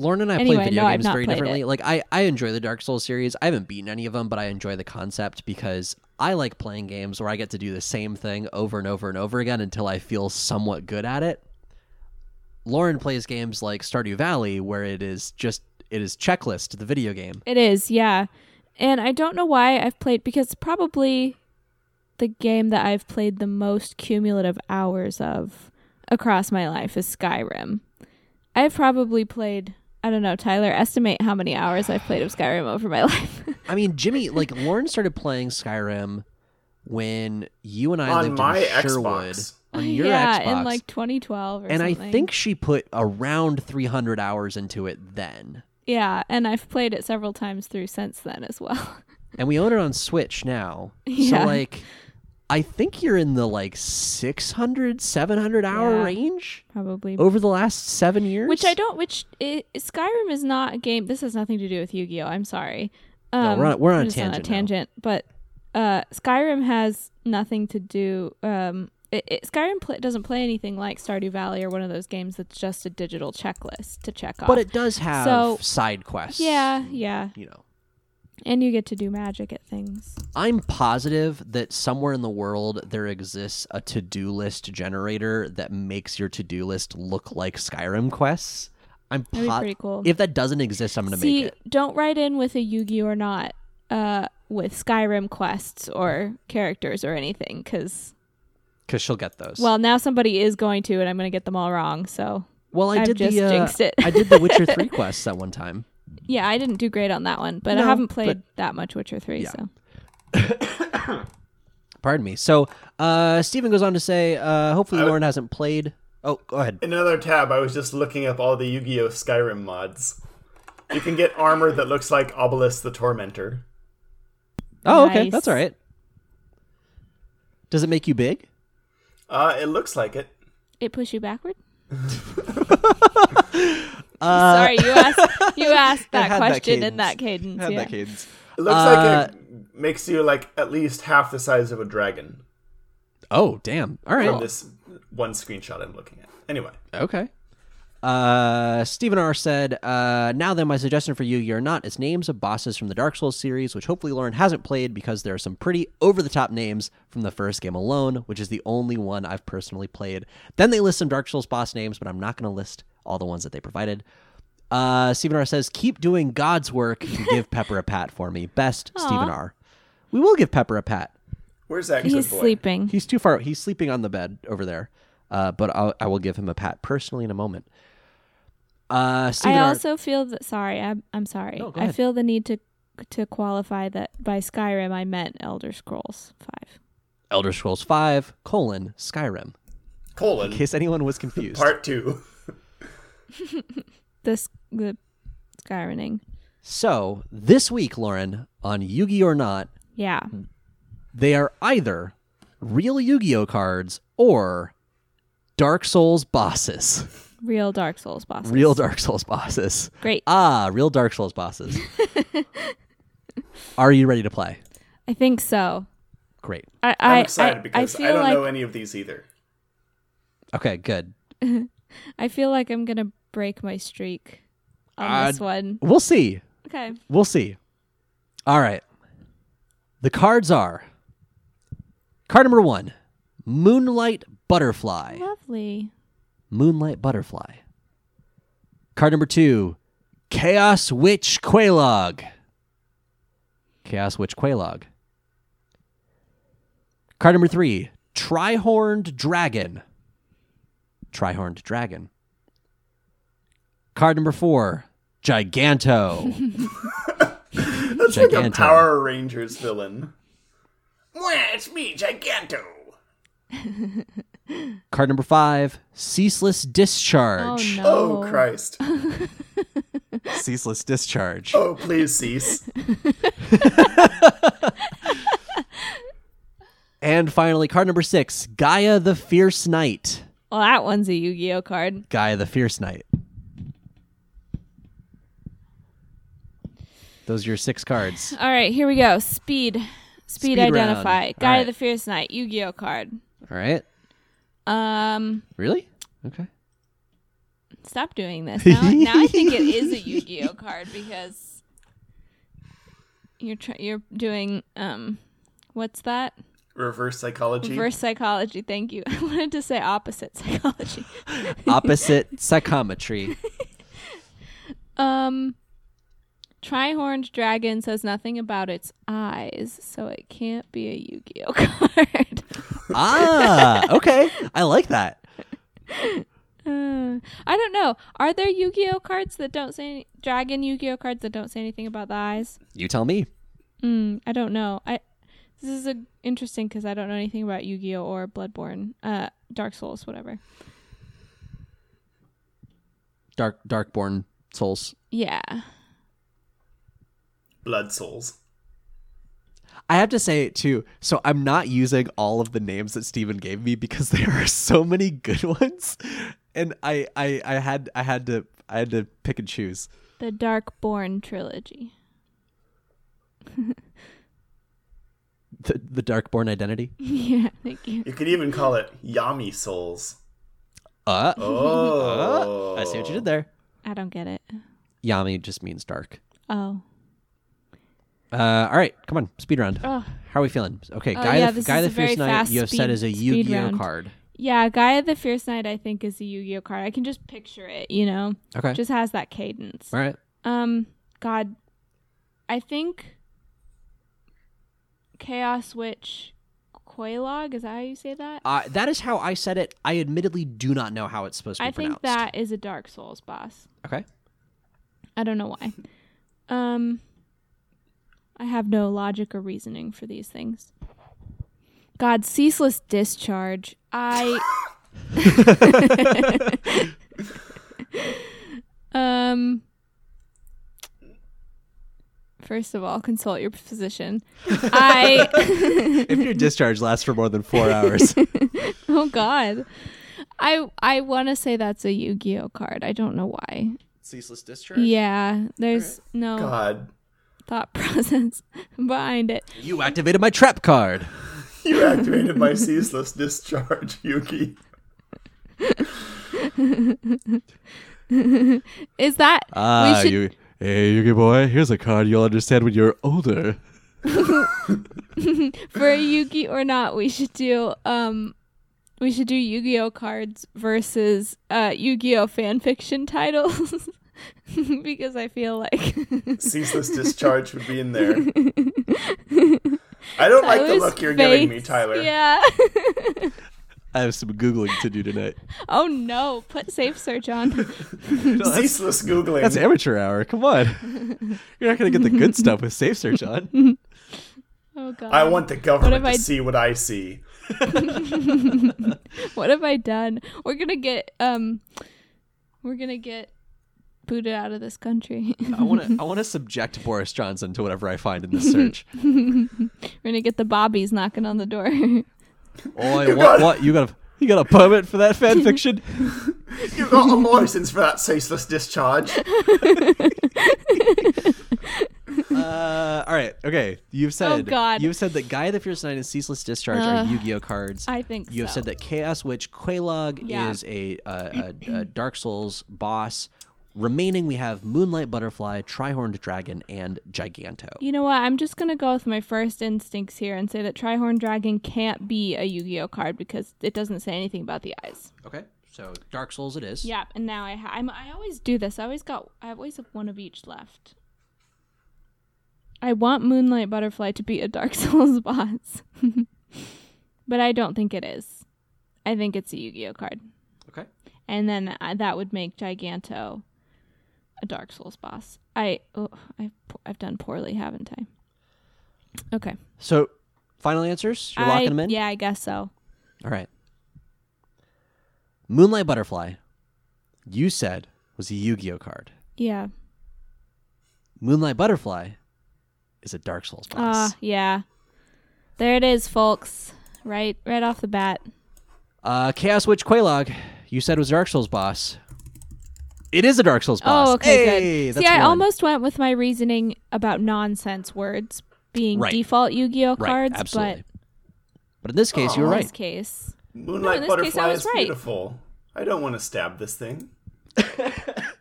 Lauren and I Anyway, play video no, games very differently. it. Like I, I enjoy the Dark Souls series. I haven't beaten any of them, but I enjoy the concept because I like playing games where I get to do the same thing over and over and over again until I feel somewhat good at it. Lauren plays games like Stardew Valley where it is just it is checklist the video game. It is, yeah. And I don't know why I've played because probably the game that I've played the most cumulative hours of across my life is Skyrim. I've probably played I don't know, Tyler, estimate how many hours I've played of Skyrim over my life. I mean, Jimmy, like Lauren started playing Skyrim when you and I On lived my in Sherwood Xbox. on your yeah, Xbox. in like 2012 or and I think she put around 300 hours into it then. Yeah, and I've played it several times through since then as well. and we own it on Switch now. Yeah. So like I think you're in the like 600 700 hour Yeah. range Probably over the last 7 years. Which I don't. Which it, Skyrim is not a game. This has nothing to do with Yu-Gi-Oh. I'm sorry. No, Um, we're on- we're on a tangent now. tangent, but uh, Skyrim has nothing to do. Um, it, it, Skyrim doesn't play anything like Stardew Valley or one of those games that's just a digital checklist to check off. But it does have So- side quests. yeah, yeah, You know. and you get to do magic at things. I'm positive that somewhere in the world there exists a to-do list generator that makes your to-do list look like Skyrim quests. I'm po- pretty cool. If that doesn't exist, I'm going to See, make it. don't write in with a Yu-Gi or not. Uh, with Skyrim quests or characters or anything, because Cuz she'll get those. well, now somebody is going to, and I'm going to get them all wrong. So well, I I've did just the uh, it. I did the Witcher 3 quests at one time. Yeah, I didn't do great on that one, but I haven't played but- that much Witcher 3, Yeah. so. Pardon me. So, uh, Stephen goes on to say, uh, hopefully I- Lauren hasn't played. Oh, go ahead. In another tab, I was just looking up all the Yu-Gi-Oh! Skyrim mods. You can get armor that looks like Obelisk the Tormentor. Oh, okay. Nice. That's all right. Does it make you big? Uh, it looks like it. It push you backward? Uh, Sorry, you asked you asked that had that question in that cadence. Had yeah. that cadence. It looks Uh, like it makes you like at least half the size of a dragon Oh, damn. All right. from this one screenshot I'm looking at. Anyway, Okay. Uh, Stephen R said, uh, "Now then, my suggestion for you, you're not is names of bosses from the Dark Souls series, which hopefully Lauren hasn't played because there are some pretty over the top names from the first game alone, which is the only one I've personally played. Then they list some Dark Souls boss names, but I'm not going to list all the ones that they provided." Uh, Stephen R says, "Keep doing God's work and give Pepper a pat for me. Best, Stephen R. We will give Pepper a pat. Where's that He's boy? sleeping. He's too far. He's sleeping on the bed over there. Uh, but I'll, I will give him a pat personally in a moment. Uh, Stephen I R- also feel that. Sorry, I'm, I'm sorry. No, go I feel the need to to qualify that by Skyrim I meant Elder Scrolls Five. Elder Scrolls Five colon Skyrim. Colon. In case anyone was confused. Part two. This the Skyriming. so this week, Lauren, on Yugi or not, Yeah. they are either real Yu-Gi-Oh cards or Dark Souls bosses. Real Dark Souls bosses. Real Dark Souls bosses. Great. Ah, real Dark Souls bosses. are you ready to play? I think so. Great. I I'm excited I, because I I, don't like know any of these either. Okay, good. I feel like I'm gonna break my streak on Uh, this one. We'll see. Okay. We'll see. All right. The cards are card number one Moonlight Butterfly. Lovely. Moonlight Butterfly. Card number two Chaos Witch Quelaag. Chaos Witch Quelaag. Card number three Trihorned Dragon. Trihorned Dragon. Card number four Giganto. That's like a Power Rangers villain. Mwah, it's me, Giganto. Card number five, Ceaseless Oh Discharge. no. Oh, Christ. Ceaseless Discharge. Oh, please cease. And finally, card number six, Gaia the Fierce Knight. Well, that one's a Yu-Gi-Oh card. Gaia the Fierce Knight. Those are your six cards. All right, here we go. Speed. Speed, Speed identify. round. Guy All right. of the Fierce Knight. Yu-Gi-Oh card. All right. Um, Really? Okay. stop doing this. Now, now I think it is a Yu-Gi-Oh card because you're tr- you're doing um, what's that? Reverse psychology. Reverse psychology. Thank you. I wanted to say opposite psychology. Opposite psychometry. Um, Trihorned Dragon says nothing about its eyes, so it can't be a Yu-Gi-Oh card. ah, okay. I like that. Uh, I don't know. Are there Yu-Gi-Oh cards that don't say any- Dragon Yu-Gi-Oh cards that don't say anything about the eyes? You tell me. Mm, I don't know. I this is a, interesting because I don't know anything about Yu-Gi-Oh or Bloodborne, uh, Dark Souls, whatever. Dark Darkborn Souls. Yeah. Blood Souls. I have to say too, so I'm not using all of the names that Steven gave me because there are so many good ones. And I, I, I had I had to I had to pick and choose. The Darkborn trilogy. The the Darkborn identity. yeah, thank you. You could even call it Yami Souls. Uh, Oh. I see what you did there. I don't get it. Yami just means dark. Oh. Uh, all right, come on, speed round. Oh. How are we feeling? Okay, Oh, Guy yeah, the, Guy the Fierce Knight. You have said is a speed Yu-Gi-Oh card. Yeah, Gaia the Fierce Knight I think is a Yu-Gi-Oh card. I can just picture it, you know. Okay, Just has that cadence. all right. Um god I think Chaos Witch Quelaag, is that how you say that? Uh, that is how I said it. I admittedly do not know how it's supposed to be I think that is a Dark Souls boss. Okay. I don't know why. Um I have no logic or reasoning for these things. God, ceaseless discharge. I um First of all, consult your physician. I if your discharge lasts for more than four hours, Oh god. I I want to say that's a Yu-Gi-Oh card. I don't know why. ceaseless discharge. Yeah, there's no God. Thought process behind it. You activated my trap card. You activated my ceaseless discharge, Yugi. Is that Ah, we should you, hey, Yugi boy, here's a card you'll understand when you're older. for a Yugi or not? We should do um, we should do Yu-Gi-Oh cards versus uh Yu-Gi-Oh fan fiction titles because I feel like Ceaseless discharge would be in there. I don't like the look you're giving me. Tyler. Yeah. I have some googling to do tonight. oh no! Put safe search on. Ceaseless googling. That's amateur hour. Come on, you're not gonna get the good stuff with safe search on. Oh god. I want the government to I- see what I see. What have I done? We're gonna get um, we're gonna get booted out of this country. I want to. I want to subject Boris Johnson to whatever I find in this search. we're gonna get the bobbies knocking on the door. Oh, You what? got- What? You got a? You got a permit for that fan fiction? You got a license for that ceaseless discharge. Uh, all right. Okay. You've said. Oh, God. You've said that Guy the Fierce Knight and Ceaseless Discharge Ugh. are Yu-Gi-Oh cards. I think You have so. said that Chaos Witch Quelaag Yeah. is a, uh, a, a Dark Souls boss. Remaining, we have Moonlight Butterfly, Trihorned Dragon, and Giganto. You know what? I'm just gonna go with my first instincts here and say that Trihorn Dragon can't be a Yu-Gi-Oh card because it doesn't say anything about the eyes. Okay. So Dark Souls it is. Yeah, and now I ha- I'm, I always do this. I always got I always have one of each left. I want Moonlight Butterfly to be a Dark Souls boss, but I don't think it is. I think it's a Yu-Gi-Oh card, Okay. and then uh, that would make Giganto a Dark Souls boss. I oh, I've I've done poorly, haven't I? Okay, So, final answers? You're I, locking them in? Yeah, I guess so. All right. Moonlight Butterfly, you said was a Yu-Gi-Oh card. Yeah. Moonlight Butterfly is a Dark Souls boss. Ah, yeah. There it is, folks. Right, right off the bat. Uh, Chaos Witch Quelaag, you said was Dark Souls boss. It is a Dark Souls boss. Oh, okay, Hey, good. that's See, I one. almost went with my reasoning about nonsense words being Right. default Yu-Gi-Oh right, cards, absolutely. But in this case, you were but in right. this case, Moonlight in this case, I butterfly was is right. beautiful. I don't want to stab this thing.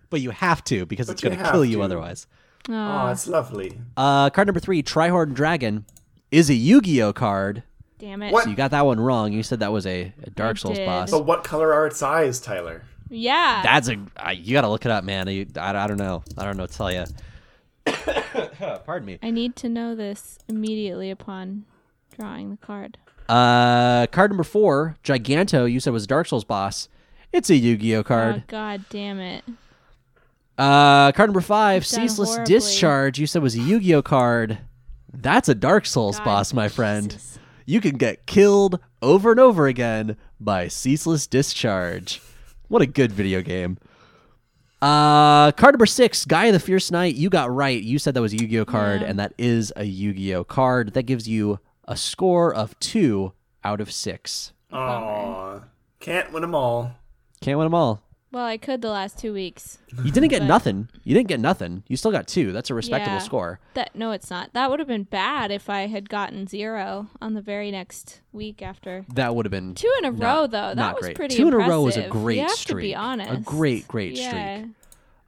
But you have to because But it's going to kill you otherwise. Oh, oh, it's lovely. Uh, card number three, Trihorn Dragon, is a Yu-Gi-Oh card. damn it. What? So you got that one wrong. You said that was a, a Dark I Souls did. boss. But what color are its eyes, Tyler? Yeah. That's a uh, you got to look it up, man. You, I, I don't know. I don't know what to tell you. Pardon me. I need to know this immediately upon drawing the card. Uh, card number four, Giganto. You said was Dark Souls boss. It's a Yu-Gi-Oh Oh card. god damn it. Uh, card number five, You've Ceaseless horribly. Discharge. You said was a Yu-Gi-Oh card. That's a Dark Souls God, boss, my friend. Jesus. You can get killed over and over again by Ceaseless Discharge. What a good video game. Uh, card number six, Gaia the Fierce Knight. You got right. You said that was a Yu-Gi-Oh card, Yeah. and that is a Yu-Gi-Oh card. That gives you a score of two out of six. Aw, can't win them all. Can't win them all. Well, I could the last two weeks. You didn't get But- nothing. You didn't get nothing. You still got two. That's a respectable Yeah. score. That no, it's not. That would have been bad if I had gotten zero on the very next week after. That would have been Two in a not- row, though. That not was great. pretty. Two in a row was a impressive. great you have streak. To be honest, A great, great yeah. streak.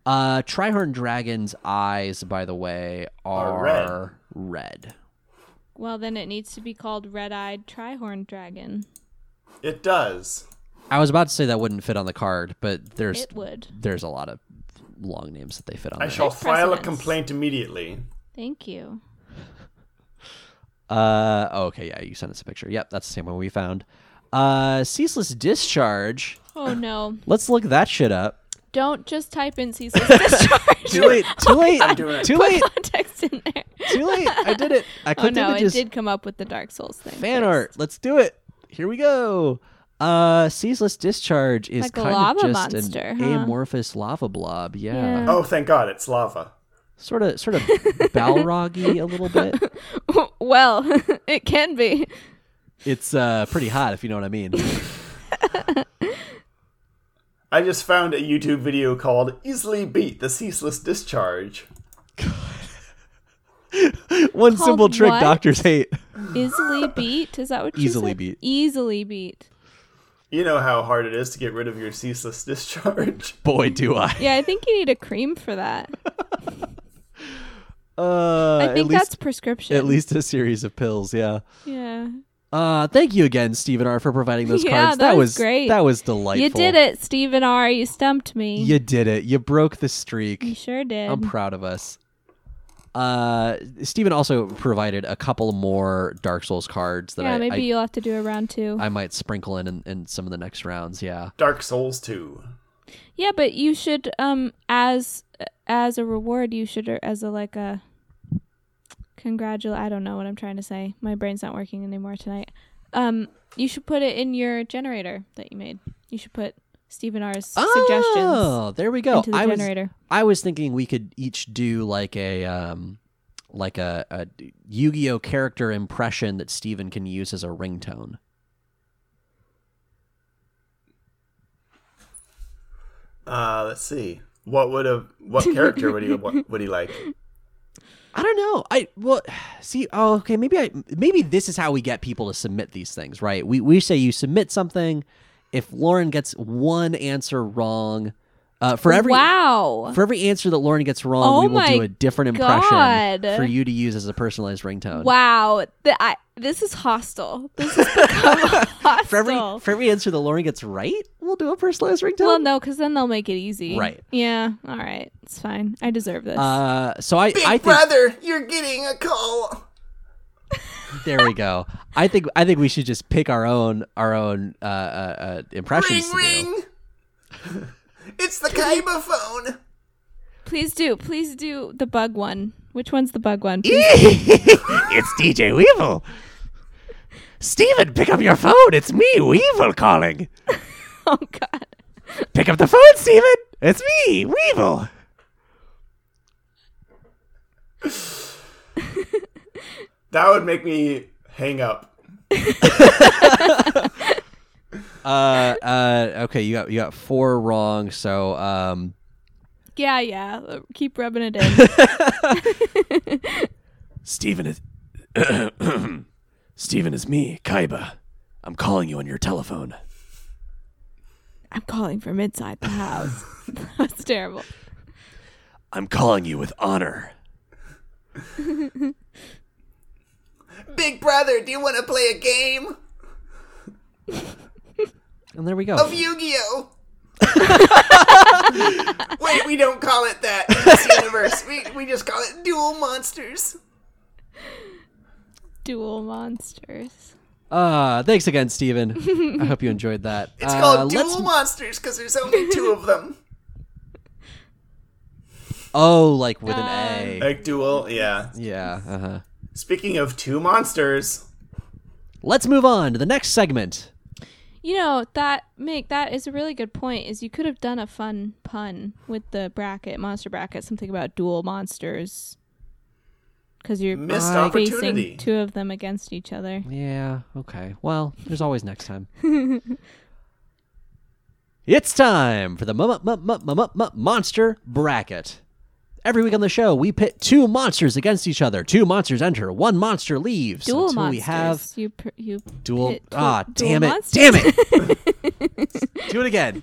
Uh, Trihorn Dragon's eyes, by the way, are, Are red. red. Well, then it needs to be called Red-Eyed Trihorn Dragon. It does. I was about to say that wouldn't fit on the card, but there's It would. there's a lot of long names that they fit on I there. shall There's file a precedence. complaint immediately. Thank you. Uh, oh, okay, yeah, you sent us a picture. Yep, that's the same one we found. Uh, Ceaseless Discharge. Oh no! Let's look that shit up. Don't just type in ceaseless discharge. Too late. Too late. I'm doing it. Too Put late. context in there. Too late. I did it. I couldn't. Oh clicked no! images. It did come up with the Dark Souls thing. fan first. art. Let's do it. Here we go. Uh, ceaseless discharge is Like a kind lava of just monster, an huh? amorphous lava blob. Yeah, Yeah. Oh, thank God, it's lava. sort of, sort of Balroggy a little bit. well, it can be. It's uh pretty hot if you know what I mean. I just found a YouTube video called "Easily Beat the Ceaseless Discharge." One simple trick what? doctors hate. Easily beat. Is that what you Easily said? beat. Easily beat. You know how hard it is to get rid of your ceaseless discharge. Boy, do I. Yeah, I think you need a cream for that. Uh, I at think least, that's prescription. at least a series of pills. Yeah. Yeah. Uh, thank you again, Stephen R, for providing those Yeah, cards. that was was great. That was delightful. You did it, Stephen R. You stumped me. You did it. You broke the streak. You sure did. I'm proud of us. Uh, Stephen also provided a couple more Dark Souls cards that yeah, I, maybe I, you'll have to do a round two. I might sprinkle in, in in some of the next rounds. Yeah. Dark Souls 2. yeah, but you should um as as a reward you should as a like a congratulate I don't know what I'm trying to say. My brain's not working anymore tonight. Um you should put it in your generator that you made. You should put Stephen R's suggestions Oh, there we go. into the I was. I was thinking we could each do like a um like a, a Yu-Gi-Oh character impression that Stephen can use as a ringtone. Uh, let's see. What would have what character would he what, would he like? I don't know. I well see. Oh, okay. Maybe I maybe this is how we get people to submit these things, right? We we say you submit something. If Lauren gets one answer wrong, uh, for every wow. for every answer that Lauren gets wrong, Oh we will do a different impression God. for you to use as a personalized ringtone. Wow. The, I, this is hostile. This has become hostile. For every for every answer that Lauren gets right, we'll do a personalized ringtone. well, no, because then they'll make it easy. Right. Yeah. All right. It's fine. I deserve this. Uh, so I Big I think brother, you're getting a call. There we go. I think I think we should just pick our own our own uh, uh, uh, impressions. Ring to do. ring. it's the Kaiba phone. Please do. Please do the bug one. Which one's the bug one? It's DJ Weevil. Steven, pick up your phone. It's me, Weevil, calling. oh God. Pick up the phone, Steven. It's me, Weevil. That would make me hang up. Uh, uh, okay, you got you got four wrong. So, um, Yeah, yeah. Keep rubbing it in. Stephen is Steven is me, Kaiba. I'm calling you on your telephone. I'm calling from inside the house. That's terrible. I'm calling you with honor. Big brother, do you want to play a game And there we go. of Yu-Gi-Oh? Wait, we don't call it that in this universe. We we just call it Duel Monsters. Dual monsters. Uh, thanks again, Steven. I hope you enjoyed that. It's Uh, called let's- Monsters because there's only two of them. Oh, like with Uh, an A. Like dual, yeah. Yeah. Uh huh. Speaking of two monsters, Let's move on to the next segment. You know that make that is a really good point. Is you could have done a fun pun with the bracket monster bracket, something about dual monsters, because you're Missed uh, facing two of them against each other. Yeah. Okay. Well, there's always next time. it's time for the mu- mu- mu- monster bracket. Every week on the show, we pit two monsters against each other. Two monsters enter, one monster leaves. Dual until monsters. we have you pr- you dual. pit ah, dual damn it! monsters. Damn it! Do it again.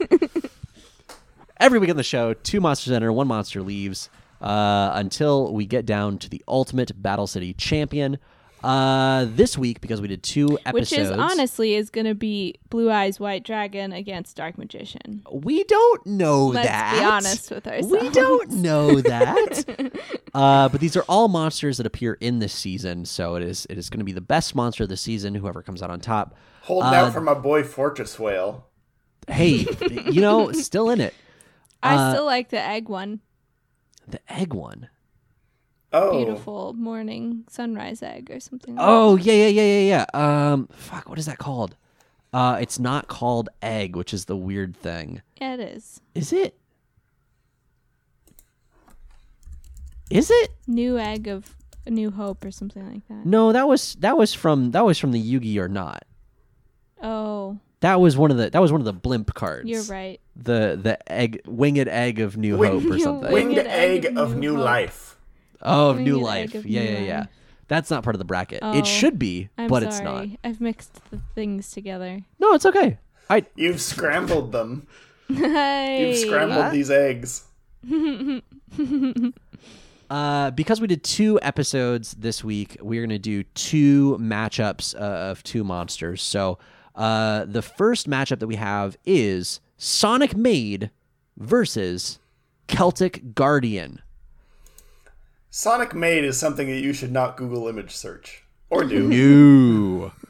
Every week on the show, two monsters enter, one monster leaves. Uh, until we get down to the ultimate Battle City champion. Uh, this week, because we did two episodes, Which is honestly is going to be Blue Eyes White Dragon against Dark Magician. we don't know Let's that. be honest with ourselves. We don't know that. uh, but these are all monsters that appear in this season, so it is it is going to be the best monster of the season. Whoever comes out on top. holding Uh, out for my boy Fortress Whale. Hey, you know, still in it. I Uh, still like the egg one. The egg one. Oh, Beautiful morning sunrise egg or something. Like that. Oh yeah, yeah, yeah, yeah, yeah. Um, fuck, what is that called? Uh, it's not called egg, which is the weird thing. Yeah, it is. Is it? Is it? New egg of New Hope or something like that. No, that was that was from that was from the Yugi or not. Oh, That was one of the that was one of the blimp cards. you're right. The the egg winged egg of New Wing- Hope or something. winged Winged egg egg of of new new life. Oh, of New Life. of Yeah, New yeah, yeah. Life. That's not part of the bracket. Oh, it should be, I'm but sorry. it's not. I've mixed the things together. No, it's okay. I You've scrambled them. Hey. You've scrambled these eggs. Uh, because we did two episodes this week, we're going to do two matchups uh, of two monsters. So uh, the first matchup that we have is Sonic Maid versus Celtic Guardian. Sonic Maid is something that you should not Google image search. Or do. New.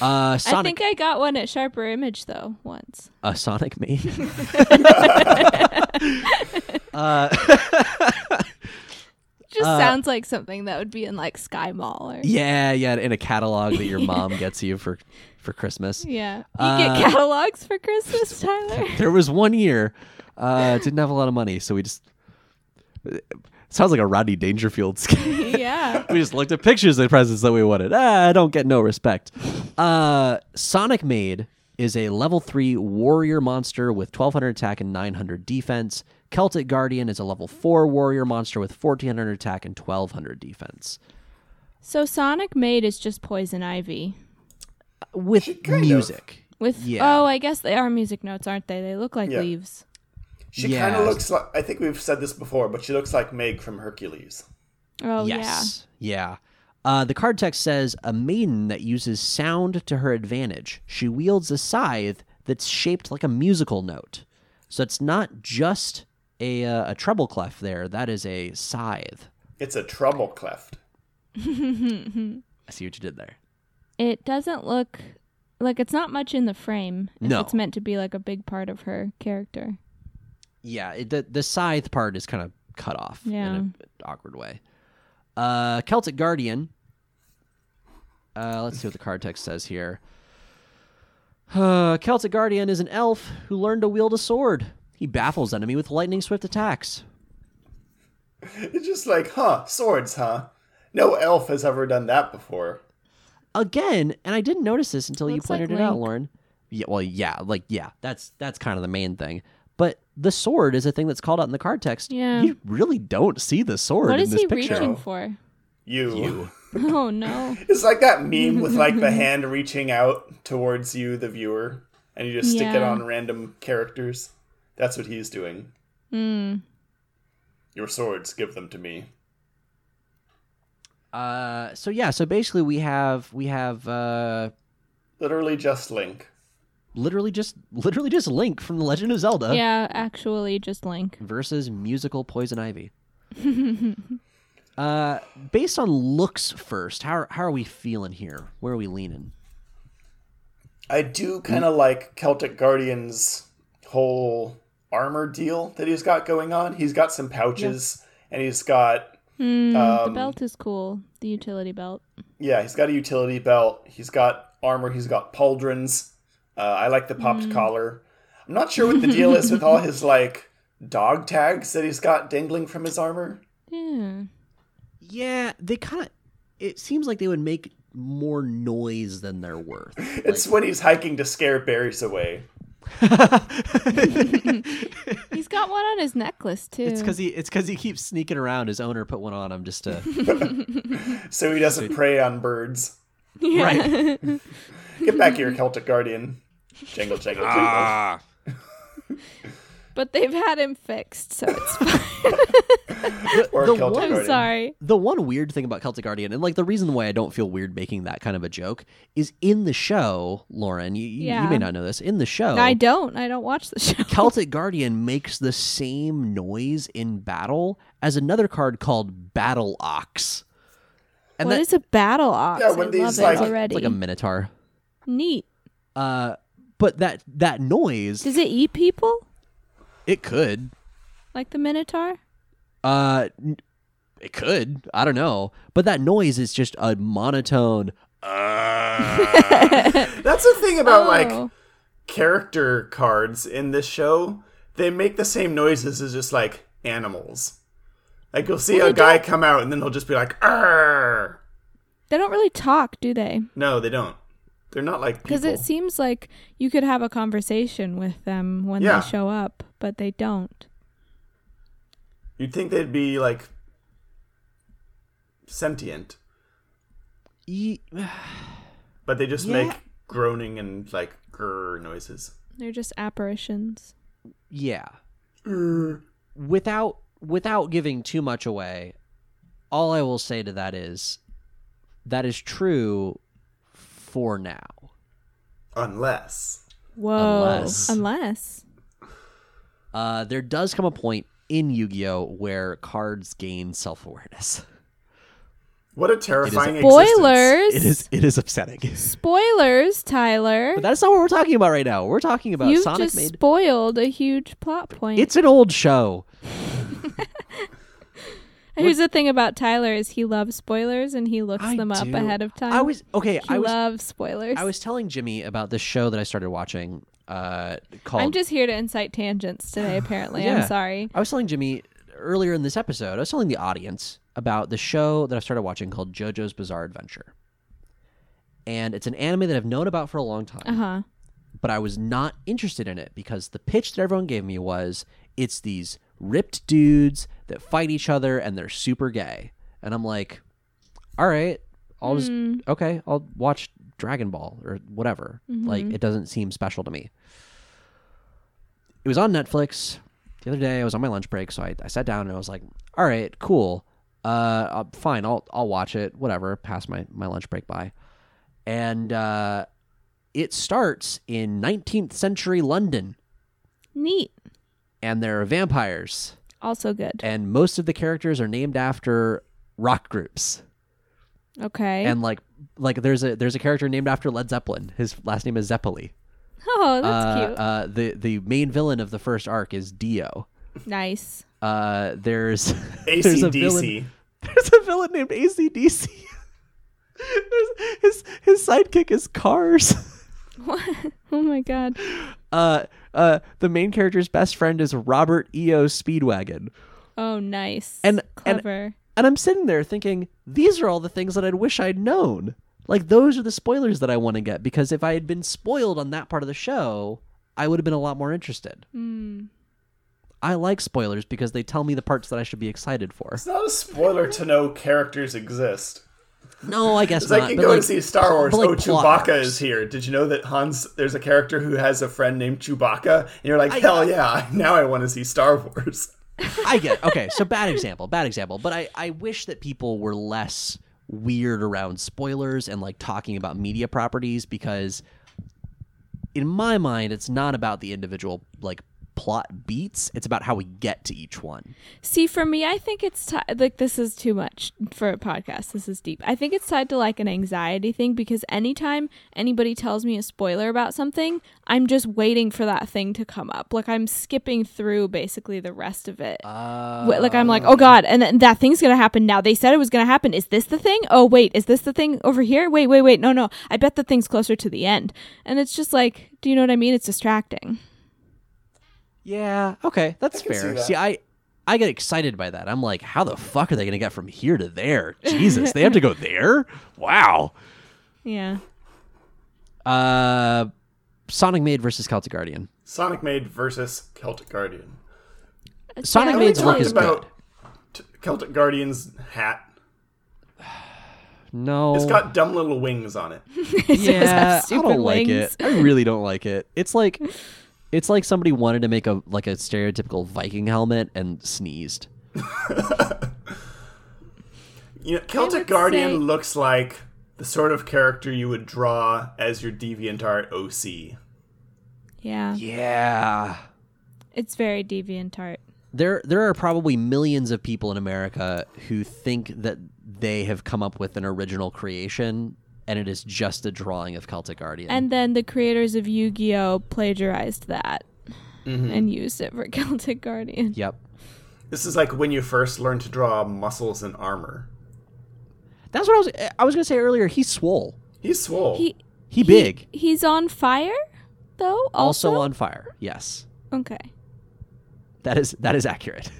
Uh, I think I got one at Sharper Image though once. a Sonic Maid. uh, Just Uh, sounds like something that would be in like SkyMall or yeah, yeah, in a catalog that your mom gets you for for Christmas. yeah. You Uh, get catalogs for Christmas, Tyler. There was one year, uh, didn't have a lot of money, so we just. It sounds like a Rodney Dangerfield skit. yeah. we just looked at pictures of presents that we wanted. Ah, I don't get no respect. Uh, Sonic Maid is a level three warrior monster with 1200 attack and 900 defense. Celtic Guardian is a level four warrior monster with 1400 attack and 1200 defense. So Sonic Maid is just Poison Ivy. With kind of. music. With Yeah. oh, I guess they are music notes, aren't they? They look like Yeah. leaves. She Yeah. kind of looks like. I think we've said this before, but she looks like Meg from Hercules. Oh yes. Yeah. Uh, the card text says a maiden that uses sound to her advantage. She wields a scythe that's shaped like a musical note. So it's not just a, uh, a treble clef there. That is a scythe. It's a treble cleft. I see what you did there. It doesn't look like it's not much in the frame. If No. it's meant to be like a big part of her character. Yeah, it, the the scythe part is kind of cut off Yeah. in an awkward way. Uh, Celtic Guardian. Uh, let's see what the card text says here. Uh, Celtic Guardian is an elf who learned to wield a sword. He baffles enemy with lightning swift attacks. It's just like, huh, swords, huh? No elf has ever done that before. Again, and I didn't notice this until you Looks like pointed it out, Link. Lauren. Yeah, well, yeah, like yeah, that's that's kind of the main thing. But the sword is a thing that's called out in the card text. Yeah. You really don't see the sword What in is this he picture. reaching for? You. Oh no. It's like that meme with like the hand reaching out towards you, the viewer, and you just stick it Yeah. on random characters. That's what he's doing. Hmm. Your swords, give them to me. Uh, so yeah, so basically we have we have uh, Literally just Link. Literally just literally just Link from the Legend of Zelda Yeah, actually just Link. versus musical Poison Ivy. uh, based on looks first, how how are we feeling here? Where are we leaning? I do kind of like Celtic Guardian's whole armor deal that he's got going on. He's got some pouches, and he's got the Um, belt is cool. The utility belt. yeah, he's got a utility belt. He's got armor. He's got pauldrons. Uh, I like the popped Hmm. collar. I'm not sure what the deal is with all his like dog tags that he's got dangling from his armor. Yeah. Yeah, they kind of. It seems like they would make more noise than they're worth. It's when he's hiking to scare berries away. He's got one on his necklace too. It's because he it's because he keeps sneaking around. His owner put one on him just to So he doesn't prey on birds. right. Get back here, Celtic Guardian. Jangle, jangle, jangle. Ah. but they've had him fixed, so it's fine. or the Celtic one- I'm sorry. The one weird thing about Celtic Guardian, and like the reason why I don't feel weird making that kind of a joke, is in the show, Lauren. You, you- you may not know this. In the show, I don't. I don't watch the show. Celtic Guardian makes the same noise in battle as another card called Battle Ox. And What that- is a battle ox? Yeah, when I these, love like- it already. it's like a minotaur. Neat. Uh, but that that noise, Does it eat people it could. like the minotaur? Uh, n- it could. I don't know. But that noise is just a monotone. That's the thing about like Oh. character cards in this show. They make the same noises as just like animals. Like you'll see a guy come out and then he'll just be like, "Arr!" They don't really talk, do they? No, they don't. They're not like Because it seems like you could have a conversation with them when Yeah. they show up, but they don't. You'd think they'd be like sentient, Ye- but they just Yeah. make groaning and like grr noises. They're just apparitions. Yeah. Without without giving too much away, all I will say to that is that is true for now. Unless. Whoa. Unless- Unless. Uh, there does come a point in Yu-Gi-Oh where cards gain self-awareness. What a terrifying existence. Spoilers. It is it is upsetting. Spoilers, Tyler. But that's not what we're talking about right now. We're talking about You've Sonic just made spoiled a huge plot point. It's an old show. Here's the thing about Tyler is he loves spoilers and he looks I them up do. ahead of time. I was okay, he I was loves spoilers. I was telling Jimmy about this show that I started watching uh called I'm just here to incite tangents today. Apparently, Yeah. I'm sorry. I was telling Jimmy earlier in this episode, I was telling the audience about the show that I've started watching called JoJo's Bizarre Adventure. And it's an anime that I've known about for a long time, Uh huh. but I was not interested in it because the pitch that everyone gave me was it's these ripped dudes that fight each other and they're super gay. And I'm like, all right, I'll just, okay, I'll watch Dragon Ball or whatever. Like, it doesn't seem special to me. It was on Netflix the other day. I was on my lunch break, so I, I sat down and I was like, "All right, cool, uh, uh, fine, I'll I'll watch it. Whatever." Pass my my lunch break by, and uh, it starts in 19th century London, Neat. and there are vampires, Also good. and most of the characters are named after rock groups, Okay. and like like there's a there's a character named after Led Zeppelin. His last name is Zeppeli. oh, that's uh, cute. Uh, the the main villain of the first arc is Dio. nice. Uh, there's there's a villain. ACDC. There's a villain named ACDC. His his sidekick is Kars. What? Oh my god. Uh, uh, the main character's best friend is Robert E.O. Speedwagon. Oh, nice. And- and- clever. And I'm sitting there thinking, these are all the things that I'd wish I'd known. Like those are the spoilers that I want to get because if I had been spoiled on that part of the show, I would have been a lot more interested. Hmm. I like spoilers because they tell me the parts that I should be excited for. It's not a spoiler to know characters exist. No, I guess It's not. like you go like, to see Star Wars. like oh, Chewbacca arcs. is here. Did you know that Hans? There's a character who has a friend named Chewbacca, and you're like, hell yeah! Now I want to see Star Wars. I get okay. So bad example, bad example. But I I wish that people were less weird around spoilers and like talking about media properties because in my mind it's not about the individual like plot beats it's about how we get to each one See, for me, I think it's ti like this is too much for a podcast. This is deep. I think it's tied to like an anxiety thing because anytime anybody tells me a spoiler about something, I'm just waiting for that thing to come up. Like I'm skipping through basically the rest of it. uh, like I'm like, oh god, and then that thing's gonna happen now. They said it was gonna happen. Is this the thing? Oh wait, is this the thing over here? Wait, wait, wait. No, no. I bet the thing's closer to the end. And it's just like, do you know what I mean? It's distracting. Yeah okay that's can see fair that. see i i get excited by that i'm like how the fuck are they gonna get from here to there jesus they have to go there wow Yeah. uh sonic maid versus celtic guardian Sonic Maid versus Celtic Guardian. Sonic Yeah, we Maid's look is about good t- Celtic Guardian's hat. no It's got dumb little wings on it. yeah, I don't like it. I really don't like it. It's like it's like somebody wanted to make a like a stereotypical Viking helmet and sneezed. You know, Celtic Guardian say- looks like the sort of character you would draw as your DeviantArt OC. Yeah. Yeah. It's very deviant art. There there are probably millions of people in America who think that they have come up with an original creation and it is just a drawing of Celtic Guardian. And then the creators of Yu-Gi-Oh plagiarized that mm-hmm. and used it for Celtic Guardian. yep. This is like when you first learn to draw muscles and armor. That's what I was I was going to say earlier, he's swole. He's swole. He He big. He's on fire though? Also Also, on fire. Yes. Okay. That is that is accurate.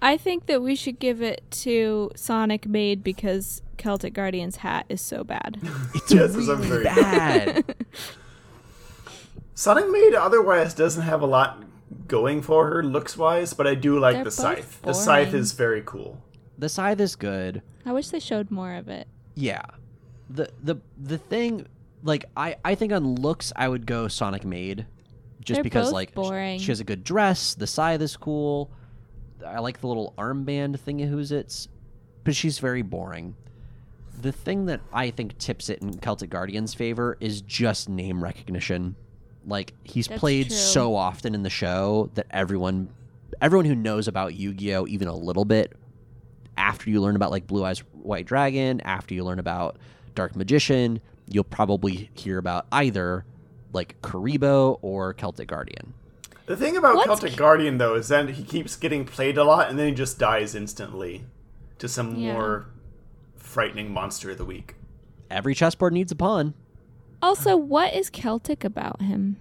I think that we should give it to Sonic Maid because Celtic Guardian's hat is so bad. It's Yes, it's a really very- bad. Sonic Maid otherwise doesn't have a lot going for her looks wise, but I do like They're the both scythe. The scythe is very cool. the scythe is good. I wish they showed more of it. Yeah. The the the thing like I I think on looks I would go Sonic Maid, just They're because both like boring. she has a good dress, the scythe is cool. I like the little armband thingy who's it's, but she's very boring. The thing that I think tips it in Celtic Guardian's favor is just name recognition. Like he's That's played true. so often in the show that everyone everyone who knows about Yu-Gi-Oh even a little bit after you learn about like Blue Eyes White Dragon, after you learn about Dark Magician, you'll probably hear about either like Kuriboh or Celtic Guardian. The thing about What's- Celtic Guardian though is that he keeps getting played a lot and then he just dies instantly to some Yeah. more frightening monster of the week. Every chessboard needs a pawn. Also, what is Celtic about him?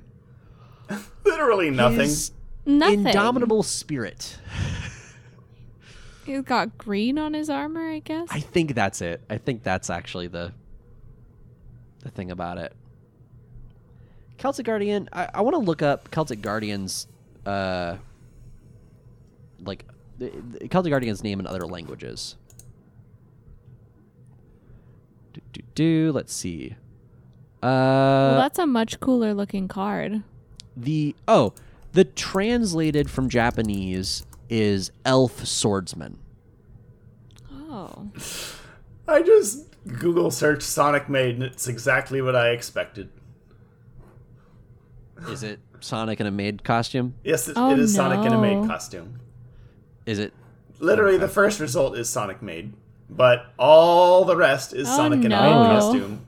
Literally nothing. His Nothing. indomitable spirit. He's got green on his armor, I guess. I think that's it. I think that's actually the the thing about it. Celtic Guardian. I, I want to look up Celtic Guardian's uh like the, the Celtic Guardian's name in other languages. Do, do, do, let's see. Uh well, that's a much cooler looking card. the oh, the translated from Japanese is elf swordsman. Oh. I just Google searched Sonic Maid and it's exactly what I expected. Is it Sonic in a maid costume? Yes, it, Oh, it is Sonic in a maid costume. Is it Literally, the first result is Sonic Maid, but all the rest is Oh, Sonic in a no. maid costume.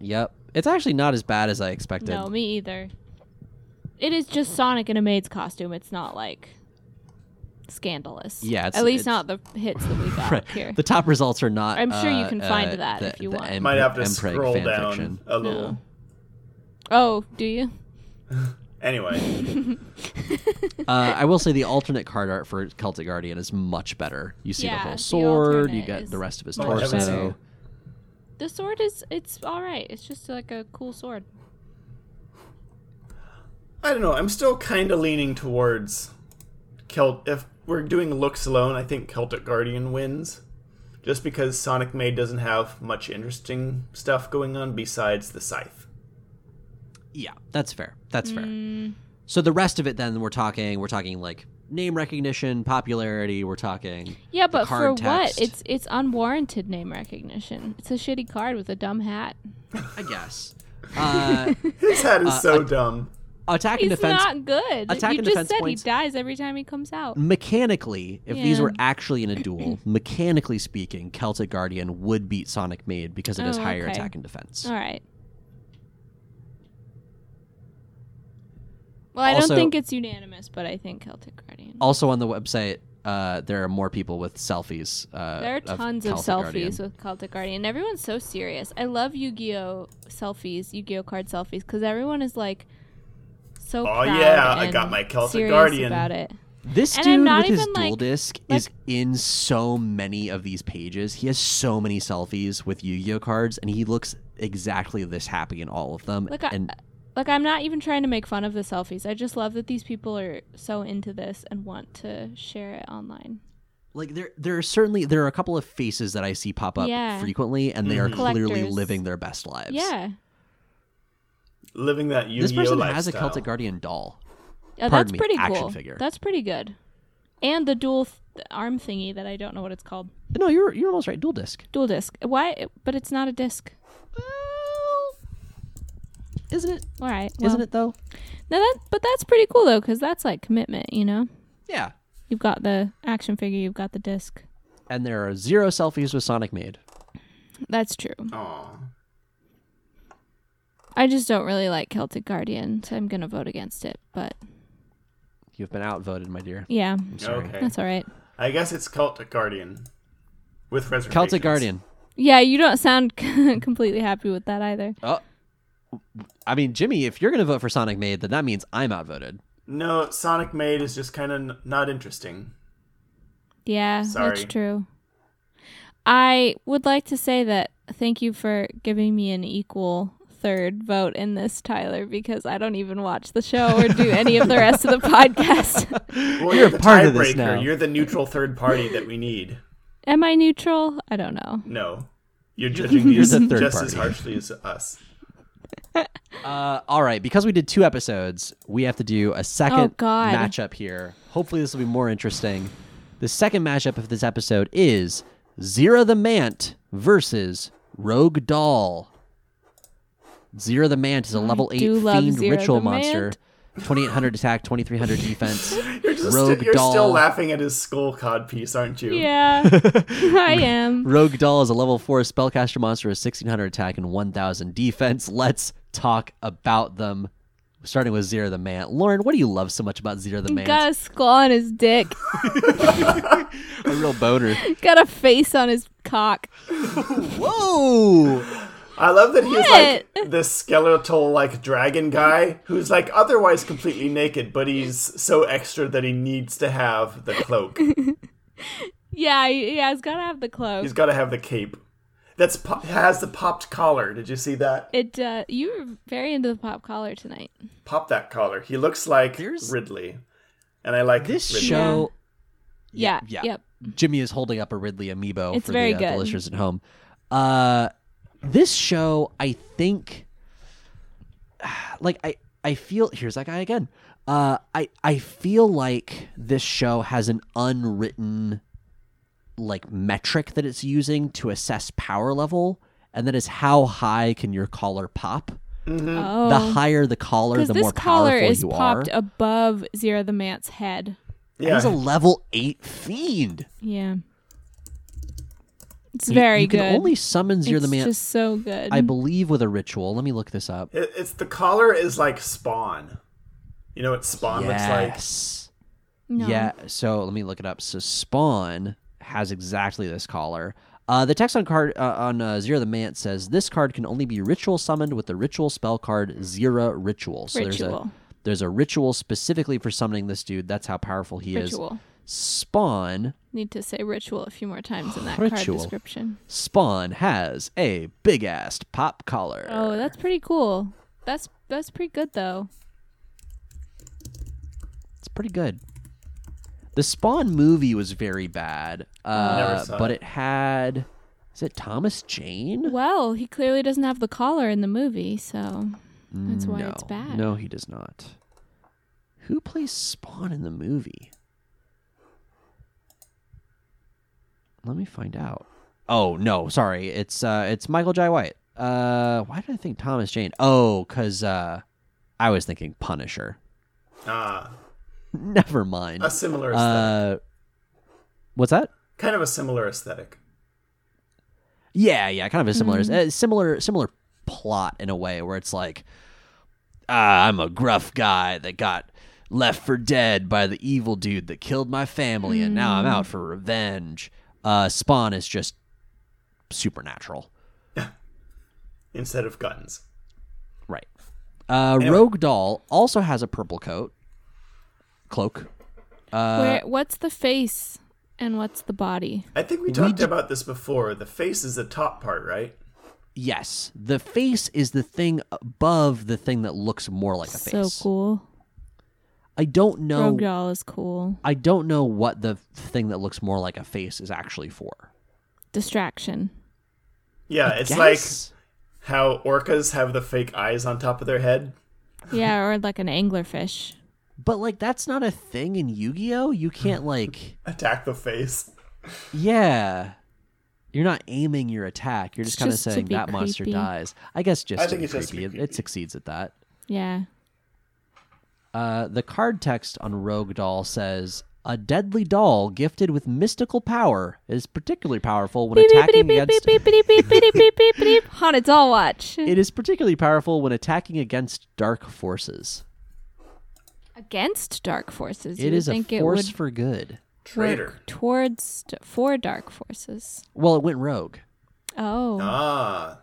Yep. It's actually not as bad as I expected. No, me either. It is just Sonic in a maid's costume. It's not like scandalous. Yeah, it's- at least it's- not the hits that we got Right. here. The top results are not. I'm sure you uh, can find uh, that the- if you the want. M- Might have to Mpreg scroll down fiction. a little. No. Oh, do you? Anyway, Uh, I will say the alternate card art for Celtic Guardian is much better. You see the Yeah, whole the sword. You get is the rest of his much better. torso. The sword is it's all right. It's just like a cool sword. I don't know. I'm still kind of leaning towards Celt. If we're doing looks alone, I think Celtic Guardian wins, just because Sonic Maid doesn't have much interesting stuff going on besides the scythe. Yeah, that's fair. That's fair. Mm, So the rest of it, then we're talking. We're talking like name recognition, popularity. We're talking. yeah, the but for card what? It's it's unwarranted name recognition. It's a shitty card with a dumb hat. I guess. Uh, His hat is Uh, so I- dumb. attack and He's defense. not good. attack you and just defense said points- he dies every time he comes out. mechanically, if these were actually in a duel, mechanically speaking, Celtic Guardian would beat Sonic Maid because it has Oh, higher okay. attack and defense. All right. Well, I Also- don't think it's unanimous, but I think Celtic Guardian. Also on the website, uh, there are more people with selfies. Uh, There are tons of, Celtic selfies Guardian. with Celtic Guardian. Everyone's so serious. I love Yu-Gi-Oh selfies, Yu-Gi-Oh card selfies, because everyone is like so. Oh, proud yeah, I got my Celtic serious Guardian. about it. This And dude with his even, dual like- disc like- is in so many of these pages. He has so many selfies with Yu-Gi-Oh cards, and he looks exactly this happy in all of them. Like I, and like I'm not even trying to make fun of the selfies. I just love that these people are so into this and want to share it online. like there, there are certainly there are a couple of faces that I see pop up Yeah. frequently, and they are Mhm. clearly Collectors. living their best lives. Yeah, Living that Yu-Gi-Oh this person lifestyle. has a Celtic Guardian doll. Oh, that's me, pretty cool. figure. That's pretty good. And the dual th- arm thingy that I don't know what it's called. No, you're you're almost right. Duel Disk. Duel Disk. Why? But it's not a disc. Well, isn't it? All right. Isn't it though? No, that but that's pretty cool though, because that's like commitment. You know, Yeah. you've got the action figure, you've got the disc. And there are zero selfies with Sonic made. That's true. Aw. I just don't really like Celtic Guardian, so I'm gonna vote against it. But You've been outvoted, my dear. yeah, I'm sorry. Okay. that's all right. I guess it's Celtic Guardian. With reservations. Celtic Guardian. Yeah, you don't sound completely happy with that either. Oh, I mean, Jimmy, if you're going to vote for Sonic Maid, then that means I'm outvoted. No, Sonic Maid is just kind of n- not interesting. Yeah, Sorry. that's true. I would like to say that thank you for giving me an equal third vote in this, Tyler, because I don't even watch the show or do any of the rest of the podcast. Well, You're the part of this now. You're the neutral third party that we need. Am I neutral? I don't know. No, you're judging You're these the third just party. as harshly as us. Uh, all right, because we did two episodes, we have to do a second Oh, matchup here. Hopefully, this will be more interesting. The second matchup of this episode is Zera the Mant versus Rogue Doll. Zera the Mant is a level 8 do fiend ritual monster. Mant. 2800 attack, 2300 defense. You're just Rogue you're doll. still laughing at his skull cod piece, aren't you? Yeah, I am. Rogue Doll is a level 4 spellcaster monster with 1600 attack and 1000 defense. Let's talk about them. Starting with Zera the Man. Lauren, what do you love so much about Zera the Man? Got a skull on his dick. a real boner. Got a face on his cock. Whoa! I love that he's like this skeletal like dragon guy who's like otherwise completely naked, but he's so extra that he needs to have the cloak. Yeah, yeah, he's gotta have the cloak. he's got to have the cape. That's po- has the popped collar. Did you see that? It uh, you were very into the pop collar tonight. Pop that collar. He looks like There's- Ridley, and I like This Ridley. show. Yeah, yeah. yep. Jimmy is holding up a Ridley amiibo It's for very the, uh, good. the listeners at home. Uh, this show, I think, like I, I feel here's that guy again. Uh, I, I feel like this show has an unwritten, like metric that it's using to assess power level, and that is how high can your collar pop. Oh, The higher the collar, because the this more collar powerful is you popped are. above Zera the Mant's head. Yeah, He's a level eight fiend. Yeah, it's You- very you good. You can only summon Zera the Man, just so good. I believe, with a ritual. Let me look this up. It- it's the collar is like Spawn. You know what Spawn looks like? Yes. No. Yeah. So let me look it up. So Spawn has exactly this collar. Uh, the text on card uh, on uh, Zera the Mant says this card can only be ritual summoned with the ritual spell card Zera Ritual. So there's a Ritual. there's a ritual specifically for summoning this dude. That's how powerful he ritual. is. Spawn Need to say ritual a few more times in that Ritual. card description. Spawn has a big ass pop collar. Oh, that's pretty cool. That's that's pretty good though. It's pretty good. The Spawn movie was very bad, uh, but it. it had. Is it Thomas Jane? Well, he clearly doesn't have the collar in the movie, so that's why no, it's bad. No, he does not. Who plays Spawn in the movie? Let me find out. Oh no, sorry. It's uh, it's Michael Jai White. Uh, why did I think Thomas Jane? Oh, cause uh, I was thinking Punisher. Ah, Never mind. a similar aesthetic. Uh, what's that? kind of a similar aesthetic. Yeah, yeah, kind of a similar, Mm-hmm. uh, similar, similar plot in a way where it's like, ah, I'm a gruff guy that got left for dead by the evil dude that killed my family, and now I'm Mm. out for revenge. Uh, Spawn is just supernatural, instead of guns. right? Uh, Rogue Doll also has a purple coat, cloak. Uh, Where what's the face and what's the body? I think we talked about this before. The face is the top part, right? Yes, the face is the thing above the thing that looks more like a face. So face. cool. I don't know. Rogue doll is cool. I don't know what the thing that looks more like a face is actually for. Distraction. Yeah, it's like how orcas have the fake eyes on top of their head. Yeah, or like an anglerfish. but like that's not a thing in Yu-Gi-Oh. You can't like, Attack the face. yeah, you're not aiming your attack. You're just It's kind of saying be that monster dies. I guess just I to think be it's just to creepy. be It, it succeeds at that. Yeah. Uh, the card text on Rogue Doll says. A deadly doll gifted with mystical power is particularly powerful when Beep, beep, attacking beep, against. Haunted doll watch. It is particularly powerful when attacking against dark forces. Against dark forces. You It a think force it for good. would Traitor. work towards for dark forces. Well, it went rogue. Oh. Ah,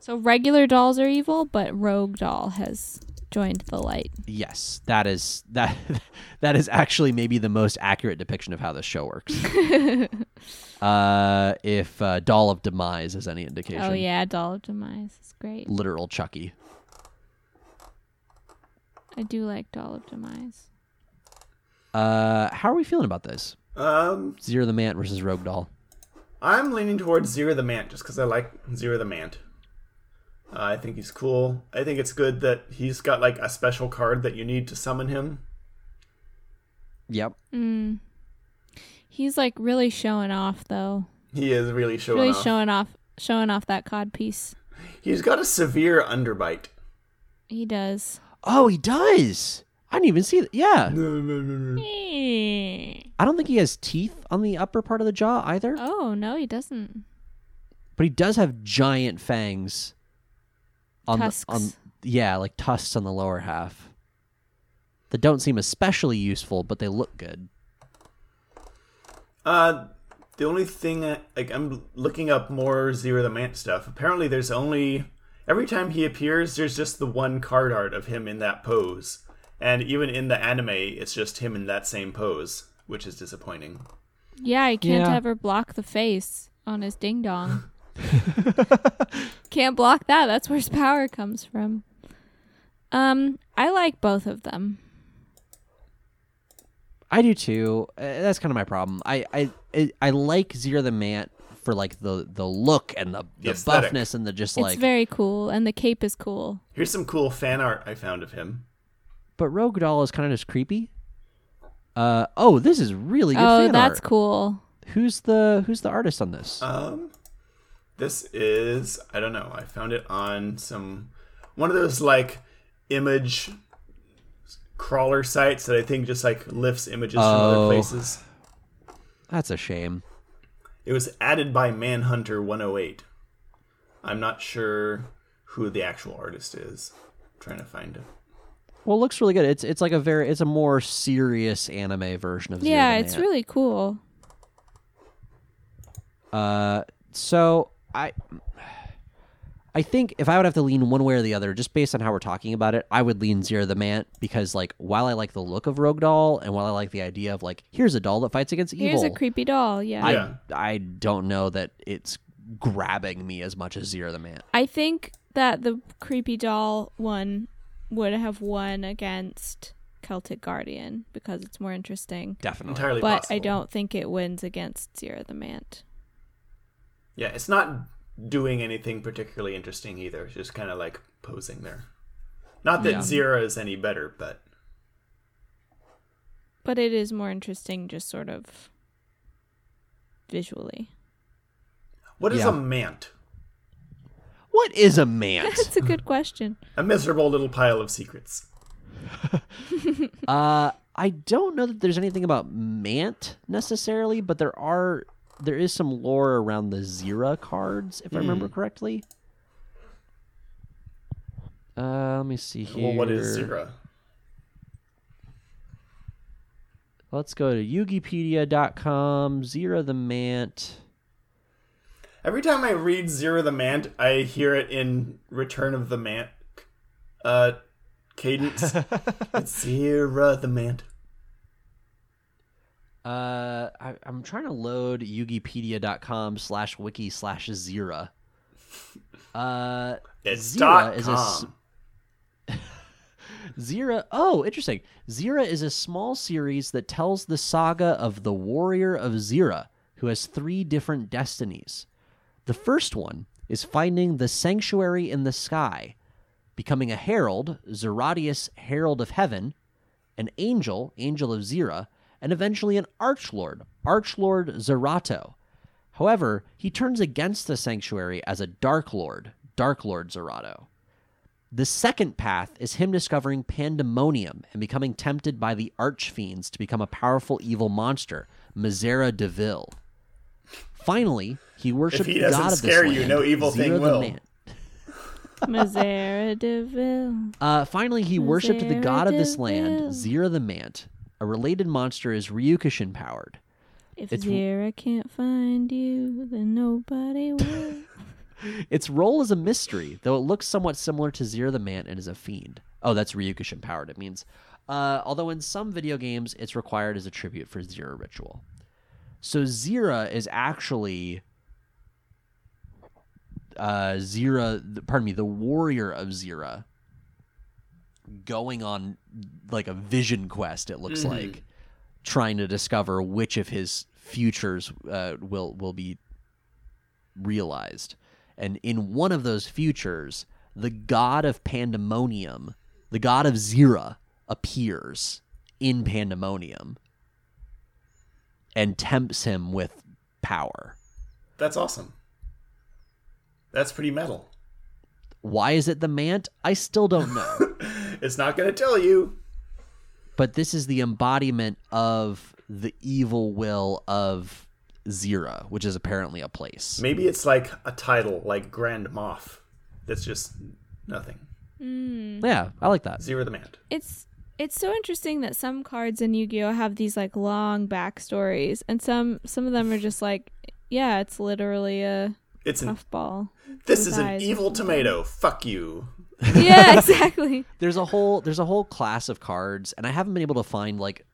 So regular dolls are evil, but rogue doll has joined the light. Yes, that is that that is actually maybe the most accurate depiction of how this show works. uh, if uh, Doll of Demise is any indication. Oh yeah, doll of demise is great. Literal Chucky. I do like doll of demise. Uh, how are we feeling about this? um, Zera the Mant versus Rogue Doll. I'm leaning towards Zera the Mant just because I like Zera the Mant. Uh, I think he's cool. I think it's good that he's got like a special card that you need to summon him. Yep. Mm. He's like really showing off though. He is really showing really off. showing off showing off that cod piece. He's got a severe underbite. He does. Oh, he does. I didn't even see that. Yeah. Eh. I don't think he has teeth on the upper part of the jaw either, Oh no, he doesn't. but he does have giant fangs on Tusks. the on yeah, like tusks on the lower half. That don't seem especially useful, but they look good. Uh, the only thing, I- like, I'm looking up more Zera the Mant stuff. Apparently, there's only every time he appears, there's just the one card art of him in that pose, and even in the anime, it's just him in that same pose, which is disappointing. Yeah, he can't Yeah. ever block the face on his ding dong. can't block that. That's where his power comes from. Um, I like both of them. I do too. Uh, that's kind of my problem. I I I, I like Zera the Mant for like the the look and the, The the buffness and the just like it's very cool, and the cape is cool. Here's some cool fan art I found of him. but Rogue Doll is kind of just creepy. Uh oh, this is really good. Oh, fan that's art. cool. Who's the who's the artist on this? Um, this is I don't know. I found it on some one of those like image crawler sites that I think just like lifts images from Oh. other places. That's a shame. It was added by Manhunter 108. I'm not sure who the actual artist is. I'm trying to find it. Well, it looks really good. It's it's like a very it's a more serious anime version of Yeah, the it's Mant. really cool. Uh, so I, I think if I would have to lean one way or the other, just based on how we're talking about it, I would lean Zero the Mant because, like, while I like the look of Rogue Doll and while I like the idea of like, here's a doll that fights against evil, Here's a creepy doll. Yeah. I Yeah. I don't know that it's grabbing me as much as Zero the Mant. I think that the creepy doll one would have won against Celtic Guardian because it's more interesting. Definitely. Entirely But possible. I don't think it wins against Zero the Mant. Yeah, it's not doing anything particularly interesting either. It's just kind of like posing there. Not that Yeah. Zero is any better, but But it is more interesting just sort of visually. what is Yeah. a mant? What is a mant? That's a good question. A miserable little pile of secrets. Uh, I don't know that there's anything about Mant necessarily, but there are there is some lore around the Zera cards, if I remember correctly. Uh, let me see here. Well, what is Zero? Let's go to Yugipedia.com. Zero the Mant. Every time I read Zero the Mant, I hear it in Return of the Mant uh, cadence. it's Zero the Mant. Uh, I, I'm trying to load Yugipedia.com slash wiki slash Zera. Uh, It's Zera is a com. Zera. Oh, interesting. Zera is a small series that tells the saga of the warrior of Zera, who has three different destinies. The first one is finding the sanctuary in the sky, becoming a herald, Zeradias, herald of heaven, an angel, angel of Zera, and eventually an archlord, archlord Zerato. However, he turns against the sanctuary as a dark lord, dark lord Zerato. The second path is him discovering pandemonium and becoming tempted by the archfiends to become a powerful evil monster, Mazera DeVille. Finally, he worshipped the doesn't god of scare this you, land, no evil thing Zera the will. Man. Mazera Deville. Uh, finally, he worshipped the Zera god of this land, Zera the Mant. A related monster is Ryu-Kishin powered. If It's- Zera can't find you, then nobody will. Its role is a mystery, though it looks somewhat similar to Zera the Man and is a fiend. Oh, that's Ryu-Kishin powered, it means. Uh, although in some video games, it's required as a tribute for Zera ritual. So Zera is actually uh, Zera, pardon me, the warrior of Zera, going on like a vision quest. It looks like trying to discover which of his futures uh, will will be realized. And in one of those futures, the god of pandemonium, the god of Zera, appears in pandemonium and tempts him with power. That's awesome. That's pretty metal. Why is it the Mant? I still don't know. It's not going to tell you. but this is the embodiment of the evil will of Zera, which is apparently a place. Maybe it's like a title, like Grand Moff. That's just nothing. Hmm. Yeah, I like that. Zero the Man. It's it's so interesting that some cards in Yu-Gi-Oh have these like long backstories, and some some of them are just like, yeah, it's literally a It's an. puffball. This is an evil tomato. Fuck you. yeah, exactly. There's a whole there's a whole class of cards, and I haven't been able to find like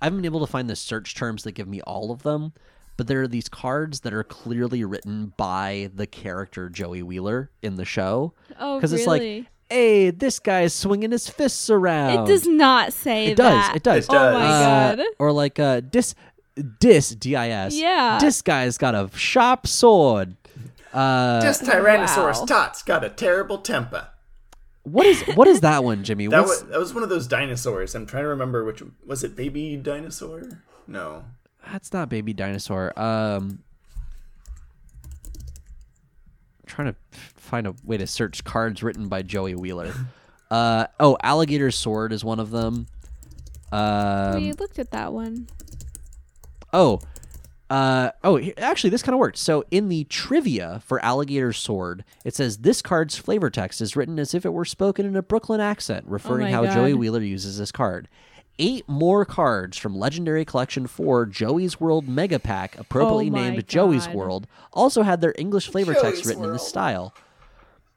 I haven't been able to find the search terms that give me all of them. But there are these cards that are clearly written by the character Joey Wheeler in the show. Oh, Because really? it's like, hey, this guy's swinging his fists around. it does not say It does. that. It does. It does. Oh my Uh, god. or like uh dis dis D I S. Yeah. This guy's got a sharp sword. Uh this Tyrannosaurus wow. Tots got a terrible temper. What is what is that one, Jimmy? That was that was one of those dinosaurs. I'm trying to remember which was it. Baby dinosaur? No. that's not baby dinosaur. Um I'm trying to find a way to search cards written by Joey Wheeler. Uh oh, alligator sword is one of them. Um we looked at that one. Oh, uh, oh, actually, this kind of worked. So, in the trivia for Alligator Sword, it says this card's flavor text is written as if it were spoken in a Brooklyn accent, referring my how Joey Wheeler uses this card. Eight more cards from Legendary Collection 4 Joey's World Mega Pack, appropriately Oh my named Joey's World, also had their English flavor text Joey's written in this style.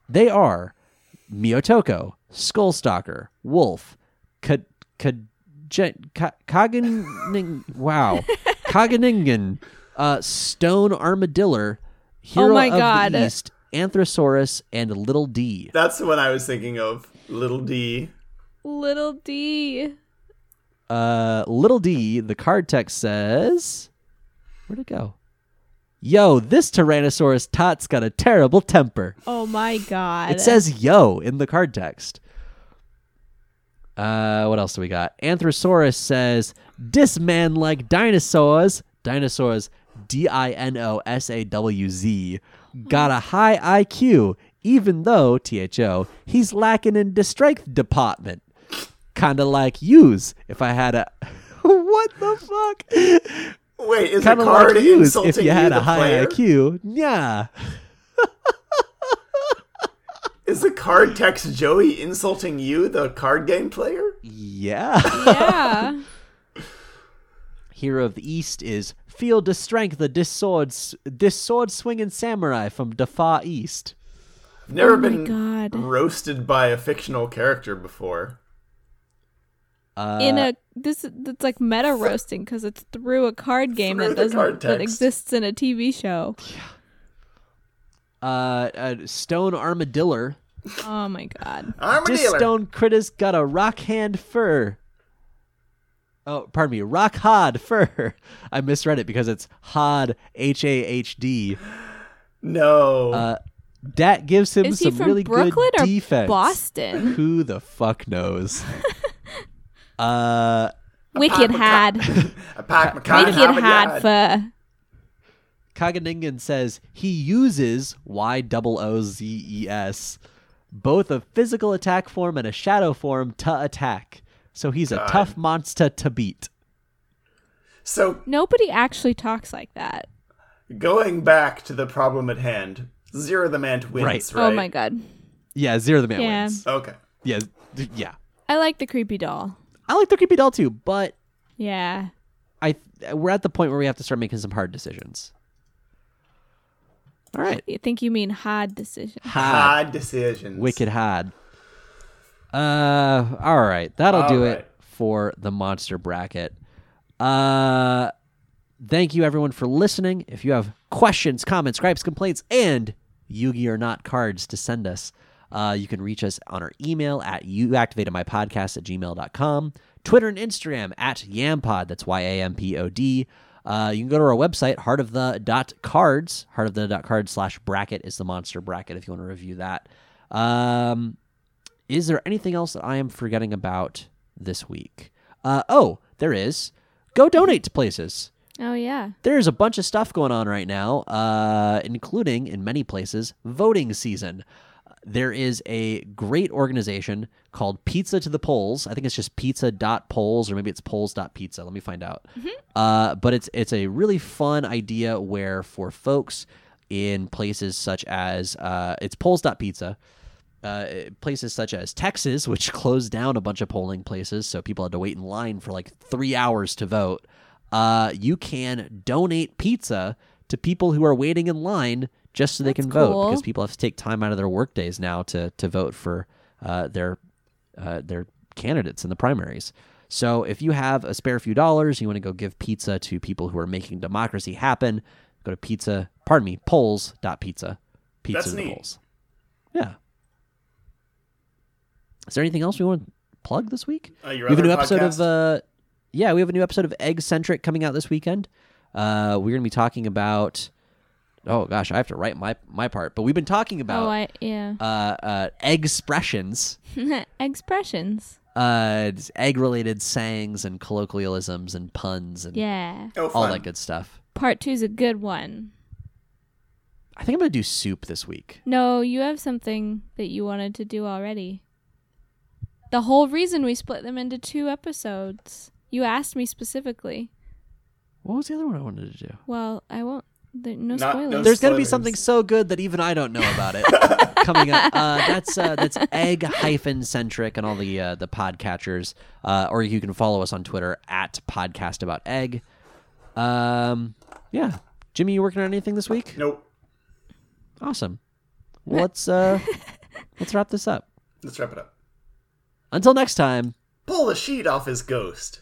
They are Miyotoko, Skullstalker, Wolf, Ka- Ka- Je- Ka- Kaganing, wow, Kageningen, uh, Stone Armadillo, Hero Oh my of God. the East, Anthrosaurus, and Little D. That's the one I was thinking of. Little D. Little D. Uh, Little D, the card text says, where'd it go? Yo, this Tyrannosaurus tot's got a terrible temper. Oh my god. It says yo in the card text. Uh, what else do we got? Anthrosaurus says, "Dis man like dinosaurs. Dinosaurs, D I N O S A W Z, got a high IQ, even though T H O he's lacking in the strength department. Kinda like yous. If I had a, what the fuck? Wait, is Kinda card like yous insulting if you had the a high player? IQ. Yeah." Is the card text Joey insulting you, the card game player? Yeah. yeah. Hero of the East is Feel the strength of this sword, this sword swinging samurai from the far east. Never Oh my been God. roasted by a fictional character before. Uh, In a this it's like meta roasting because it's through a card game that doesn't card that exists in a TV show. uh, uh, Stone Armadillo. Oh my god. This Armadillo. stone critter's got a rock hand fur. Oh, pardon me, rock hard fur. I misread it because it's hod H A H D. No. Uh, that gives him Is he some from really Brooklyn good or defense. Boston? Who the fuck knows? uh, Wicked had. a pack macaque Wicked have a had yard. for. Kageningen says he uses Y double O Z E S, both a physical attack form and a shadow form to attack. So he's a tough monster to beat. So Nobody actually talks like that. going back to the problem at hand, Zero the Man wins, Right. right? Oh my god. Yeah, zero the man Yeah. wins. Okay. Yeah, yeah. I like the creepy doll. I like the creepy doll too, but Yeah. I we're at the point where we have to start making some hard decisions. All right, I think you mean hard decision. hard, Hard decisions. wicked hard. Uh, all right, that'll All do right. it for the monster bracket. Uh, thank you everyone for listening. If you have questions, comments, gripes, complaints, and Yugi or not cards to send us, uh, you can reach us on our email at youactivatedmypodcast at gmail.com, Twitter and Instagram at yampod, that's Y-A-M-P-O-D. Uh, you can go to our website, heart of the dot cards, heart of the dot cards slash bracket is the monster bracket if you want to review that. Um, is there anything else that I am forgetting about this week? Uh, oh, there is. Go donate to places. Oh yeah. There's a bunch of stuff going on right now, uh, including in many places voting season. There is a great organization called Pizza to the Polls. I think it's just pizza.polls or maybe it's polls.pizza. Let me find out. Uh, but it's it's a really fun idea where for folks in places such as uh, it's polls.pizza. Uh, places such as Texas, which closed down a bunch of polling places, so people had to wait in line for like three hours to vote. Uh, you can donate pizza to people who are waiting in line just so they That's can vote cool. because people have to take time out of their work days now to to vote for uh, their uh, their candidates in the primaries. So if you have a spare few dollars, you want to go give pizza to people who are making democracy happen, go to pizza, pardon me, polls.pizza. Pizza That's neat. polls. Yeah. Is there anything else we want to plug this week? Uh, we have a other new episode of uh yeah, we have a new episode of Egg Centric coming out this weekend. Uh we're gonna be talking about oh gosh, I have to write my my part, but we've been talking about oh, I yeah. uh uh egg expressions, Expressions. uh egg related sayings and colloquialisms and puns and Yeah. oh, all that good stuff. Part two's a good one. I think I'm gonna do soup this week. No, you have something that you wanted to do already. The whole reason we split them into two episodes. You asked me specifically. What was the other one I wanted to do? Well, I won't. There, no Not- spoilers. no There's gonna be something so good that even I don't know about it coming up. Uh, that's uh, that's egg hyphen centric and all the uh, the podcatchers, uh, or you can follow us on Twitter at podcast about egg. Um, yeah, Jimmy, you working on anything this week? Nope. Awesome. Well, let's uh, let's wrap this up. Let's wrap it up. Until next time. Pull the sheet off his ghost.